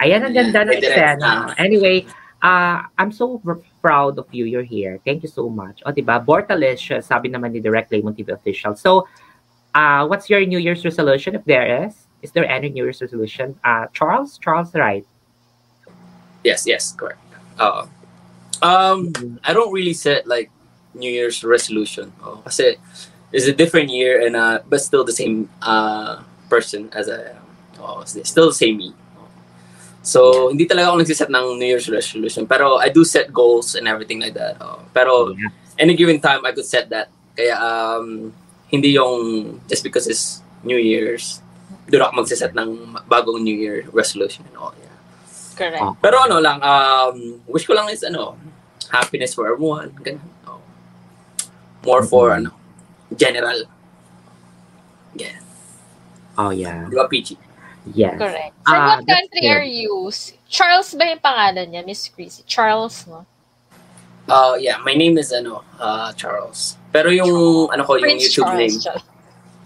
Ayan, ang ganda ng eksena. na. Anyway, uh, I'm so pr- proud of you. You're here. Thank you so much. O, diba? Bortalish, sabi naman ni Direct Lemon TV Official. So, uh, what's your New Year's resolution if there is? Is there any New Year's resolution? Uh, Charles? Charles, right? Yes, yes, correct. Uh, um, I don't really set like New Year's resolution. Oh, kasi it's a different year and uh, but still the same uh, person as I am. Oh, still the same me. So, hindi talaga ako nagsiset ng New Year's resolution. Pero I do set goals and everything like that. Oh, pero Yeah. any given time, I could set that. Kaya um, hindi yung just because it's New Year's, doon ako magsiset ng bagong New Year resolution and all. Yeah. Correct. Oh. Pero ano lang, um, wish ko lang is ano, happiness for everyone. Ganun. Oh. More for ano, general. Yeah. Oh, yeah. Di ba, Peachy? Yes. Correct. From Ah, what country are you? Charles ba yung pangalan niya, Miss Chrissy? Charles, no? Uh, yeah, my name is ano, uh, Charles. Pero yung ano ko, yung Prince YouTube Charles. name, Charles.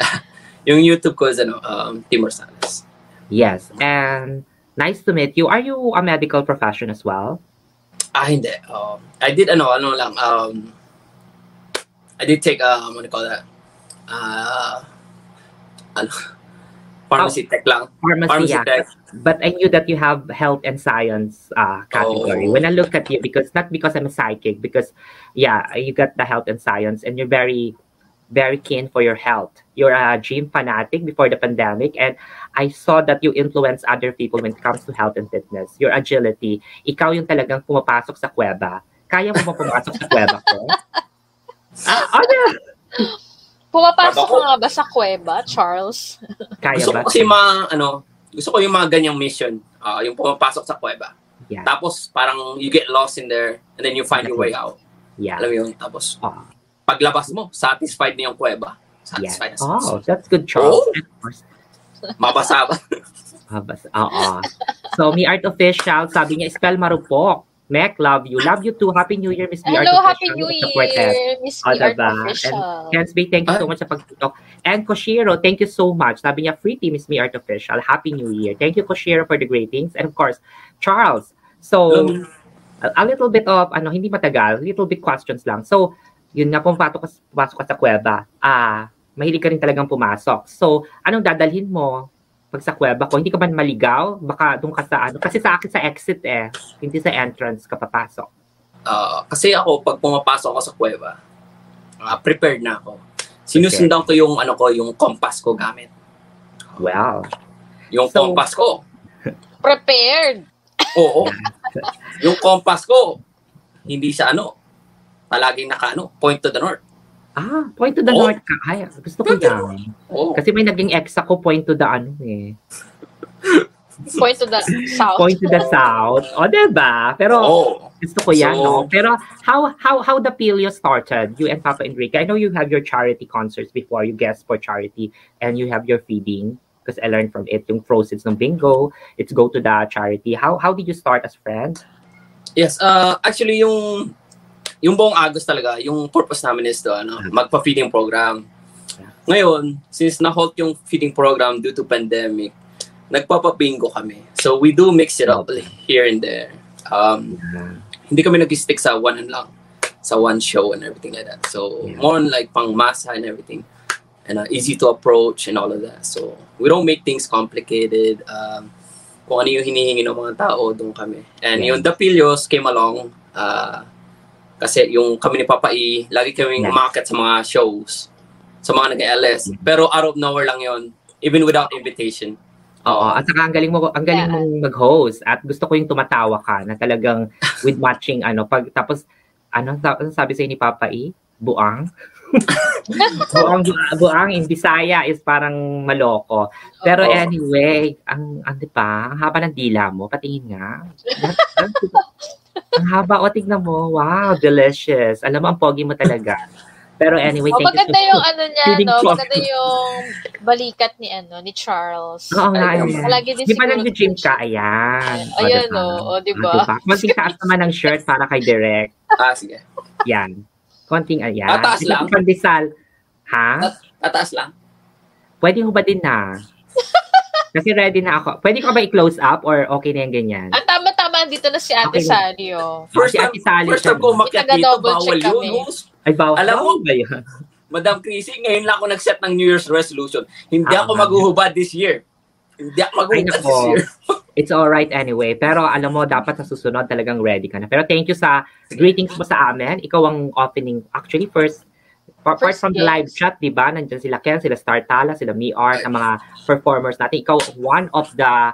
yung YouTube ko is ano, um, Timor Salas. Yes. And nice to meet you. Are you a medical profession as well? Ah, hindi. Um, I did ano, ano lang, um, I did take, um, what do you call that? Uh, ano, pharmacy tech lang. Pharmacy, Pharmacy yeah. tech. But I knew that you have health and science uh, category. Oh. When I look at you, because not because I'm a psychic, because yeah, you got the health and science, and you're very, very keen for your health. You're a gym fanatic before the pandemic, and I saw that you influence other people when it comes to health and fitness. Your agility, ikaw yung talagang pumapasok sa kuweba. Kaya mo ba pumasok sa kuweba ko? ah, ano? Pumapasok ka nga ba sa kuweba, Charles? Kaya Gusto ba? ko kasi yung mga, ano, gusto ko yung mga ganyang mission. Ah, yung pumapasok sa kuweba. Yeah, Tapos parang you get lost in there and then you find your way out. yeah. Alam mo yun? Tapos Oh, paglabas mo, satisfied na yung kuweba. yeah. Satisfied na Oh, that's good, Charles. Oh. And Mabasa ba? Ah, bas- Oo. So, Mi Art Official, sabi niya, spell marupok. Mek, love you. Love you too. Happy New Year, Miss Mi Art Hello, Official. Happy New. Year, Miss Oh, Mi Art diba? Official. Kens Bay, thank you so much sa pagtutok. And Koshiro, thank you so much. Sabi niya, free team Miss Mi Art Official. Happy New Year. Thank you, Koshiro, for the greetings. And of course, Charles. So, a, a little bit of, ano, hindi matagal, little bit questions lang. So, yun nga, pumatok ka, pumasok ka sa kuweba, ah, mahilig ka rin talagang pumasok. So, anong dadalhin mo pag sa kuweba ko? Hindi ka ba maligaw? Baka doon ka sa ano? Kasi sa akin sa exit eh, hindi sa entrance ka papasok. Ah, kasi ako, pag pumapasok ako sa kuweba, ah, prepared na ako. Sinusundan ko yung ano ko, yung compass ko gamit. Well, Yung So- compass ko. Prepared. Oo. yung compass ko, hindi siya ano, palaging naka ano, point to the north. ah, point to the Oh. north ka. Ay, gusto ko yan. Oo. Kasi may naging ex ako, point to the ano eh. Point to the south. Point to the south. O, diba? Pero, Oo. Gusto ko yan, So- no? Pero how how how the Pilio started, you and Papa Enrique, I know you have your charity concerts before, you guest for charity, and you have your feeding, because I learned from it, yung proceeds ng bingo, it's go to the charity. How how did you start as friends? Yes, uh, actually yung yung buong Agos talaga, yung purpose namin is to ano, magpa-feeding program. Ngayon, since na-halt yung feeding program due to pandemic, nagpapa-bingo kami. So we do mix it up like, here and there. Um, hindi kami nag-stick sa one and lang, sa one show and everything like that. So Yeah. more on like pang masa and everything. And uh, easy to approach and all of that. So we don't make things complicated. Um, kung ano yung hinihingi ng mga tao, doon kami. And Yeah. yung The Pilios came along uh, kasi yung kami ni Papa E, lagi kaming Yeah. umakit sa mga shows, sa mga nag-LS. Pero out of nowhere lang yon even without invitation. Oo, at saka ang galing mo, ang galing Yeah. mong mag-host at gusto ko yung tumatawa ka na talagang with matching ano, pag tapos ano, ano sabi sa ni Papa E? Buang? buang, bu- buang in Bisaya is parang maloko. Pero Oo. anyway, ang ang di ba, ang haba ng dila mo, patingin nga. ang haba, o tignan mo, wow, delicious. Alam mo, ang pogi mo talaga. Pero anyway, Oh, thank maganda you. yung ano niya, no? Maganda yung balikat ni ano ni Charles. Oo nga, Ay, ayan. Palagi din Di ba nag-gym ka? Ayan. O, Ayun, diba? oh, oh, di O, ba? diba? Konting taas naman ng shirt para kay Direk. Ah, sige. Yan. Konting, ayan. Taas Ito lang? Pandesal. Ha? Tataas lang. Pwede ko ba din na? Kasi ready na ako. Pwede ko ba i-close up or okay na yung ganyan? Ang tama-tama dito na si Ate Okay na. Sally, oh. First si time, Ate Sally first time ko umakyat dito, bawal check yun. kami. host. Ay, bawal. Alam mo- ba yun? Madam Chrissy, ngayon lang ako nag-set ng New Year's resolution. Hindi Ah, ako ah. maghuhubad this year. Hindi ako nako. this year. It's alright anyway. Pero alam mo, dapat sa susunod talagang ready ka na. Pero thank you sa greetings mo sa amin. Ikaw ang opening, actually first, apart First from the live chat, di ba? Nandiyan sila Ken, sila Star Tala, sila Me Art, ang mga performers natin. Ikaw, one of the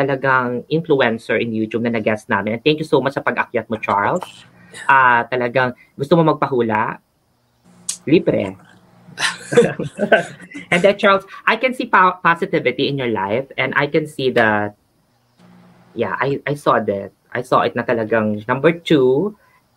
talagang influencer in YouTube na nag-guest namin. And thank you so much sa pag-akyat mo, Charles. Ah, talagang gusto mo magpahula? Libre. and then Charles, I can see po- positivity in your life and I can see that yeah, I I saw that. I saw it na talagang number two.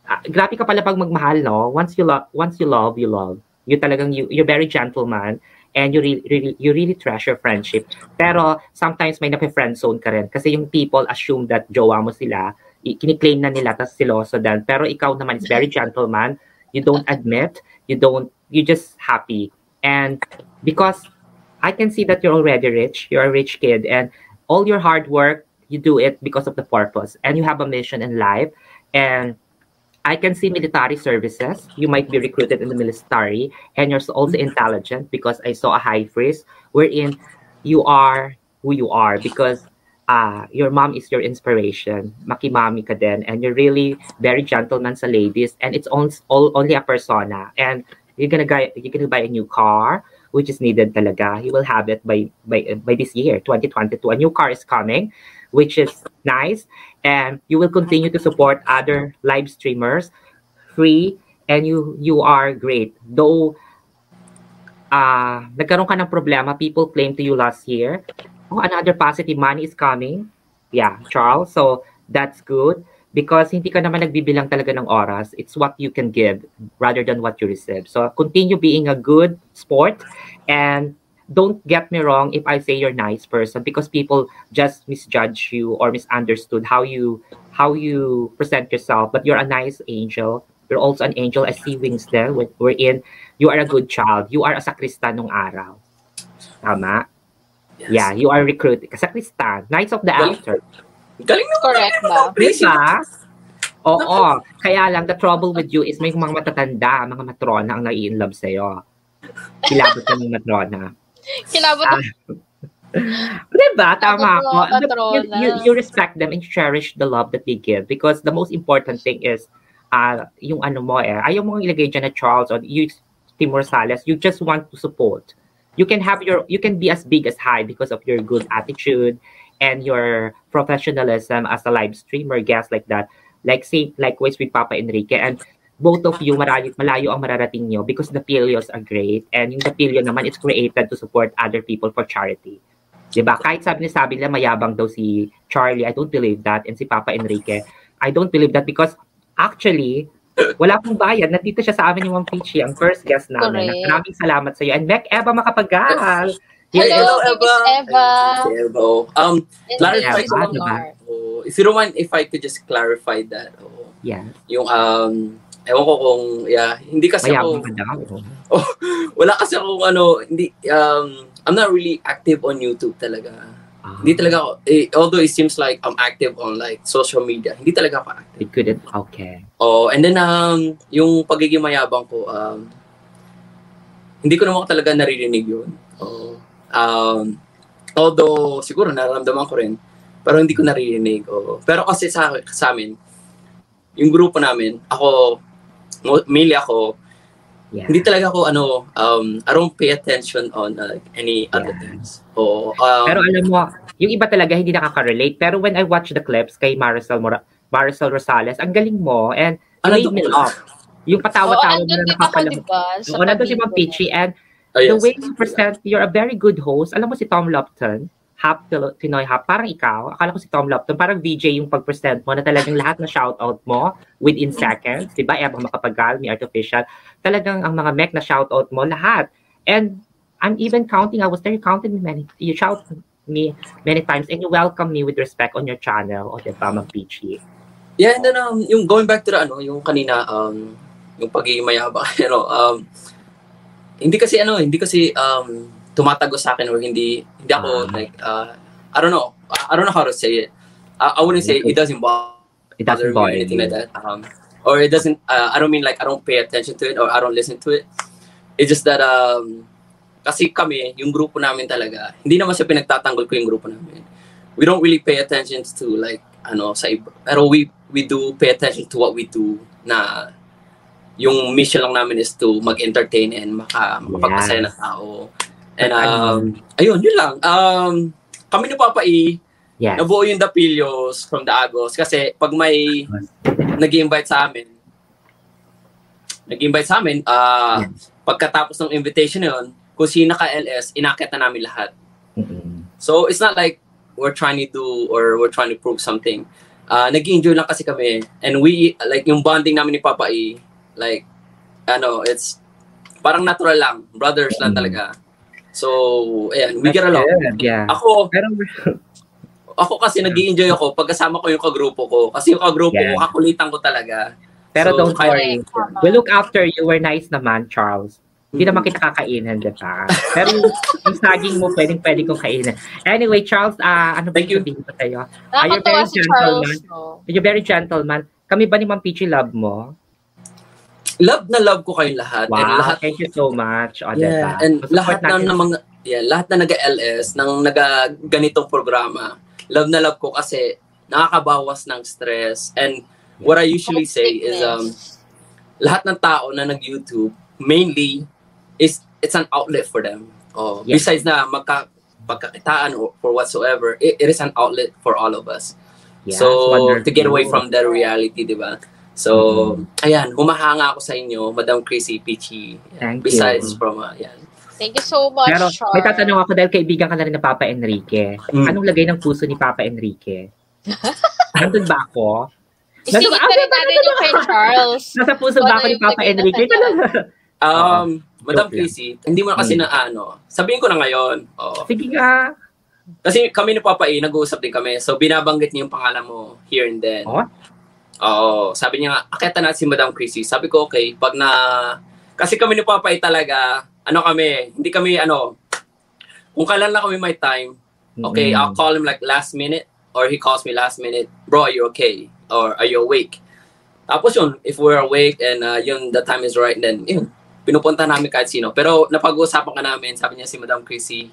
ah, grabe ka pala pag magmahal, no? Once you love, once you love, you love. You talagang you you're very gentleman and you really, really you really treasure friendship. Pero sometimes may nape-friend zone ka rin kasi yung people assume that jowa mo sila, kiniklaim na nila tas siloso dan. Pero ikaw naman is very gentleman. You don't admit, you don't you just happy. And because I can see that you're already rich, you're a rich kid and all your hard work you do it because of the purpose and you have a mission in life and i can see military services. You might be recruited in the military and you're also intelligent because i saw a high freeze wherein you are who you are because uh, your mom is your inspiration. Makimami ka din and you're really very gentleman sa ladies and it's on, all, only a persona. And you're gonna buy you're gonna buy a new car which is needed talaga. You will have it by by by this year 2022 a new car is coming which is nice. And you will continue to support other live streamers free and you you are great. Though uh, nagkaroon ka ng problema, people claim to you last year, oh, another positive money is coming. Yeah, Charles. So that's good because hindi ka naman nagbibilang talaga ng oras. It's what you can give rather than what you receive. So continue being a good sport and don't get me wrong if I say you're a nice person because people just misjudge you or misunderstood how you how you present yourself. But you're a nice angel. You're also an angel. I see wings there. We're, in. You are a good child. You are a sakristan nung araw. Tama? Yes. Yeah, you are recruited. Sakristan. Knights of the Galing. Altar. Galing naman. Correct ba? Diba? Oo. Kaya lang, the trouble with you is may mga matatanda, mga matrona ang nai-inlove sa'yo. Kilabot ka ng matrona. Kilabot Ah, Diba? Tama. You, you, you respect them and cherish the love that they give because the most important thing is uh, yung ano mo eh. Ayaw mo ilagay dyan na Charles or you, Timor Rosales. You just want to support. You can have your, you can be as big as high because of your good attitude and your professionalism as a live streamer, guest like that. Like say, likewise with Papa Enrique. And both of you, malayo, malayo ang mararating nyo because the Pilios are great. And yung the Pilio naman, it's created to support other people for charity. Diba? Kahit sabi ni sabi nila mayabang daw si Charlie, I don't believe that. And si Papa Enrique, I don't believe that because actually, wala pong bayad. Nandito siya sa amin yung Ma'am Peachy, ang first guest namin. Correct. Maraming salamat sa iyo. And Mek Eva Makapagal. Hello, Hello, Eva. Eva. oh. Um, And Clarify ko lang. Leonor. oh, if you don't mind, if I could just clarify that. Oh, Yes. yung, um, ewan ko kung, yeah, hindi kasi Mayabang ako, ka daw. wala kasi akong ano, hindi, um, I'm not really active on YouTube talaga. Ah, Hindi talaga ako, eh, although it seems like I'm active on like social media, hindi talaga ako active. It couldn't, okay. Oh, and then um yung pagiging mayabang ko um hindi ko naman talaga naririnig 'yun. Oh. Um although siguro nararamdaman ko rin pero hindi ko naririnig. Oh. Pero kasi sa sa amin yung grupo namin, ako mo- mainly ako Yeah. hindi talaga ako ano um I don't pay attention on uh, any other Yeah. things. Oh, um, Pero alam mo, yung iba talaga hindi nakaka-relate. Pero when I watch the clips kay Maricel, Mora- Maricel Rosales, ang galing mo and you Ano made me laugh. Yung patawa-tawa mo andun na din ako, nakapala. di ba? Sa Oo, nandun si Ma'am. Peachy and oh, yes. the way you present, you're a very good host. Alam mo si Tom Lupton, Hap Pinoy Hap, parang ikaw, akala ko si Tom Lupton, parang VJ yung pag-present mo na talagang lahat na shoutout mo within seconds, di ba? Eva Makapagal, ni Artificial, talagang ang mga mech na shoutout mo, lahat. And I'm even counting, I was there, you counted me many, you shout me many times and you welcome me with respect on your channel, o di ba, Ma'am Peachy? Yeah, and then um, yung going back to the ano, yung kanina um yung pagiging mayabang, you know, um hindi kasi ano, hindi kasi um tumatago sa akin or hindi hindi ako Ah. like uh I don't know. I don't know how to say it. I, I wouldn't say it doesn't bother It doesn't bother anything like that. Um or it doesn't uh, I don't mean like I don't pay attention to it or I don't listen to it. It's just that um kasi kami, yung grupo namin talaga, hindi naman siya pinagtatanggol ko yung grupo namin. We don't really pay attention to like, ano, sa iba. Pero we, we do pay attention to what we do na yung mission lang namin is to mag-entertain and maka, makapagpasaya ng tao. And um, ayun, yun lang. Um, kami ni Papa E, Yes. nabuo yung Dapilios from the Agos kasi pag may nag invite sa amin, nag-invite sa amin, ah pagkatapos ng invitation na yun, kung sino ka LS, inakit na namin lahat. Mm-mm. So it's not like we're trying to do or we're trying to prove something. Uh, nag-enjoy lang kasi kami. And we, like yung bonding namin ni Papa E, like, ano, it's parang natural lang. Brothers lang talaga. So, ayan, we get along. Yeah. Ako, Pero, ako kasi nag enjoy ako pag kasama ko yung kagrupo ko. Kasi yung kagrupo Yeah. ko, kakulitan ko talaga. pero So, don't worry. We look after you. We're nice naman, Charles. Hindi naman kita kakainin, di ba? Pero yung, saging mo, pwedeng pwede kong kainin. Anyway, Charles, ah ano ba yung sabihin ko sa'yo? Are you Nakakatawa very si Charles. gentleman? No? You're very gentleman. Kami ba ni Ma'am Peachy love mo? Love na love ko kayong lahat. And Wow, lahat thank you so much. O, Yeah, diba? and Support lahat na ng mga yeah, lahat na naga-LS ng naga ganitong programa. Love na love ko kasi nakakabawas ng stress and what I usually say is um lahat ng tao na nag-YouTube mainly is it's an outlet for them. Oh, Yeah. besides na magka pagkakitaan or for whatsoever, it, it is an outlet for all of us. Yes, so, to get away from that reality, di ba? So, ayan, humahanga ako sa inyo, Madam Chrissy Pichi. Thank Besides you. from, uh, ayan. Thank you so much, Pero Char. may tatanong ako dahil kaibigan ka na rin na Papa Enrique. Mm. Anong lagay ng puso ni Papa Enrique? Nandun ba ako? Isingit na rin natin yung kay Charles. Nasa puso ba ako ni Papa Enrique? Um, Madam Joke lang. Chrissy, hindi mo na kasi Mm. na ano, sabihin ko na ngayon. Oh. Sige nga. Kasi kami ni Papa E, nag-uusap din kami. So, binabanggit niya yung pangalan mo here and then. Oh? Oo. Sabi niya nga, akita na si Madam Chrissy. Sabi ko, okay, pag na... Kasi kami ni Papa E talaga, ano kami, hindi kami, ano, kung kailan lang kami may time, okay, Mm-mm. I'll call him like last minute, or he calls me last minute, bro, are you okay? Or are you awake? Tapos yun, if we're awake and uh, yun, the time is right, then yun, pinupunta namin kahit sino. Pero napag-uusapan ka namin, sabi niya si Madam Chrissy,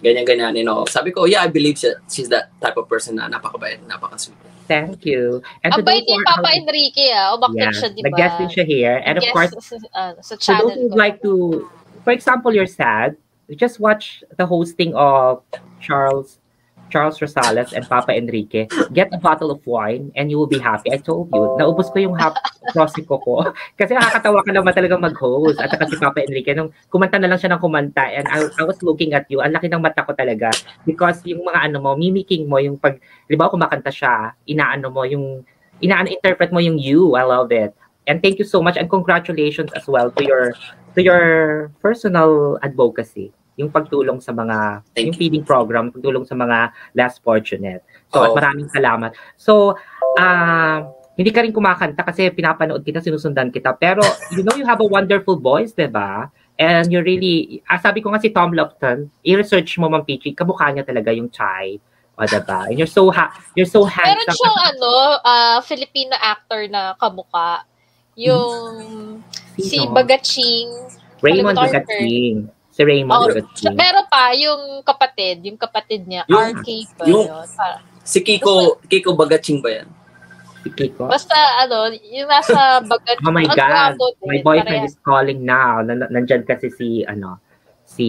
ganyan-ganyan, you know. Sabi ko, yeah, I believe she, she's that type of person na napakabait, napakasweet. Thank you. And who are- Papa Enrique, ah. Umakit Yeah, siya, di ba? nag-guest din siya here. And of course, sa, ah, sa for channel those who would ko. like to, for example, you're sad, just watch the hosting of Charles Charles Rosales and Papa Enrique. Get a bottle of wine and you will be happy. I told you, naubos ko yung half Prosecco ko. Kasi nakakatawa ka naman talaga mag-host. At saka si Papa Enrique, nung kumanta na lang siya ng kumanta and I, I was looking at you, ang laki ng mata ko talaga. Because yung mga ano mo, mimicking mo, yung pag, di ba kumakanta siya, inaano mo, yung, inaano, interpret mo yung you. I love it. And thank you so much and congratulations as well to your to your personal advocacy yung pagtulong sa mga Thank yung feeding program, pagtulong sa mga less fortunate. So at Oo. maraming salamat. So ah hindi ka rin kumakanta kasi pinapanood kita, sinusundan kita. Pero you know you have a wonderful voice, 'di ba? And you really, ah, sabi ko nga si Tom Lupton, i-research mo Ma'am Pichi, kamukha niya talaga yung Chai. O, diba? And you're so ha you're so Meron handsome. siyang ano, ah, Filipino actor na kamuka. Yung si? Bagaching. Raymond. Bagatsing. Si Raymond Oh, Bagatsing. Meron pa, yung kapatid, yung kapatid niya, Yung- RK ba yung- yun? Si Kiko, Kiko Bagaching ba yan? Si Kiko. Basta ano, yung nasa bagat. Oh my God. My boyfriend is calling now. Nan- nandyan kasi si, ano, si,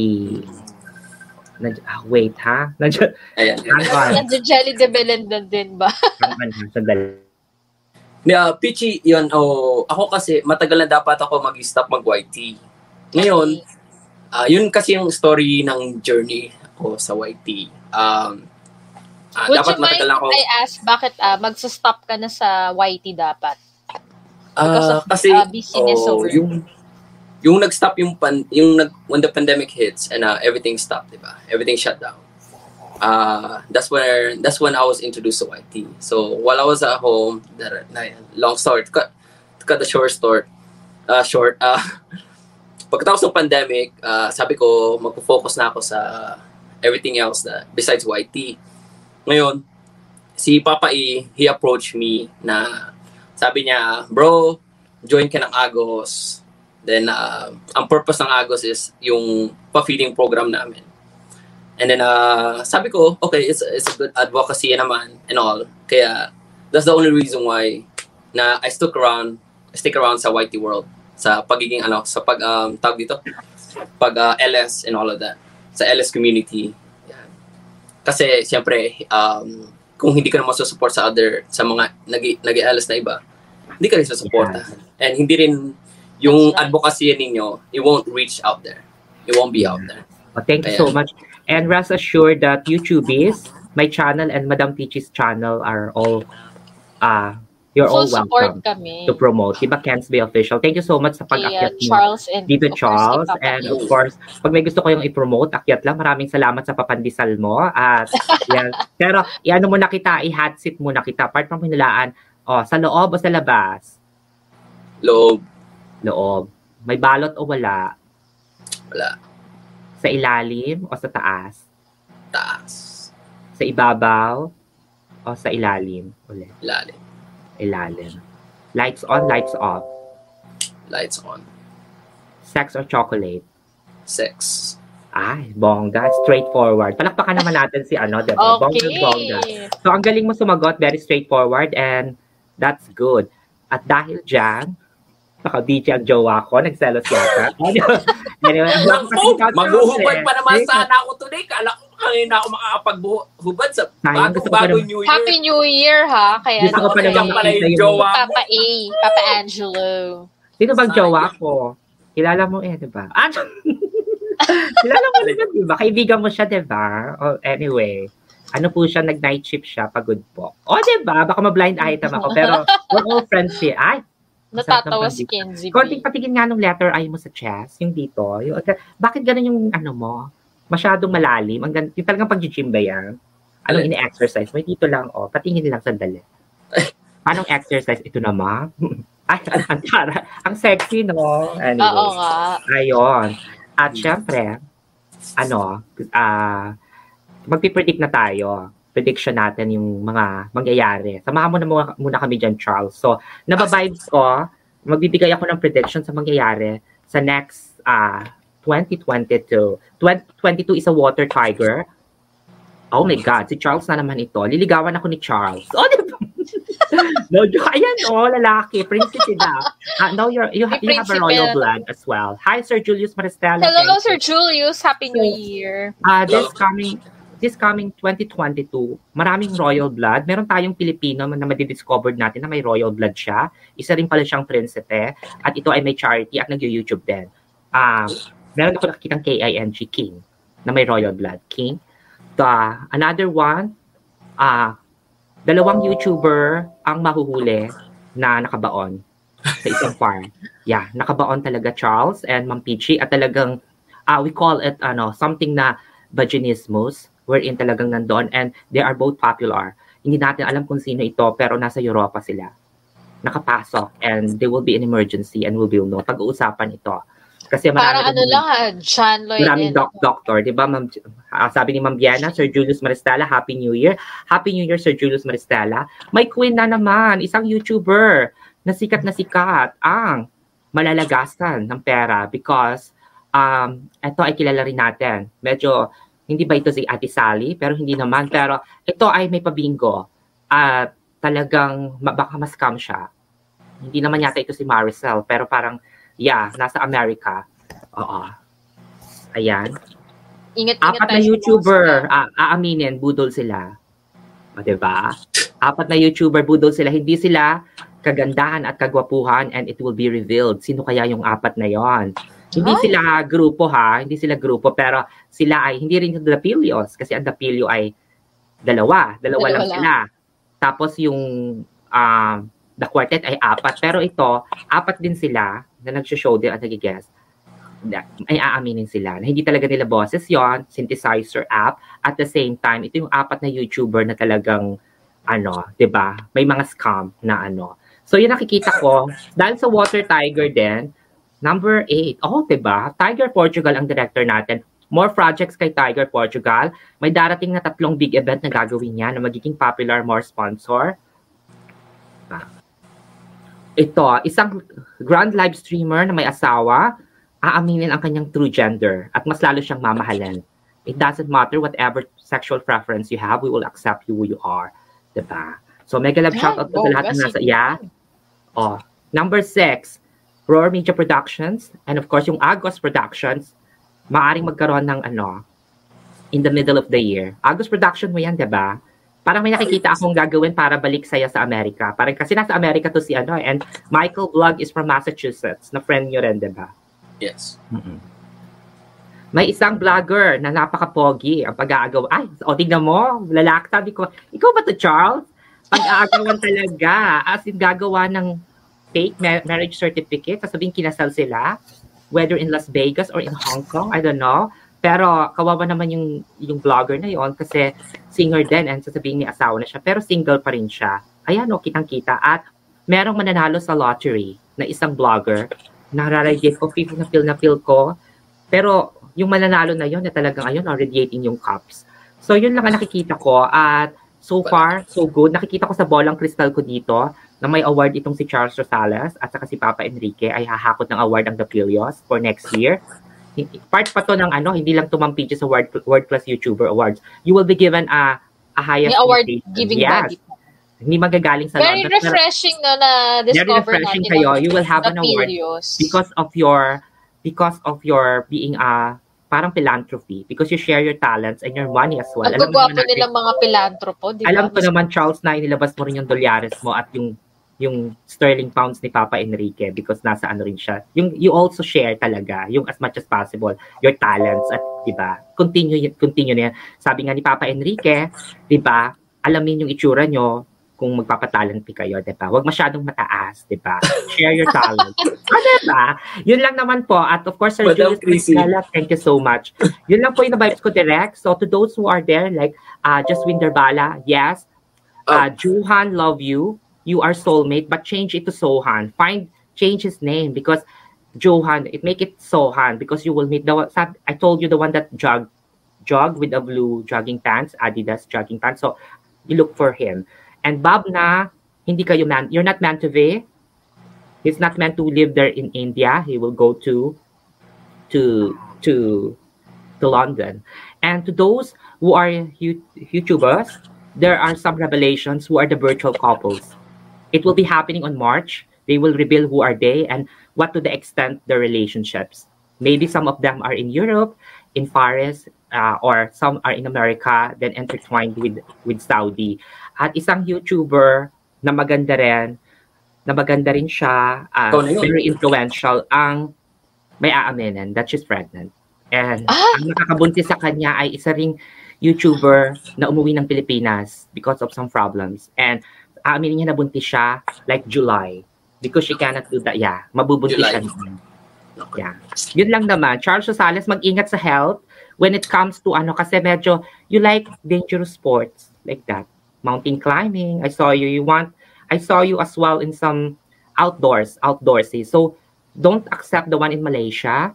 nandyan, ah, wait ha? Nandyan, Ayan. Nandiyan Jelly de Belendan din ba? Sandali. Yeah, Pichi, yun, oh, ako kasi matagal na dapat ako mag-stop mag-YT. Ngayon, ah, yun kasi yung story ng journey ko sa YT. Um, ah, Would dapat you mind matagal na ako. I ask, bakit ah, magsa-stop ka na sa YT dapat? because of, kasi ah, busyness oh, over. yung yung nag-stop yung pan, yung nag when the pandemic hits and uh, everything stopped, 'di ba? Everything shut down. Uh, that's where that's when I was introduced to YT. So while I was at home, that long story to cut, to cut the short story, uh, short. Uh, pagkatapos ng pandemic, uh, sabi ko magfo-focus na ako sa everything else na besides YT. Ngayon, si Papa E, he approached me na sabi niya, bro, join ka ng Agos. Then, uh, ang purpose ng Agos is yung pa-feeding program namin. And then, uh, sabi ko, okay, it's, it's a good advocacy naman and all. Kaya, that's the only reason why na I stuck around, stick around sa YT world. Sa pagiging, ano, sa pag, um, tawag dito, pag uh, LS and all of that. Sa LS community. Yan. Kasi, siyempre, um, kung hindi ka naman support sa other, sa mga nag- nag-LS na iba, hindi ka rin susuporta. And hindi rin yung advocacy ninyo, it won't reach out there. It won't be out there. Oh, thank you so much. And rest assured that YouTubies, my channel and Madam Peach's channel are all uh you're Full all support welcome kami. to promote. Diba Ken's Be Official? Thank you so much sa pag-akyat mo. Charles and Dito of course, Charles. Papa and of course pag may gusto ko yung i-promote akyat lang. Maraming salamat sa papandisal mo. At yan. Pero iano mo na kita i-hot seat mo na kita. Apart from hinulaan oh sa loob o sa labas? Loob, loob. May balot o wala? Wala, sa ilalim o sa taas? Taas, sa ibabaw o sa ilalim ulit? Lalim, ilalim. Lights on lights off. Lights on, sex or chocolate? Sex. ay bongga. Straightforward. Palakpakan naman natin si ano diba? Bongga bongga. Okay. So, ang galing mo sumagot, very straightforward, and that's good. At dahil dyan, naka-DJ ang jowa ko, nagselos yata. anyway, Naku, maghuhubad pa naman sa sana ako today. Kala ko kanina ako makakapaghuhubad sa bagong-bago naman- New Year. Happy New Year, ha? Kaya Gusto ko pa naman, pala yung jowa mo. Papa A, Papa Angelo. Sino bang jowa ko? Kilala mo eh, di ba? Ah, kilala mo naman, di ba? Kaibigan mo siya, di ba? Oh, anyway, ano po siya, nag-night shift siya, pagod po. O, di ba? Baka ma-blind item ako, pero we're all friends here. Ay, Natatawa si Kenzie. Konting patigin nga nung letter I mo sa chest, yung dito. Yung, bakit ganun yung ano mo? Masyadong malalim. Ang gan- yung talagang pag-gym ba yan? Anong ini-exercise? May dito lang, oh. Patingin lang sandali. Anong exercise? Ito naman. Ay, ang, ang, tara. ang sexy, no? Anyway. Oo nga. Ayun. At syempre, ano, ah, magpipredict na tayo. Prediction natin yung mga mangyayari. Samahan mo na muna, muna kami dyan, Charles. So, nababibes ko, magbibigay ako ng prediction sa mangyayari sa next ah 2022. 2022 is a water tiger. Oh my God, si Charles na naman ito. Liligawan ako ni Charles. Oh, di ba? no, joke. Ayan, oh, lalaki. Prinsipe na. Ah, no, you're, you, May you have a royal blood as well. Hi, Sir Julius Maristella. Hello, Sir. Julius. Happy New Year. Ah, this coming this coming 2022, maraming royal blood. Meron tayong Pilipino na madidiscovered natin na may royal blood siya. Isa rin pala siyang prinsipe. At ito ay may charity at nag-YouTube din. Ah, meron ako nakikitang K-I-N-G, King, na may royal blood. King. The, another one, ah, dalawang YouTuber ang mahuhuli na nakabaon sa isang farm. Yeah, nakabaon talaga Charles and Ma'am Peachy at talagang ah, we call it ano something na vaginismus wherein talagang nandoon and they are both popular. Hindi natin alam kung sino ito pero nasa Europa sila. Nakapasok and there will be an emergency and we will know. Pag-uusapan ito. Kasi marami Parang ano lang ha, John Lloyd. Maraming doc doctor, 'di ba? Ma'am ah, sabi ni Ma'am Biana, Sir Julius Maristella, Happy New Year. Happy New Year Sir Julius Maristella. May queen na naman, isang YouTuber na sikat na sikat ang malalagasan ng pera because um ito ay kilala rin natin. Medyo hindi ba ito si Ate Sally? Pero hindi naman. Pero ito ay may pabingo. At talagang ma- baka mas scam siya. Hindi naman yata ito si Maricel. Pero parang, yeah, nasa America. Oo. Ayan. Ingat-ingat Apat na YouTuber, ah, aaminin, budol sila. O, diba? Apat na YouTuber, budol sila. Hindi sila kagandahan at kagwapuhan and it will be revealed. Sino kaya yung apat na yon? Hindi Ay. sila grupo ha, hindi sila grupo, pero sila ay, hindi rin yung Dapilios, kasi ang Dapilio ay dalawa, dalawa, Dalawa lang, lang. sila. Tapos yung um, The Quartet ay apat, pero ito, apat din sila na nag-show din at nag-guess ay aaminin sila na hindi talaga nila boses yon synthesizer app. At the same time, ito yung apat na YouTuber na talagang ano, 'di ba? May mga scam na ano. So yun nakikita ko dahil sa Water Tiger din, number 8. Oh, 'di ba? Tiger Portugal ang director natin. More projects kay Tiger Portugal. May darating na tatlong big event na gagawin niya na magiging popular, more sponsor. Ah. ito, isang grand live streamer na may asawa, aaminin ang kanyang true gender at mas lalo siyang mamahalin. It doesn't matter whatever sexual preference you have, we will accept you who you are. Diba? So, mega love Yan, shoutout po sa lahat na nasa, yeah. Oh, number six, Roar Media Productions and of course yung Agos Productions, maaring magkaroon ng ano, in the middle of the year. Agos Production mo yan, di ba? Parang may nakikita akong gagawin para balik saya sa Amerika. Parang kasi nasa Amerika to si ano, and Michael Vlog is from Massachusetts, na friend nyo rin, di ba? Yes. May isang vlogger na napaka-pogi ang pag-aagaw. Ay, o tignan mo, lalaki. Sabi ko, ikaw ba to Charles? Pag-aagawan talaga. As in, gagawa ng fake ma- marriage certificate. Sasabihin kinasal sila. Whether in Las Vegas or in Hong Kong, I don't know. Pero kawawa naman yung, yung vlogger na yon kasi singer din and sasabihin ni asawa na siya. Pero single pa rin siya. Ayan o, kitang-kita. At merong mananalo sa lottery na isang vlogger. Nararadiate ko, feel na feel na feel ko. Pero yung mananalo na yon na talagang ayun, oh, radiating yung cups. So yun lang ang nakikita ko at so far, so good. Nakikita ko sa bolang kristal ko dito na may award itong si Charles Rosales at saka si Papa Enrique ay hahakot ng award ang The Pilios for next year. Part pa to ng ano, hindi lang tumampi sa World, World Class YouTuber Awards. You will be given a, a highest May award citation. giving Yes. body. Hindi magagaling sa Very London. refreshing no na Very discover refreshing natin kayo. You will have an award because of your because of your being a parang philanthropy because you share your talents and your money as well. Ang Alam gagwapo naman natin- nila mga pilantropo, di alam ko naman Charles na inilabas mo rin yung dolyares mo at yung yung sterling pounds ni Papa Enrique because nasa ano rin siya. Yung you also share talaga yung as much as possible your talents at 'di ba? Continue y- continue na yan. Sabi nga ni Papa Enrique, 'di ba? Alamin yung itsura nyo kung magpapatalent kayo, 'di ba? Huwag masyadong mataas, 'di ba? Share your talent. ah, 'di ba? Yun lang naman po. At of course, Sir Julius. Marcela, thank you so much. Yun lang po yung vibes ko direct. So to those who are there, like uh, Jaswin Derbala, yes. Uh, Juhan, love you. You are soulmate, but change it to Sohan. Find, change his name because Johan, it make it Sohan because you will meet the one, I told you the one that jog, jog with the blue jogging pants, Adidas jogging pants. So you look for him. And Bob na, hindi kayo man, you're not meant to be. He's not meant to live there in India. He will go to, to, to, to London. And to those who are YouTubers, there are some revelations who are the virtual couples. It will be happening on March. They will reveal who are they and what to the extent their relationships. Maybe some of them are in Europe, in Paris, uh, or some are in America, then intertwined with with Saudi. At isang YouTuber na maganda rin, na maganda rin siya, uh, very influential, ang may aaminin that she's pregnant. And Ah! ang nakakabuntis sa kanya ay isa ring YouTuber na umuwi ng Pilipinas because of some problems. And aaminin niya na buntis siya like July because she cannot do that. Yeah, mabubuntis July. siya. Okay. Yeah. Yun lang naman. Charles Rosales, mag-ingat sa health when it comes to ano, kasi medyo, you like dangerous sports like that. Mountain climbing, I saw you, you want, I saw you as well in some outdoors, outdoorsy. So, don't accept the one in Malaysia.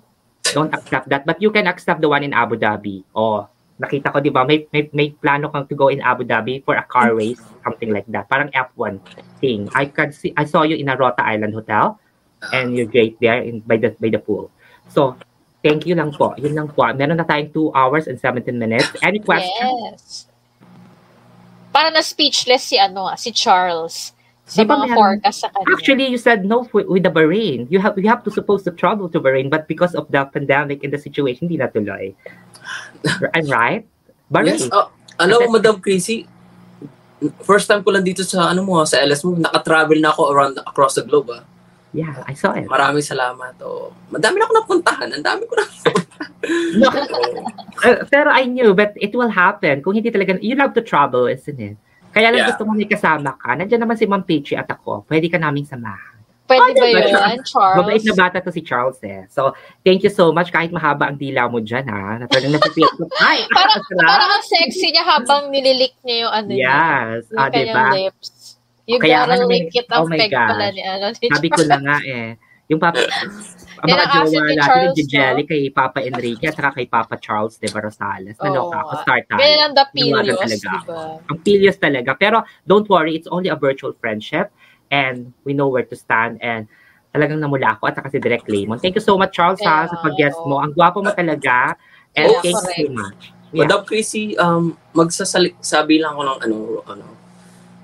Don't accept that. But you can accept the one in Abu Dhabi. Oh, nakita ko, di ba, may, may, may plano kang to go in Abu Dhabi for a car race, something like that. Parang F1 thing. I can see, I saw you in a Rota Island hotel and you're great there in by the by the pool. So, thank you lang po. Yun lang po. Meron na tayong 2 hours and 17 minutes. Any questions? Yes. Para na speechless si ano, ah, si Charles sa Di mga forecast sa kanya. Actually, you said no with, with the Bahrain. You have you have to supposed to travel to Bahrain, but because of the pandemic and the situation, hindi natuloy. I'm right? Bahrain. Yes, uh, alam mo, Madam Chrissy, first time ko lang dito sa ano mo, sa LS mo, naka-travel na ako around across the globe. Ah. Yeah, I saw it. Maraming salamat. Oh. Madami na ako napuntahan. Ang dami ko na. No, uh, pero I knew, but it will happen. Kung hindi talaga, you love to travel, isn't it? Kaya lang Yeah. gusto mo may kasama ka. Nandiyan naman si Ma'am Peachy at ako. Pwede ka naming samahan. Pwede ba diba, yun, Charles? Mabait na bata to si Charles eh. So, thank you so much. Kahit mahaba ang dila mo dyan ha. Na talagang nasipil ko. Ay, Parang, parang ang sexy niya habang nililik niya yung ano niya. Yes. Yung Ah, kanyang diba? lips. You Kaya gotta naman- lick it ang oh my peg pala gosh. ni ano. Sabi ko na nga eh. Yung papa, ang mga jowa natin, yung Jelly no? kay Papa Enrique at saka kay Papa Charles de Rosales. Naloka Oo. ako, start tayo. Ganyan ang the Pilios, talaga di ako. ba? Ang Pilios talaga. Pero don't worry, it's only a virtual friendship. and we know where to stand and talagang namula ako at saka si Direk Lemon. Thank you so much, Charles, ha, Kaya, sa pag-guest oo. mo. Ang gwapo mo talaga. And Yeah, thank you so correct. much. Yeah. Madam Chrissy, um, magsasali, sabi lang ako ng ano, ano,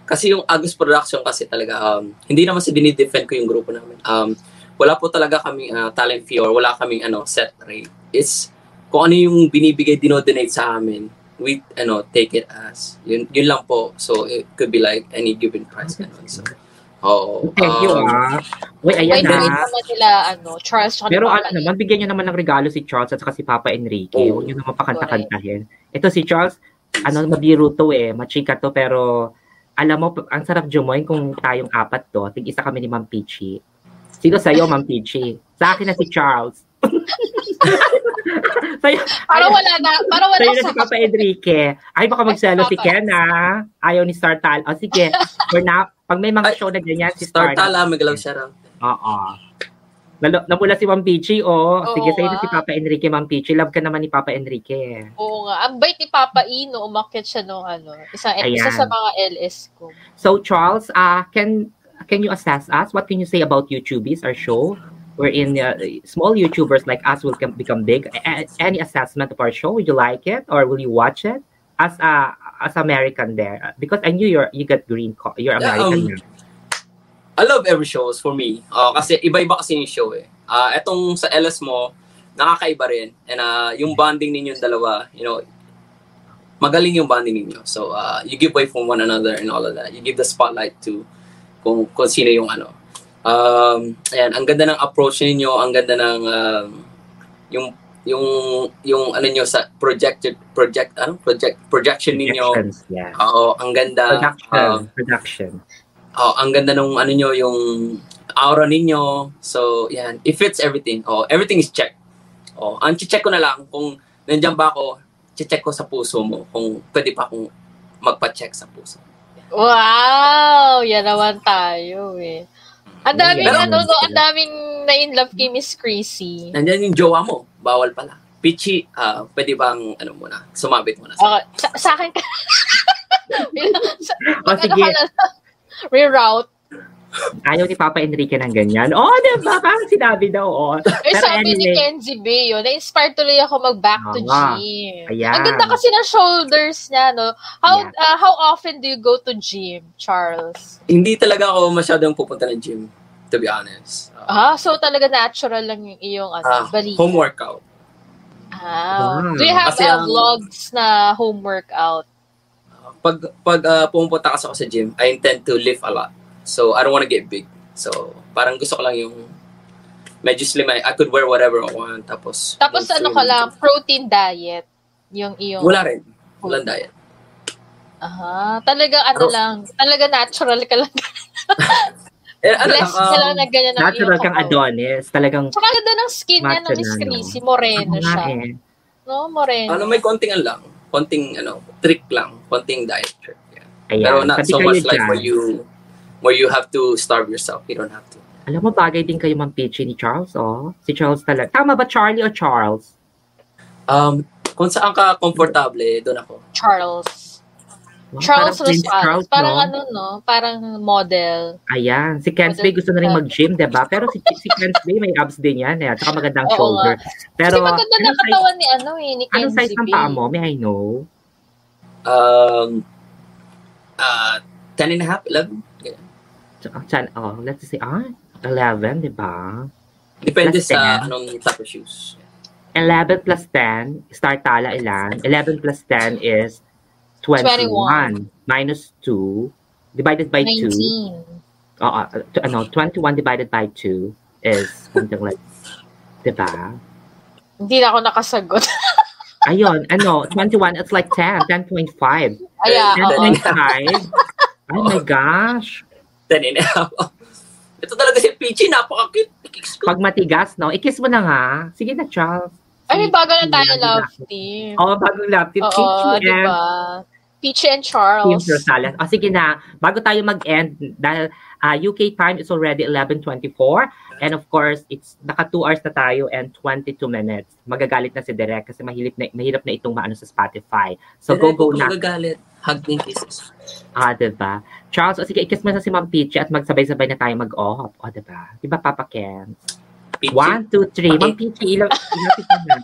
kasi yung Agus Production kasi talaga, um, hindi naman sa dinidefend ko yung grupo namin. Um, wala po talaga kami talent fee or wala kaming ano, set rate. It's kung ano yung binibigay, dinodonate sa amin, we ano, take it as. Yun, yun lang po. So, it could be like any given price. Ganun. So, oh, Thank you, um, ah. Uy, Wait, ayan wait na. naman nila, ano, Charles, Pero ano naman, bigyan nyo naman ng regalo si Charles at saka si Papa Enrique. Huwag nyo naman pakanta-kantahin. Ito si Charles, ano, mabiro to eh. Machika to, pero alam mo, ang sarap jumoin kung tayong apat to. Tig-isa kami ni Ma'am Peachy. Sino sa'yo, Ma'am Peachy? Sa akin na si Charles. sa'yo, Para wala na, para wala sa'yo na sa si Papa Enrique. Ay, baka magselo si. Ken, ah. Ayaw ni Star Tal. O, sige. For now, pag may mga Ay, show na ganyan, si Star Star Tala, magalaw siya raw. Oo. Nalo, namula si Ma'am Peachy, oh. Sige, sa'yo na si Papa Enrique, Ma'am Peachy. Love ka naman ni Papa Enrique. Oo nga. Ang bait ni Papa Ino, umakyat siya nung ano, isa Ayan. sa mga LS ko. So, Charles, uh, can can you assess us? What can you say about YouTubies, our show? Wherein uh, small YouTubers like us will come, become big. A- any assessment of our show? Would you like it? Or will you watch it? As a as American there, Uh, because I knew you're you got green, co- you're American. um. I love every shows for me. Uh, kasi iba-iba kasi yung show eh. Uh, etong sa LS mo, nakakaiba rin. And uh, yung bonding ninyong dalawa, you know, magaling yung bonding ninyo. So, uh, you give way from one another and all of that. You give the spotlight to kung, kung sino yung ano. Um, ayan, ang ganda ng approach ninyo, ang ganda ng um, yung yung yung ano nyo sa projected project ano project projection ninyo Projections, yeah. oo ang ganda Production, Uh, production. oh, ang ganda nung ano nyo, yung aura ninyo. So, yan. It fits everything. Oh, everything is check. Oh, ang check ko na lang kung nandiyan ba ako, check ko sa puso mo kung pwede pa akong magpa-check sa puso. Wow! Yan naman tayo eh. Ang daming, Pero- ano, no, ang daming na-in-love kay Miss Chrissy. Nandiyan yung jowa mo. Bawal pala. Pichi, ah, pwede bang, ano muna, sumabit muna sa Okay, sa, sa akin ka. sa, Oh, ano sige. ka na, reroute. Ayaw ni Papa Enrique ng ganyan. Oh, di ba? Parang sinabi daw, oh. Eh, Pero sabi ni anyway. Kenzie B, yun, na-inspire tuloy ako mag-back to Tama. gym. Ayan. Ang ganda kasi ng shoulders niya, no? How Yeah. uh, how often do you go to gym, Charles? Hindi talaga ako masyadong pupunta ng gym, to be honest. Ah, Ah, so talaga natural lang yung iyong ano, ah, bali. home workout. Ah. Wow. Do you have Kasi uh, vlogs na home workout? Pag, pag ah, pumunta ako sa gym, I intend to lift a lot. So, I don't want to get big. So, parang gusto ko lang yung medyo slim. I, I could wear whatever I want. Tapos, Tapos ano ka lang, protein diet. Yung iyong... Wala rin. Walang diet. Aha. Talaga ano Pero- lang. Talaga natural ka lang. Eh, ano lang, Blessed ka lang um, na ganyan ang Natural kang. Adonis. Talagang Tsaka ganda ng skin niya ng Miss? Chrissy. Moreno Ano siya. eh. No, moreno. ano, may konting ano lang. Konting, ano, trick lang. Konting diet trick. Yeah. Ayan. Pero not Sabi so much like dyan. where you where you have to starve yourself. You don't have to. Alam mo, bagay din kayo Ma'am Peachy ni Charles, oh. Si Charles talaga. Tama ba Charlie o Charles? Um, kung saan ka komportable, doon ako. Charles. Wow, Charles parang Rosales. Parang no? ano, no? Parang model. Ayan. Si Kensby gusto na rin mag-gym, diba? Pero si, si Kensby may abs din yan. Eh. At saka magandang Oo shoulder. Pero, Kasi maganda na katawan ni ano eh, ni anong size Kenzie ng paa mo? May I know? Um, uh, 10 and a half, 11. Oh, chan- oh, let's say, ah, 11, diba? Depende Plus sa 10. anong type of shoes. 11 plus 10, start tala ilan? 11 plus 10 is 21. Minus 2, divided by 2. 19. Oo, uh, ano, 21 divided by 2 is something like, diba? Hindi na ako nakasagot. Ayun, ano, 21, it's like 10, 10.5. Aya, Eh, oo. 10.5? Oh my gosh. 10 and a half. Ito talaga si Peachy, napaka-cute. Pag matigas, no? I-kiss mo na nga. Sige na, Charles. Ay, may bago na tayo love team. Oo, bagong love team. Oo, Peachy di and ba? Peachy and Team Charles. Rosales. O sige na, bago tayo mag-end, dahil Uh, UK time is already 11.24. And of course, it's naka 2 hours na tayo and 22 minutes. Magagalit na si Derek kasi mahirap na, mahirap na itong maano sa Spotify. So go, go na. Magagalit. Hug and kisses. Ah, diba? Charles, o sige, ikis mo na si Ma'am Peachy at magsabay-sabay na tayo mag-off. O, diba? Diba, Papa Ken? Peachy. One, two, three. Ma'am Peachy, ilaw, ilapit mo na.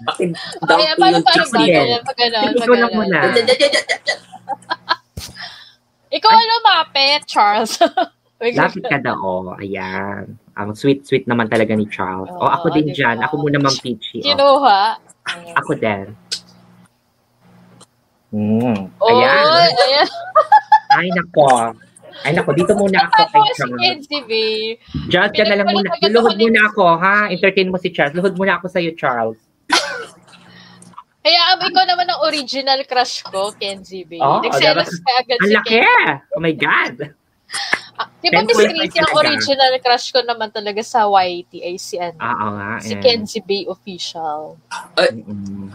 Kaya dumpy paano paano chicks ba? niya. Ganyan, pag ano, Sige, pag ikaw lang ano. muna. Ikaw ang lumapit, Charles. Lapit ka daw. Ayan. Ang sweet-sweet naman talaga ni Charles. O, ako din diba? dyan. Ako muna, Ma'am Peachy. Kinuha. ako din. Mm. Oy, Ayan. ayan. Ay, nako. Ay, nako. Dito muna ako kay si Charles. Kenzie, babe. Just dyan na lang muna. Luhod muna ako, ha? Entertain mo si Charles. Luhod muna ako sa'yo, Charles. Kaya um, ikaw naman ang original crush ko, Kenzie, babe. Oh, Nagselos ka agad Ang si laki! Oh my God! Ah, Di ba, Miss 10.5 Chrissy, ang original crush ko naman talaga sa YT ay si, ano, Oo nga. si. Kenzie Bay Official. Mm-mm.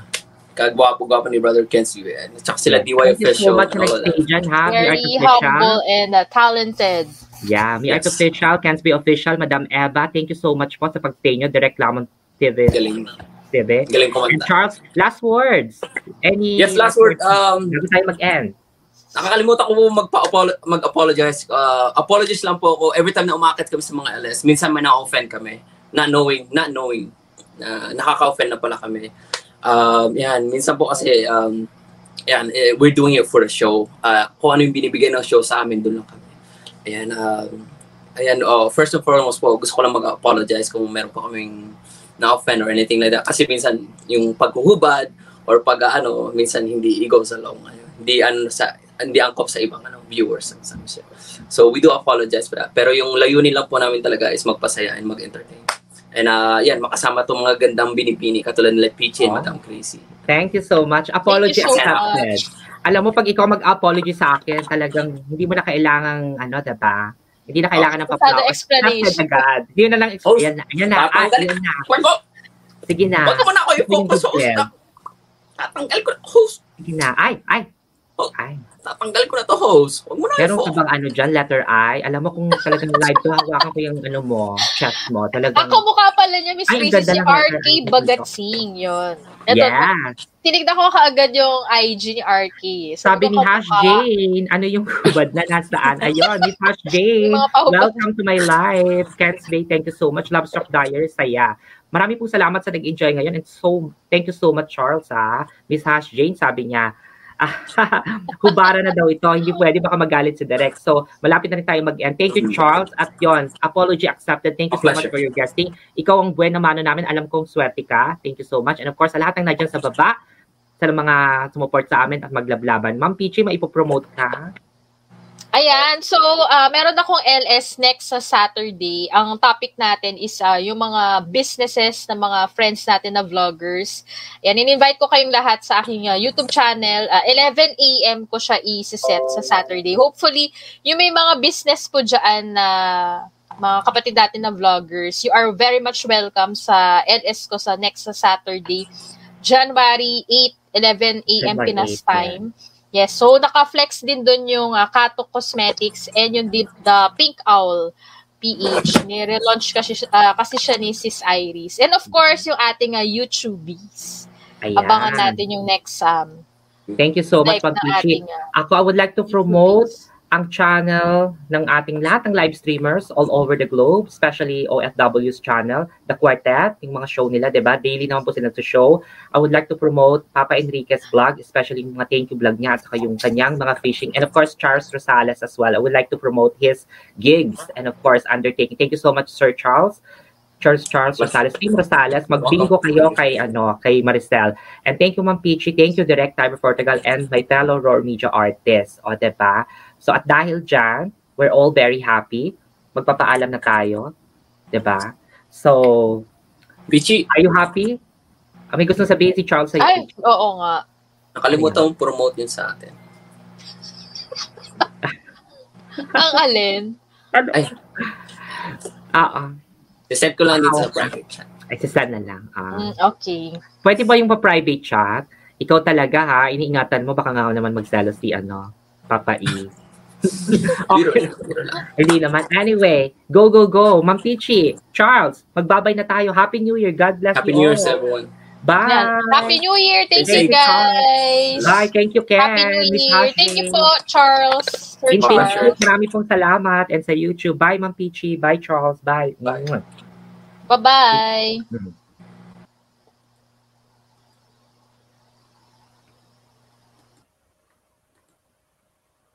Kagwapo-gwapo ni Brother Kenzie. Yan. At saka sila DY Thank you so official. much and dyan, ha? Very humble and uh, talented. Yeah, may Yes. artificial, Can't be official. Madam Eva, thank you so much po sa pag-stay nyo. Direct Lamon TV. Galing. TV. Galing And kumanta. Charles, last words. Any Yes, last word. Um, Bago tayo mag-end. nakakalimutan ko po mag-apologize. Uh, apologies lang po ako every time na umakit kami sa mga LS. Minsan may na-offend kami. Not knowing, not knowing. na nakaka-offend na pala kami. Um, yan, minsan po kasi, um, yan, eh, we're doing it for the show. Uh, kung ano yung binibigay ng show sa amin, doon lang kami. Ayan, um, ayan, oh, first and foremost po, gusto ko lang mag-apologize kung meron po kaming na-offend or anything like that. Kasi minsan, yung paghuhubad or pag ano, minsan hindi ego sa long. Ano, hindi ano sa hindi angkop sa ibang ano, viewers. So we do apologize for that. Pero yung layunin lang po namin talaga is magpasaya and mag-entertain. And uh, yan, makasama itong mga gandang binipini katulad nila Peachy and Oh. Madam Crazy. Thank you so much. Apology so accepted. much. Alam mo, pag ikaw mag-apology sa akin, talagang hindi mo na kailangang, ano, diba? Hindi na kailangan ng Masyado pa-flowers. explanation. Agad. Yun na lang. Oh, Yan na. Yan na. Ah, yun na. Mo! Sige na. Wag mo na ako i-focus sa host na. Tatanggal ko na host. Sige na. Ay, ay. Oh. Ay. Tatanggal ko na to host. Wag mo na Meron ka bang ano dyan, letter I? Alam mo kung talagang live to, hawakan ko yung ano mo, chat mo. Talagang, Ako mukha pala niya, Miss ganda si RK. Bagatsing, yun. Ito, yes. tinignan ko kaagad yung IG ni RK. Sabi ni Hash mukha- Jane, ano yung hubad na nasaan? Ayun, Miss Hash Jane. Welcome to my life. Can't say thank you so much. Love Struck Dyer, saya. Marami po salamat sa nag-enjoy ngayon. And so, thank you so much, Charles, ha. Miss Hash Jane, sabi niya, hubara na daw ito. Hindi pwede, baka magalit si Direk. So, malapit na rin tayo mag-end. Thank you, Charles. At yon apology accepted. Thank you so much for your guesting. Ikaw ang buwan mano namin. Alam kong swerte ka. Thank you so much. And of course, sa lahat ng nandiyan sa baba, sa mga sumuport sa amin at maglablaban. Ma'am Peachy, maipopromote ka? Ayan, so uh, meron akong LS next sa Saturday. Ang topic natin is uh, yung mga businesses ng mga friends natin na vloggers. Ayan, in-invite ko kayong lahat sa aking uh, YouTube channel. Uh, 11 a.m. ko siya i-set sa Saturday. Hopefully, yung may mga business po dyan na mga kapatid natin na vloggers, you are very much welcome sa LS ko sa next sa Saturday, January 8, 11 a.m. Pinas 8, time. Yes, so naka-flex din doon yung uh, Kato Cosmetics and yung di- the Pink Owl PH. Nire-launch kasi, ah, kasi siya ni Sis Iris. And of course, yung ating uh, YouTubies. Ayan. Abangan natin yung next um, Thank you so much, uh, Ako, I would like to promote ang channel ng ating lahat ng live streamers all over the globe, especially OFW's channel, The Quartet, yung mga show nila, di ba? Daily naman po sila to show. I would like to promote Papa Enriquez vlog, especially yung mga thank you vlog niya at saka yung kanyang mga fishing. And of course, Charles Rosales as well. I would like to promote his gigs and of course, undertaking. Thank you so much, Sir Charles. Charles Charles Rosales, Team Rosales, magbingo kayo kay ano kay Maricel. And thank you Ma'am Peachy, thank you Direct Time Portugal and my fellow Roar Media artists. O, diba? So at dahil dyan, we're all very happy. Magpapaalam na tayo. 'di ba? So, Peachy, are you happy? Ah, may gusto sabihin si Charles sa'yo. Ay, oo nga. nakalimutan mong promote yun sa atin. Ang alin. Ay, Ah, ah. set ko lang dito sa private chat. Ay, sasad na lang. Ah. Mm, okay. Pwede ba yung pa-private chat? Ikaw talaga ha, iniingatan mo, baka nga naman magselos si ano, Papa E. Okay. Hindi naman. Anyway, go, go, go. Ma'am Pichi, Charles, magbabay na tayo. Happy New Year. God bless Happy you New all. Year, everyone. Bye. Yan. Happy New Year. Thank Thank you, Charles. guys. Bye. Thank you, Ken. Happy New Year. Thank you po, Charles. Sir In Bye. Facebook, Charles. marami pong salamat. And sa YouTube, bye, Ma'am Pichi. Bye, Charles. Bye. Bye. Bye-bye.